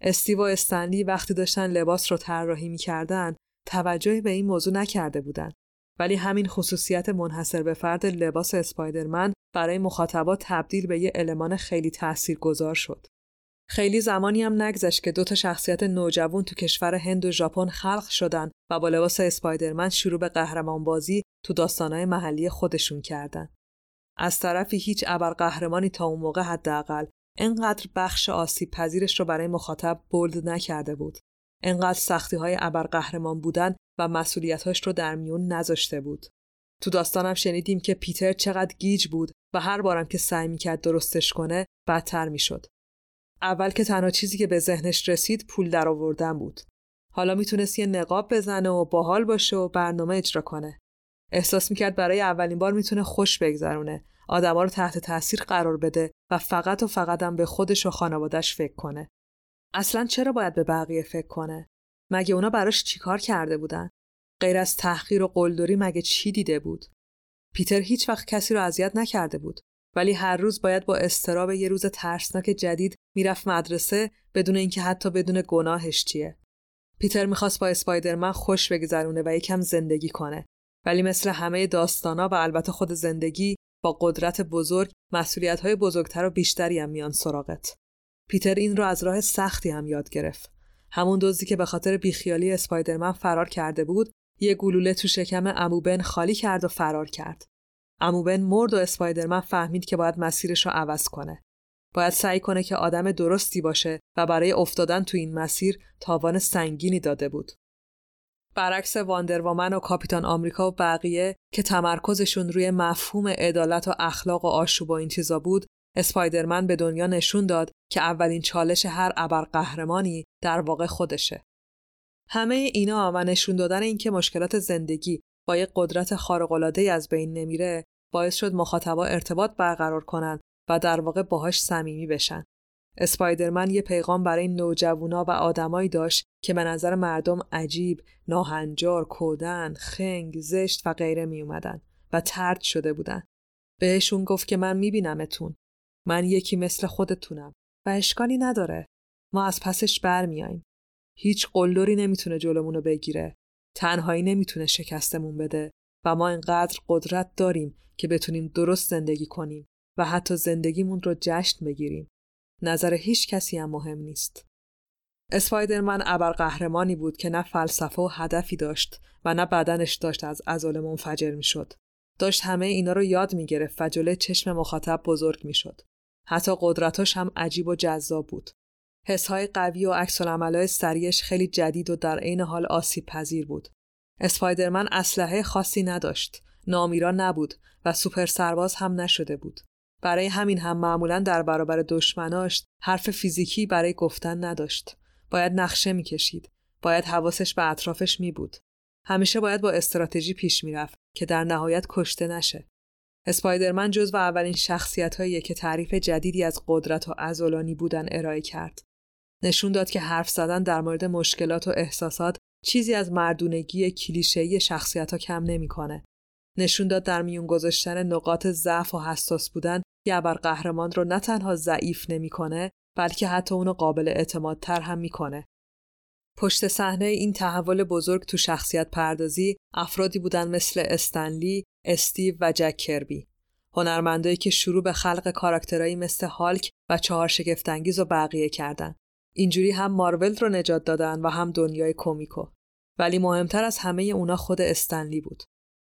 استیو و استنلی وقتی داشتن لباس رو طراحی می‌کردن توجهی به این موضوع نکرده بودند ولی همین خصوصیت منحصر به فرد لباس اسپایدرمن برای مخاطبات تبدیل به یه المان خیلی تاثیرگذار شد. خیلی زمانی هم نگذشت که دو تا شخصیت نوجوان تو کشور هند و ژاپن خلق شدن و با لباس اسپایدرمن شروع به قهرمان بازی تو داستانهای محلی خودشون کردن. از طرفی هیچ ابرقهرمانی تا اون موقع حداقل انقدر بخش آسیب پذیرش رو برای مخاطب بولد نکرده بود. انقدر سختی های ابرقهرمان بودن و مسئولیتاش رو در میون نذاشته بود. تو داستانم شنیدیم که پیتر چقدر گیج بود و هر بارم که سعی می‌کرد درستش کنه بدتر می‌شد. اول که تنها چیزی که به ذهنش رسید پول درآوردن بود. حالا می‌تونست یه نقاب بزنه و باحال باشه و برنامه اجرا کنه. احساس می‌کرد برای اولین بار می‌تونه خوش بگذرونه آدما رو تحت تاثیر قرار بده و فقط و فقط هم به خودش و خانوادش فکر کنه. اصلا چرا باید به بقیه فکر کنه؟ مگه اونا براش چیکار کرده بودن؟ غیر از تحقیر و قلدری مگه چی دیده بود؟ پیتر هیچ وقت کسی رو اذیت نکرده بود ولی هر روز باید با استراب یه روز ترسناک جدید می‌رفت مدرسه بدون اینکه حتی بدون گناهش چیه. پیتر می‌خواست با اسپایدرمن خوش بگذرونه و یکم زندگی کنه ولی مثل همه داستانا و البته خود زندگی با قدرت بزرگ مسئولیت های بزرگتر و بیشتری هم میان سراغت. پیتر این رو از راه سختی هم یاد گرفت. همون دزدی که به خاطر بیخیالی اسپایدرمن فرار کرده بود، یه گلوله تو شکم اموبن خالی کرد و فرار کرد. اموبن مرد و اسپایدرمن فهمید که باید مسیرش رو عوض کنه. باید سعی کنه که آدم درستی باشه و برای افتادن تو این مسیر تاوان سنگینی داده بود. برعکس واندروامن و کاپیتان آمریکا و بقیه که تمرکزشون روی مفهوم عدالت و اخلاق و آشوب و این چیزا بود اسپایدرمن به دنیا نشون داد که اولین چالش هر ابرقهرمانی در واقع خودشه. همه اینا و نشون دادن اینکه مشکلات زندگی با یک قدرت خارق‌العاده از بین نمیره باعث شد مخاطبا ارتباط برقرار کنن و در واقع باهاش صمیمی بشن. اسپایدرمن یه پیغام برای نوجوانا و آدمایی داشت که به نظر مردم عجیب، ناهنجار، کودن، خنگ، زشت و غیره می اومدن و ترد شده بودن. بهشون گفت که من میبینمتون. من یکی مثل خودتونم و اشکالی نداره. ما از پسش برمیایم. هیچ قلدری نمی‌تونه جلومونو بگیره. تنهایی نمی‌تونه شکستمون بده و ما اینقدر قدرت داریم که بتونیم درست زندگی کنیم و حتی زندگیمون رو جشن بگیریم. نظر هیچ کسی هم مهم نیست. اسپایدرمن ابرقهرمانی بود که نه فلسفه و هدفی داشت و نه بدنش داشت از عضل منفجر می‌شد. داشت همه اینا رو یاد می‌گرفت و جلوی چشم مخاطب بزرگ می‌شد. حتی قدرتاش هم عجیب و جذاب بود. حسهای قوی و عکس سریعش خیلی جدید و در عین حال آسیب پذیر بود. اسپایدرمن اسلحه خاصی نداشت، نامیرا نبود و سوپر سرباز هم نشده بود. برای همین هم معمولا در برابر دشمناش حرف فیزیکی برای گفتن نداشت. باید نقشه می‌کشید. باید حواسش به اطرافش می بود. همیشه باید با استراتژی پیش می‌رفت که در نهایت کشته نشه. اسپایدرمن جز و اولین شخصیت که تعریف جدیدی از قدرت و ازولانی بودن ارائه کرد. نشون داد که حرف زدن در مورد مشکلات و احساسات چیزی از مردونگی کلیشه‌ای شخصیت ها کم نمی‌کنه. نشون داد در میون گذاشتن نقاط ضعف و حساس بودن یه قهرمان رو نه تنها ضعیف نمی‌کنه بلکه حتی اونو قابل اعتمادتر هم می‌کنه. پشت صحنه این تحول بزرگ تو شخصیت پردازی افرادی بودن مثل استنلی، استیو و جک کربی. هنرمندایی که شروع به خلق کاراکترهایی مثل هالک و چهار شگفتانگیز و بقیه کردن. اینجوری هم مارول رو نجات دادن و هم دنیای کومیکو. ولی مهمتر از همه اونا خود استنلی بود.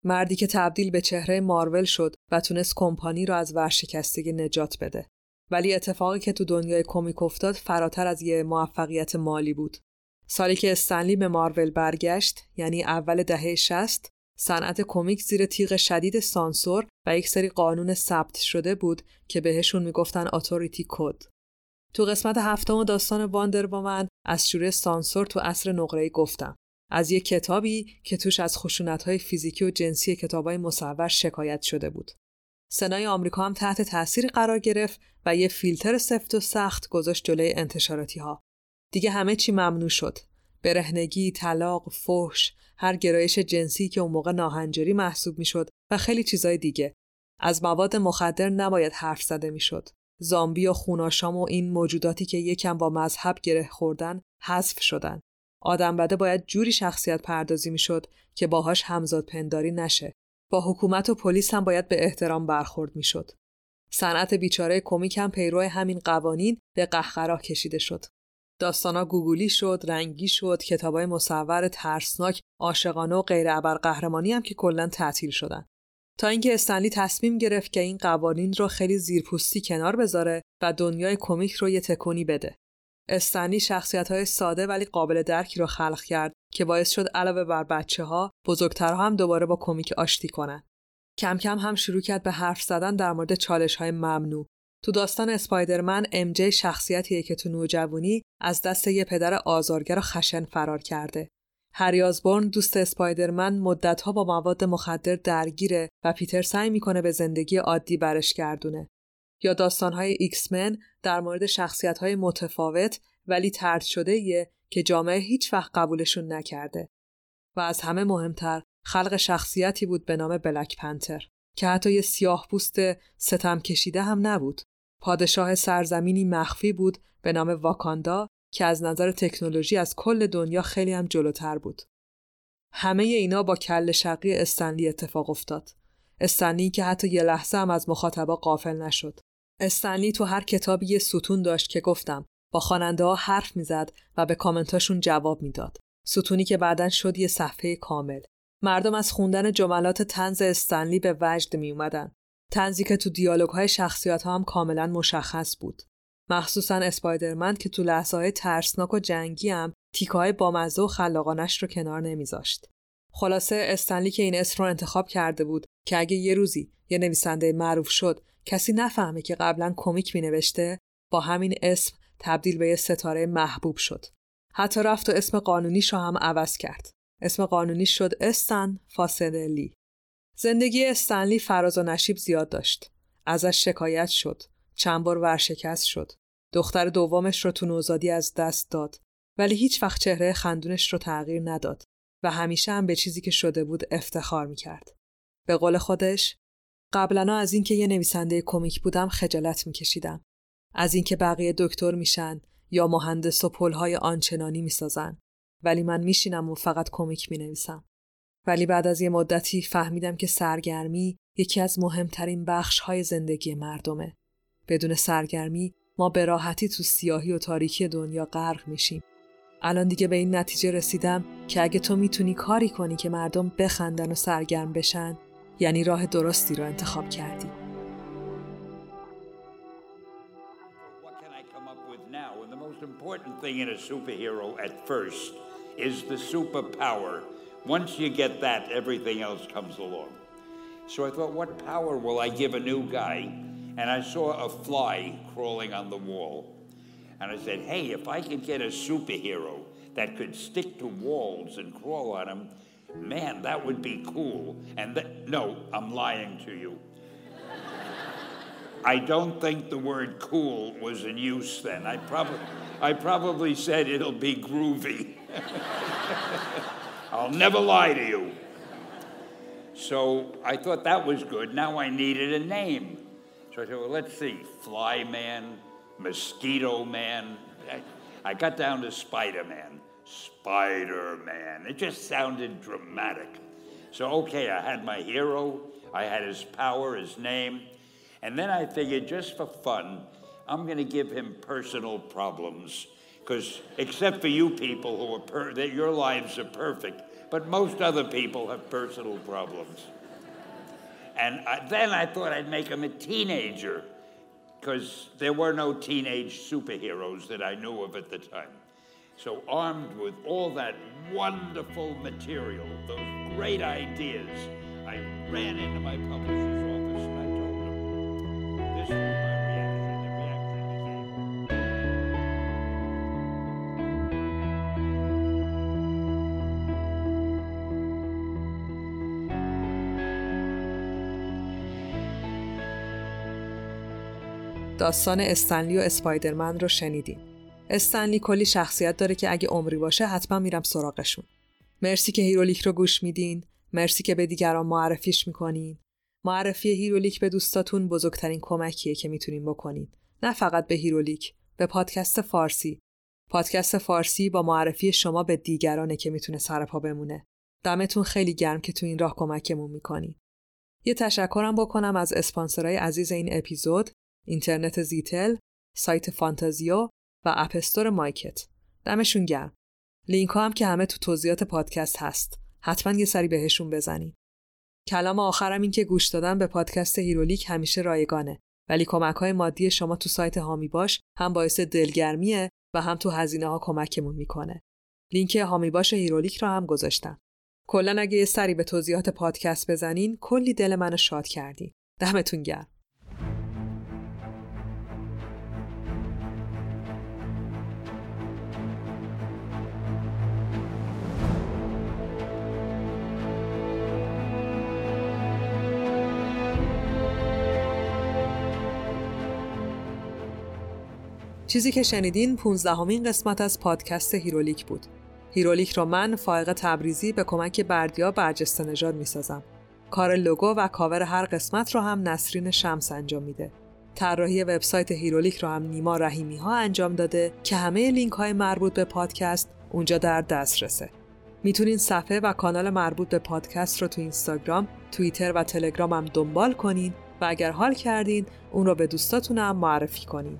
مردی که تبدیل به چهره مارول شد و تونست کمپانی رو از ورشکستگی نجات بده. ولی اتفاقی که تو دنیای کمیک افتاد فراتر از یه موفقیت مالی بود. سالی که استن لی به مارول برگشت یعنی اول دهه 60 صنعت کمیک زیر تیغ شدید سانسور و یک سری قانون ثبت شده بود که بهشون می‌گفتن authority code. تو قسمت هفتم داستان واندر وومن از شروع سانسور تو عصر نقره گفتم. از یک کتابی که توش از خشونت‌های فیزیکی و جنسی کتابای مصور شکایت شده بود. سنای آمریکا هم تحت تأثیر قرار گرفت و یه فیلتر سفت و سخت گذاشت جلوی انتشاراتی ها. دیگه همه چی ممنوع شد. برهنگی، طلاق، فحش، هر گرایش جنسی که اون موقع ناهنجاری محسوب می‌شد و خیلی چیزای دیگه. از مواد مخدر نباید حرف زده می‌شد. زامبی و خوناشام و این موجوداتی که یکم با مذهب گره خوردن حذف شدن. آدم بده باید جوری شخصیت پردازی می‌شد که باهاش همزاد پنداری نشه. با حکومت و پلیس هم باید به احترام برخورد می‌شد. صنعت بیچاره کمیک هم پیرو همین قوانین به قهقرا کشیده شد. داستانا گوگولی شد، رنگی شد، کتابای مصور ترسناک، عاشقانه و غیر قهرمانی هم که کلا تعطیل شدن. تا اینکه استنلی تصمیم گرفت که این قوانین رو خیلی زیرپوستی کنار بذاره و دنیای کمیک رو یه تکونی بده. استنلی شخصیت های ساده ولی قابل درکی رو خلق کرد که باعث شد علاوه بر بچه ها بزرگترها هم دوباره با کمیک آشتی کنن. کم کم هم شروع کرد به حرف زدن در مورد چالش های ممنوع. تو داستان اسپایدرمن ام جی شخصیتیه که تو نوجوانی از دست یه پدر آزارگر و خشن فرار کرده. هری آزبورن دوست اسپایدرمن مدتها با مواد مخدر درگیره و پیتر سعی می‌کنه به زندگی عادی برش گردونه. یا داستانهای ایکس من در مورد شخصیتهای متفاوت ولی طرد شده‌ایه که جامعه هیچ وقت قبولشون نکرده. و از همه مهمتر خلق شخصیتی بود به نام بلک پنتر که حتی یه سیاه پوست ستم کشیده هم نبود. پادشاه سرزمینی مخفی بود به نام واکاندا که از نظر تکنولوژی از کل دنیا خیلی هم جلوتر بود. همه اینا با کل شقی استنلی اتفاق افتاد. استنلی که حتی یه لحظه هم از مخاطبا قافل نشد. استنلی تو هر کتابی یه ستون داشت که گفتم با خواننده ها حرف می‌زد و به کامنتاشون جواب می‌داد. ستونی که بعدا شد یه صفحه کامل. مردم از خوندن جملات تنز استنلی به وجد می اومدن. تنزی که تو دیالوگ های شخصیت ها هم کاملا مشخص بود. مخصوصا اسپایدرمن که تو لحظه های ترسناک و جنگی هم تیکه های بامزه و خلاقانش رو کنار نمیذاشت. خلاصه استنلی که این اسم رو انتخاب کرده بود که اگه یه روزی یه نویسنده معروف شد کسی نفهمه که قبلا کمیک می نوشته با همین اسم تبدیل به یه ستاره محبوب شد. حتی رفت و اسم قانونیش رو هم عوض کرد. اسم قانونی شد استن فاسدلی. زندگی استنلی فراز و نشیب زیاد داشت. ازش شکایت شد. چند بار ورشکست شد. دختر دومش رو تو نوزادی از دست داد. ولی هیچ وقت چهره خندونش رو تغییر نداد و همیشه هم به چیزی که شده بود افتخار می‌کرد. به قول خودش قبلا از اینکه یه نویسنده کمیک بودم خجالت میکشیدم. از اینکه بقیه دکتر میشن یا مهندس و پلهای آنچنانی می‌سازن ولی من میشینم و فقط کمیک می نویسم. ولی بعد از یه مدتی فهمیدم که سرگرمی یکی از مهمترین بخش های زندگی مردمه. بدون سرگرمی ما به راحتی تو سیاهی و تاریکی دنیا غرق میشیم. الان دیگه به این نتیجه رسیدم که اگه تو می‌تونی کاری کنی که مردم بخندن و سرگرم بشن یعنی راه درستی رو انتخاب کردی. Once you get that, everything else comes along. So I thought, what power will I give a new guy? And I saw a fly crawling on the wall. And I said, hey, if I could get a superhero that could stick to walls and crawl on them, man, that would be cool. And th- no, I'm lying to you. I don't think the word cool was in use then. I probably. I probably said it'll be groovy. I'll never lie to you. So I thought that was good. Now I needed a name. So I said, well, let's see Fly Man, Mosquito Man. I got down to Spider Man. Spider Man. It just sounded dramatic. So, okay, I had my hero, I had his power, his name, and then I figured just for fun, I'm going to give him personal problems. Because except for you people who are per- that your lives are perfect, but most other people have personal problems. And I, then I thought I'd make him a teenager, because there were no teenage superheroes that I knew of at the time. So, armed with all that wonderful material, those great ideas, I ran into my publisher's داستان استن لی و اسپایدرمن رو شنیدیم. استن لی کلی شخصیت داره که اگه عمری باشه حتما میرم سراغشون. مرسی که هیرولیک رو گوش میدین. مرسی که به دیگران معرفیش می‌کنین. معرفی هیرولیک به دوستاتون بزرگترین کمکیه که می‌تونین بکنین. نه فقط به هیرولیک، به پادکست فارسی. پادکست فارسی با معرفی شما به دیگرانه که می‌تونه سرپا بمونه. دمتون خیلی گرم که تو این راه کمکمون می‌کنین. یه تشکرم بکنم از اسپانسرای عزیز این اپیزود اینترنت زیتل، سایت فانتازیو و اپ استور مایکت. دمشون گرم. لینک ها هم که همه تو توضیحات پادکست هست. حتما یه سری بهشون بزنین. کلام آخرم این که گوش دادن به پادکست هیرولیک همیشه رایگانه ولی کمک های مادی شما تو سایت حامی باش هم باعث دلگرمیه و هم تو هزینه ها کمکمون می‌کنه. لینک حامی باش هیرولیک رو هم گذاشتم. کلا اگه یه سری به توضیحات پادکست بزنین کلی دل منو شاد کردین. دمتون گرم. چیزی که شنیدین 15 همین قسمت از پادکست هیرولیک بود. هیرولیک رو من فائق تبریزی به کمک بردیا برجسته نژاد می‌سازم. کار لوگو و کاور هر قسمت رو هم نسرین شمس انجام میده. طراحی وبسایت هیرولیک رو هم نیما رحیمی ها انجام داده که همه لینک های مربوط به پادکست اونجا در دسترسه. می‌تونین صفحه و کانال مربوط به پادکست رو تو اینستاگرام، توییتر و تلگرام هم دنبال کنین و اگر حال کردین اون رو به دوستاتون هم معرفی کنین.